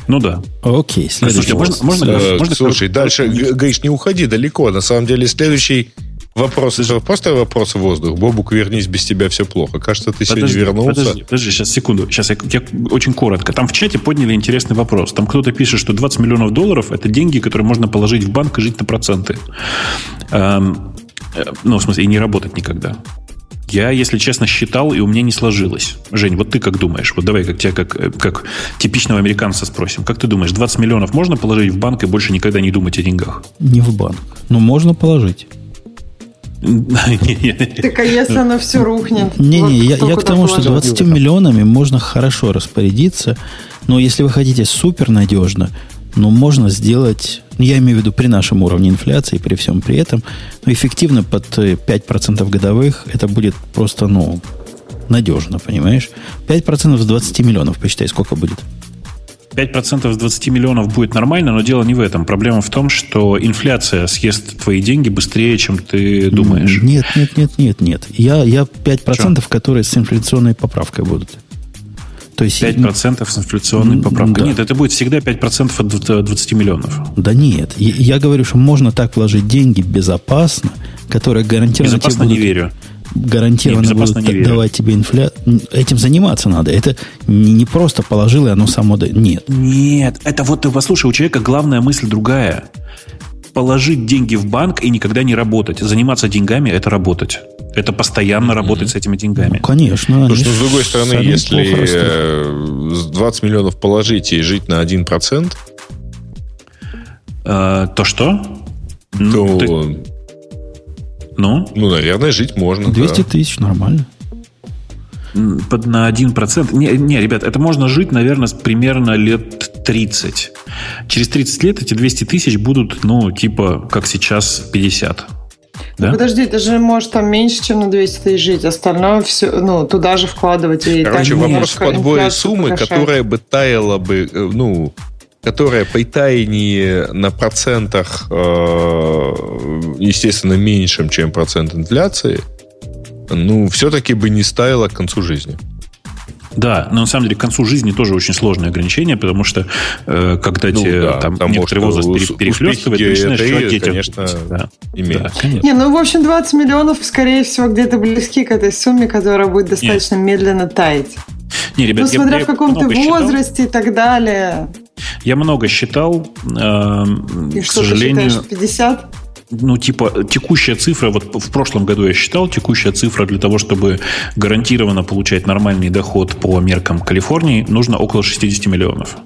Ну да. Окей, следующий Слушайте, можно, можно, э, можно, Слушай, дальше, Гриш, не уходи далеко. На самом деле, следующий вопрос, это просто вопрос в воздух. Бобук, вернись, без тебя все плохо. Кажется, ты подожди, сегодня вернулся. Подожди, подожди, сейчас, секунду. Сейчас я, я очень коротко. Там в чате подняли интересный вопрос. Там кто-то пишет, что 20 миллионов долларов – это деньги, которые можно положить в банк и жить на проценты. Эм, э, ну, в смысле, и не работать никогда. Я, если честно, считал, и у меня не сложилось. Жень, вот ты как думаешь? Вот давай как тебя, как, э, как типичного американца спросим. Как ты думаешь, 20 миллионов можно положить в банк и больше никогда не думать о деньгах? Не в банк. Но можно положить. Так а если оно все рухнет? Не-не, я, я к тому, что 20 миллионами можно хорошо распорядиться, но если вы хотите супер надежно, ну, можно сделать, ну, я имею в виду при нашем уровне инфляции, при всем при этом, но эффективно под 5% годовых это будет просто, ну, надежно, понимаешь? 5% с 20 миллионов, посчитай, сколько будет. 5% с 20 миллионов будет нормально, но дело не в этом. Проблема в том, что инфляция съест твои деньги быстрее, чем ты думаешь. Нет, нет, нет, нет, нет. Я, я 5%, Что? которые с инфляционной поправкой будут. То есть, 5% с инфляционной поправкой. Да. Нет, это будет всегда 5% от 20 миллионов. Да нет. Я говорю, что можно так вложить деньги безопасно, которые гарантированно Безопасно будут, не верю. Гарантированно Нет, будут не давать тебе инфляцию. Этим заниматься надо. Это не просто положил, и оно само... Нет. Нет. Это вот ты послушай, у человека главная мысль другая положить деньги в банк и никогда не работать. Заниматься деньгами – это работать. Это постоянно mm-hmm. работать с этими деньгами. Ну, конечно. Слушай, ну, с другой стороны, если 20 э, миллионов положить и жить на 1%, а, то что? То, ну, ты... ну? Ну, наверное, жить можно. 200 да. тысяч, нормально под, на 1%. Не, не, ребят, это можно жить, наверное, примерно лет 30. Через 30 лет эти 200 тысяч будут, ну, типа, как сейчас, 50. Да? Подожди, ты же можешь там меньше, чем на 200 тысяч жить. Остальное все, ну, туда же вкладывать. И Короче, вопрос в подборе суммы, повышать. которая бы таяла бы, э, ну, которая при таянии на процентах, э, естественно, меньшим, чем процент инфляции – ну, все-таки бы не ставила к концу жизни. Да, но на самом деле к концу жизни тоже очень сложное ограничение, потому что э, когда ну, тебе да, там некоторый возраст пере, перехлестывает, ты начинаешь это, конечно, да. имеет. Да, конечно. Не, ну, в общем, 20 миллионов, скорее всего, где-то близки к этой сумме, которая будет достаточно Нет. медленно таять. Не, ребят, ну, смотря я, в каком то возрасте считал, и так далее. Я много считал. Э, и к что сожалению, ты считаешь, 50? ну, типа, текущая цифра, вот в прошлом году я считал, текущая цифра для того, чтобы гарантированно получать нормальный доход по меркам Калифорнии, нужно около 60 миллионов.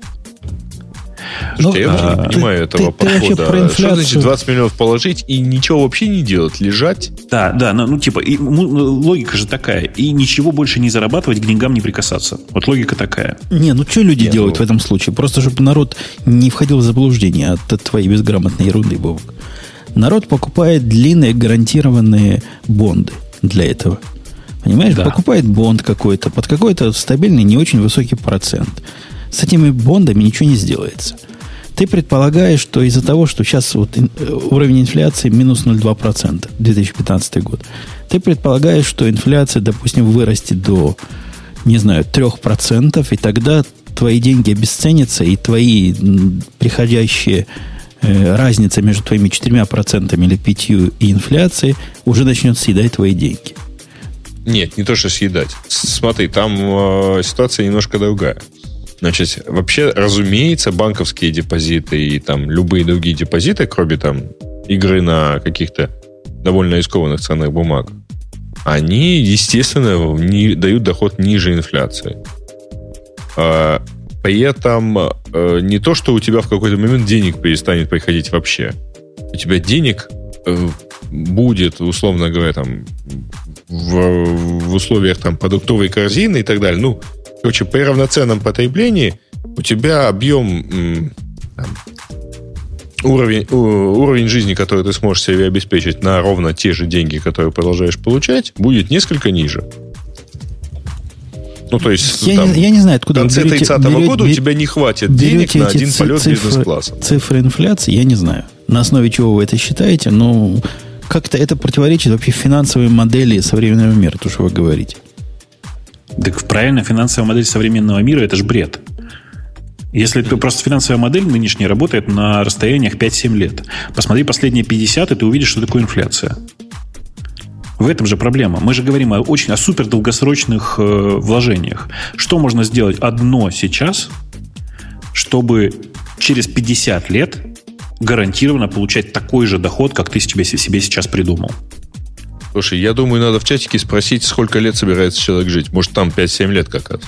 Слушайте, ну, я а, не понимаю ты, этого ты, подхода. Ты Что значит 20 миллионов положить и ничего вообще не делать? Лежать? Да, да, ну, ну типа, и, ну, логика же такая. И ничего больше не зарабатывать, к деньгам не прикасаться. Вот логика такая. Не, ну что люди Нет, делают ну... в этом случае? Просто чтобы народ не входил в заблуждение от твоей безграмотной ерунды, Бобок. Народ покупает длинные гарантированные бонды для этого. Понимаешь? Да. Покупает бонд какой-то под какой-то стабильный, не очень высокий процент. С этими бондами ничего не сделается. Ты предполагаешь, что из-за того, что сейчас вот э, уровень инфляции минус 0,2%, 2015 год, ты предполагаешь, что инфляция, допустим, вырастет до, не знаю, 3%, и тогда твои деньги обесценятся, и твои приходящие Э, разница между твоими 4% или 5% и инфляцией уже начнет съедать твои деньги. Нет, не то, что съедать. Смотри, там э, ситуация немножко другая. Значит, вообще, разумеется, банковские депозиты и там любые другие депозиты, кроме там игры на каких-то довольно рискованных ценных бумагах, они, естественно, не, дают доход ниже инфляции. А, при этом э, не то, что у тебя в какой-то момент денег перестанет приходить вообще. У тебя денег э, будет, условно говоря, там, в, в условиях там, продуктовой корзины и так далее. Ну, короче, при равноценном потреблении у тебя объем уровень, уровень жизни, который ты сможешь себе обеспечить на ровно те же деньги, которые продолжаешь получать, будет несколько ниже. Ну, то есть, я, там, не, я не знаю, откуда в конце 30 -го года у тебя не хватит денег на один полет бизнес-класса. Цифры инфляции, я не знаю. На основе чего вы это считаете, но как-то это противоречит вообще финансовой модели современного мира, то, что вы говорите. Так правильно, финансовая модель современного мира – это же бред. Если ты просто финансовая модель нынешняя работает на расстояниях 5-7 лет. Посмотри последние 50, и ты увидишь, что такое инфляция. В этом же проблема. Мы же говорим о, очень, о супер долгосрочных э, вложениях. Что можно сделать одно сейчас, чтобы через 50 лет гарантированно получать такой же доход, как ты себе, себе сейчас придумал? Слушай, я думаю, надо в чатике спросить, сколько лет собирается человек жить. Может, там 5-7 лет как раз.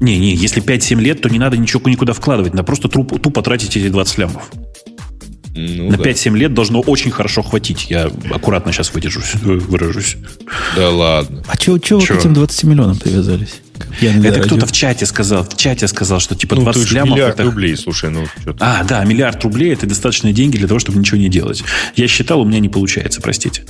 Не, не, если 5-7 лет, то не надо ничего никуда вкладывать, надо просто тупо, тупо тратить эти 20 лямов. Ну, На да. 5-7 лет должно очень хорошо хватить. Я аккуратно сейчас выдержусь, выражусь. Да ладно. А чего, чего вы к этим 20 миллионам привязались? Это кто-то в чате сказал, в чате сказал, что типа ну, 20 лямов... миллиард это... рублей, слушай, ну что А, да, миллиард рублей это достаточные деньги для того, чтобы ничего не делать. Я считал, у меня не получается, простите.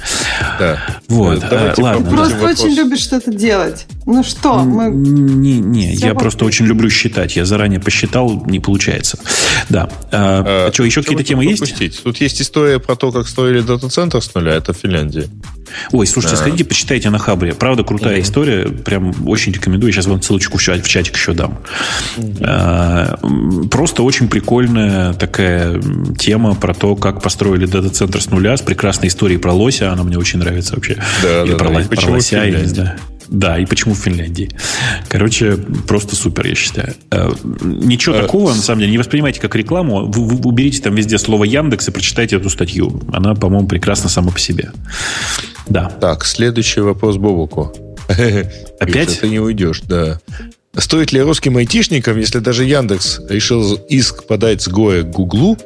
Да. Вот, а, ладно. Просто вопрос. очень любишь что-то делать. Ну что, мы... Не, не, я просто очень люблю считать. Я заранее посчитал, не получается. Да. А, а, а что, еще какие-то темы есть? Тут есть история про то, как строили дата-центр с нуля. Это в Финляндии. Ой, слушайте, да. сходите, почитайте на Хабре. Правда, крутая mm история. Прям очень рекомендую. Сейчас вам ссылочку в чатик еще дам. mm Просто очень прикольная такая тема про то, как построили дата-центр с нуля, с прекрасной историей про лося. Она мне очень нравится вообще. Да, Или да, про, да. Л- про лося. Не знаю. Да, и почему в Финляндии. Короче, просто супер, я считаю. Э, ничего а, такого, на самом деле, не воспринимайте как рекламу. Вы, вы уберите там везде слово Яндекс и прочитайте эту статью. Она, по-моему, прекрасна сама по себе. Да. Так, следующий вопрос Бобуку. Опять? Ты не уйдешь, да. Стоит ли русским айтишникам, если даже Яндекс решил иск подать с Гоя к Гуглу,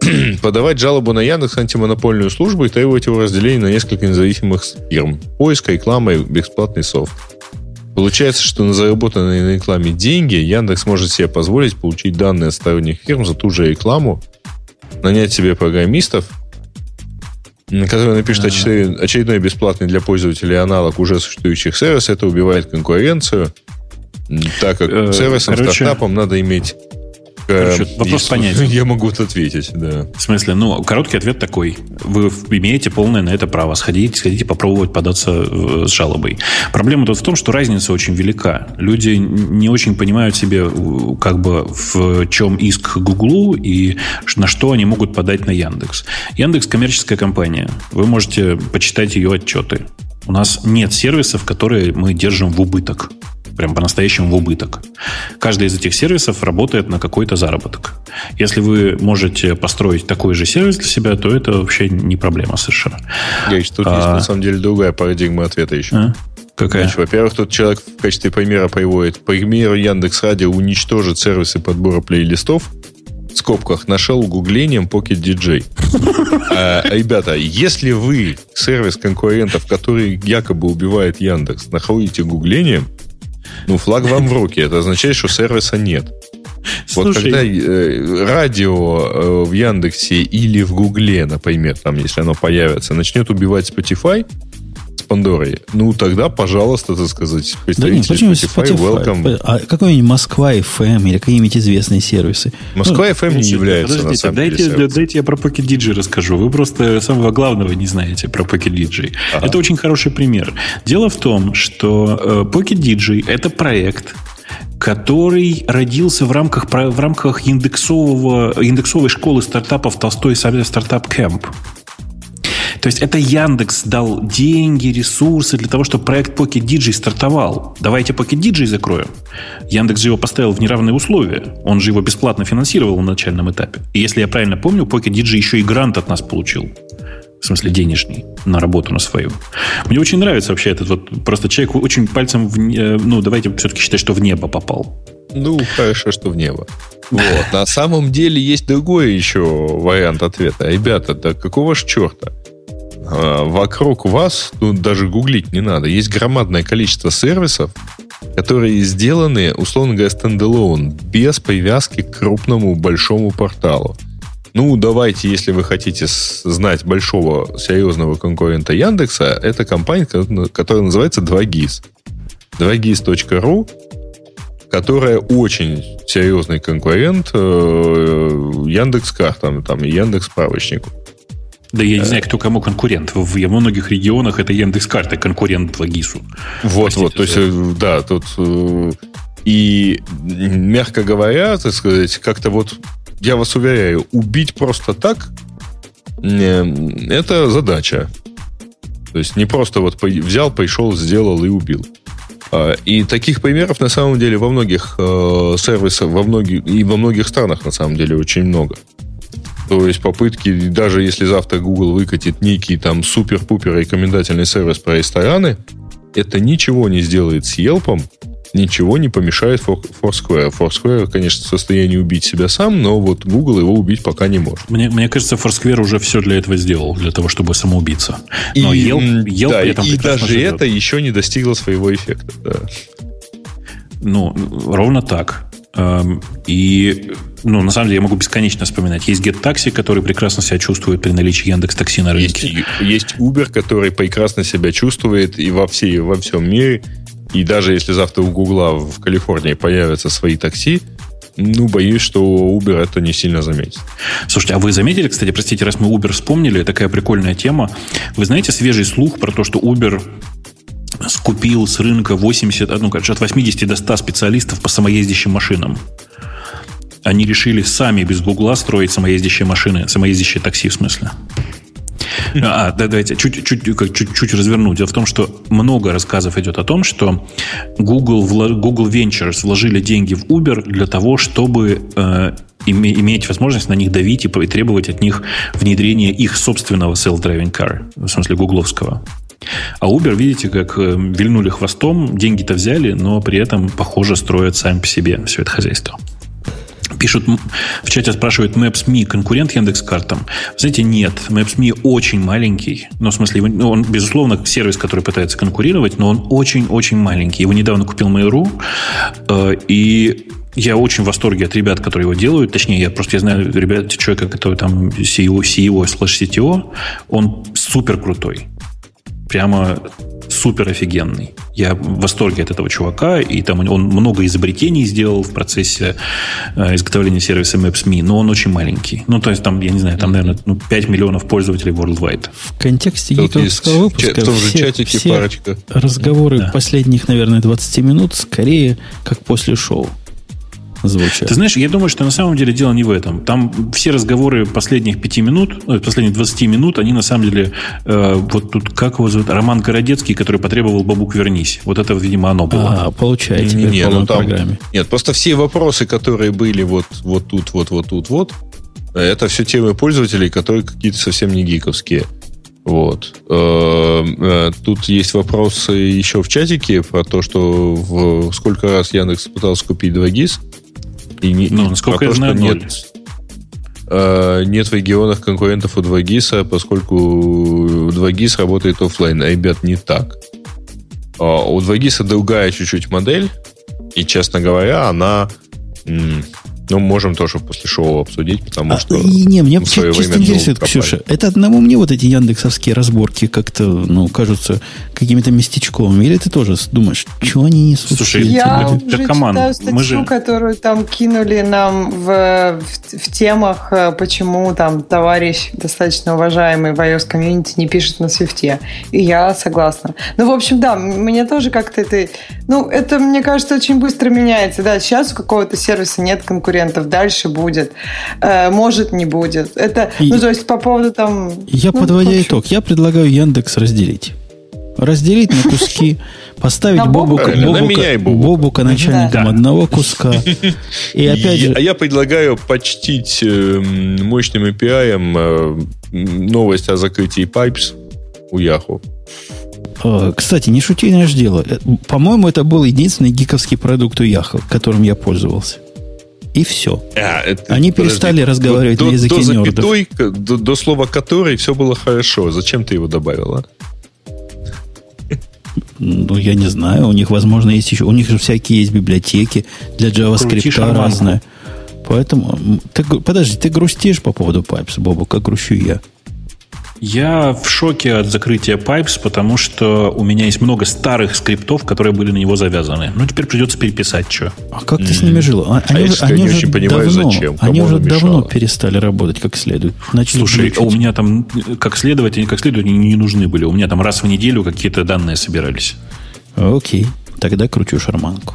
подавать жалобу на Яндекс антимонопольную службу и требовать его разделения на несколько независимых фирм. Поиск, реклама и бесплатный софт. Получается, что на заработанные на рекламе деньги Яндекс может себе позволить получить данные от сторонних фирм за ту же рекламу, нанять себе программистов, которые напишут очередной, очередной бесплатный для пользователей аналог уже существующих сервисов. Это убивает конкуренцию, так как э, сервисам, Короче, стартапам надо иметь Короче, вопрос понятен. Я могу ответить, да. В смысле, ну, короткий ответ такой. Вы имеете полное на это право. Сходите, сходите попробовать податься э, с жалобой. Проблема тут в том, что разница очень велика. Люди не очень понимают себе, как бы, в чем иск Гуглу и на что они могут подать на Яндекс. Яндекс коммерческая компания. Вы можете почитать ее отчеты. У нас нет сервисов, которые мы держим в убыток прям по-настоящему в убыток. Каждый из этих сервисов работает на какой-то заработок. Если вы можете построить такой же сервис для себя, то это вообще не проблема совершенно. Гриш, тут а... есть на самом деле другая парадигма ответа еще. А? Какая? Значит, во-первых, тут человек в качестве примера приводит. По примеру, Яндекс Радио уничтожит сервисы подбора плейлистов, в скобках нашел гуглением Pocket DJ. А, ребята, если вы сервис конкурентов, который якобы убивает Яндекс, находите гуглением, ну, флаг вам в руки. Это означает, что сервиса нет. Слушай. Вот когда э, радио э, в Яндексе или в Гугле, например, там, если оно появится, начнет убивать Spotify Пандорой, ну тогда, пожалуйста, так сказать, представители да нет, Spotify, Spotify, welcome. А какой-нибудь Москва FM или какие-нибудь известные сервисы? Москва ну, FM не является подождите, на самом дайте, деле дайте я про Pocket DJ расскажу. Вы просто самого главного не знаете про Pocket DJ. Ага. Это очень хороший пример. Дело в том, что э, Pocket DJ это проект, который родился в рамках, в рамках индексового, индексовой школы стартапов Толстой стартап Camp. То есть это Яндекс дал деньги, ресурсы для того, чтобы проект Pocket DJ стартовал. Давайте Pocket DJ закроем. Яндекс же его поставил в неравные условия. Он же его бесплатно финансировал на начальном этапе. И если я правильно помню, Pocket DJ еще и грант от нас получил в смысле денежный, на работу на свою. Мне очень нравится вообще этот вот, просто человек очень пальцем, в, ну, давайте все-таки считать, что в небо попал. Ну, хорошо, что в небо. Вот. На самом деле есть другой еще вариант ответа. Ребята, да какого ж черта? А, вокруг вас, тут даже гуглить не надо, есть громадное количество сервисов, которые сделаны, условно говоря, стендалон, без привязки к крупному большому порталу. Ну, давайте, если вы хотите знать большого серьезного конкурента Яндекса, это компания, которая называется 2GIS. 2GIS.ru, которая очень серьезный конкурент э, Яндекс там, и Яндекс справочнику. Да я не знаю, кто кому конкурент. В, в многих регионах это Яндекс карты конкурент 2GIS. Вот, вот, то есть, э, да, тут э, и, мягко говоря, так сказать, как-то вот я вас уверяю, убить просто так это задача. То есть не просто вот взял, пришел, сделал и убил. А, и таких примеров на самом деле во многих э, сервисах, во многих, и во многих странах на самом деле очень много. То есть попытки, даже если завтра Google выкатит некий там супер-пупер рекомендательный сервис про рестораны, это ничего не сделает с Yelp, ничего не помешает Foursquare. Foursquare, конечно, в состоянии убить себя сам, но вот Google его убить пока не может. Мне, мне кажется, Foursquare уже все для этого сделал, для того, чтобы самоубиться. Но и, Yelp, Yelp да, и даже живет. это еще не достигло своего эффекта. Да. Ну, ровно так. Эм, и, ну, на самом деле, я могу бесконечно вспоминать. Есть GetTaxi, который прекрасно себя чувствует при наличии Яндекс Такси на рынке. Есть, есть Uber, который прекрасно себя чувствует и во, всей, во всем мире и даже если завтра у Гугла в Калифорнии появятся свои такси, ну, боюсь, что Uber это не сильно заметит. Слушайте, а вы заметили, кстати, простите, раз мы Uber вспомнили, такая прикольная тема. Вы знаете свежий слух про то, что Uber скупил с рынка 80, ну, короче, от 80 до 100 специалистов по самоездящим машинам. Они решили сами без Гугла строить самоездящие машины, самоездящие такси в смысле. А, да, давайте чуть-чуть чуть, чуть разверну. Дело в том, что много рассказов идет о том, что Google, Google Ventures вложили деньги в Uber для того, чтобы э, иметь возможность на них давить и требовать от них внедрения их собственного self-driving car, в смысле гугловского. А Uber, видите, как э, вильнули хвостом, деньги-то взяли, но при этом, похоже, строят сами по себе все это хозяйство. Пишут, в чате спрашивают, Maps.me конкурент Яндекс.Картам? Знаете, нет. Maps.me очень маленький. Ну, в смысле, ну, он, безусловно, сервис, который пытается конкурировать, но он очень-очень маленький. Его недавно купил Mail.ru, э, и я очень в восторге от ребят, которые его делают. Точнее, я просто я знаю ребят, человека, который там CEO, CEO слэш CTO, он супер крутой. Прямо супер офигенный. Я в восторге от этого чувака, и там он много изобретений сделал в процессе э, изготовления сервиса Maps.me, но он очень маленький. Ну, то есть там, я не знаю, там, наверное, ну, 5 миллионов пользователей worldwide. В контексте гиковского выпуска все, чатики, все парочка. разговоры да. последних, наверное, 20 минут скорее как после шоу звучат. Ты знаешь, я думаю, что на самом деле дело не в этом. Там все разговоры последних пяти минут, ну, последних 20 минут, они на самом деле, э, вот тут, как его зовут, Роман Городецкий, который потребовал «Бабук, вернись». Вот это, видимо, оно было. А, получается. Не, не, ну, там, программе. Нет, просто все вопросы, которые были вот, вот тут, вот, вот тут, вот, это все темы пользователей, которые какие-то совсем не гиковские. Вот. Э, э, тут есть вопросы еще в чатике про то, что в сколько раз Яндекс пытался купить 2GIS. И не, ну, насколько я знаю, нет, э, нет в регионах конкурентов у 2GIS, поскольку 2GIS работает офлайн. А, ребят, не так. А, у 2GIS другая чуть-чуть модель, и, честно говоря, она ну, можем тоже после шоу обсудить, потому а, что... И, не, мне чисто, чисто интересует, Ксюша, это одному мне вот эти яндексовские разборки как-то, ну, кажутся какими-то местечковыми? Или ты тоже думаешь, что они несут? Слушай, я уже читаю статью, Мы же... которую там кинули нам в, в, в темах, э, почему там товарищ, достаточно уважаемый в iOS комьюнити, не пишет на свифте. И я согласна. Ну, в общем, да, мне тоже как-то это... Ну, это, мне кажется, очень быстро меняется. Да, сейчас у какого-то сервиса нет конкуренции конкурентов, дальше будет, э, может не будет. Это, и ну то есть по поводу там. Я ну, подводя итог, я предлагаю Яндекс разделить. Разделить на куски, поставить Бобука, Бобука, Бобука начальником одного куска. И опять же... А я предлагаю почтить э, мощным API э, новость о закрытии Pipes у Yahoo. А, кстати, не шути, наш дело. По-моему, это был единственный гиковский продукт у Yahoo, которым я пользовался. И все. А, это, Они перестали подожди, разговаривать до, на языке до запятой, до, до слова «который» все было хорошо. Зачем ты его добавила? Ну, я не знаю. У них, возможно, есть еще... У них же всякие есть библиотеки для JavaScript разные. Поэтому... Ты, подожди, ты грустишь по поводу Pipes, Бобу, как грущу я. Я в шоке от закрытия Pipes, потому что у меня есть много старых скриптов, которые были на него завязаны. Ну, теперь придется переписать что. А как ты с ними жил? А, они, а они, уже понимаю, давно, зачем. Они уже давно перестали работать как следует. Начали Слушай, включить. у меня там как следовать, они как не, не нужны были. У меня там раз в неделю какие-то данные собирались. Окей, тогда кручу шарманку.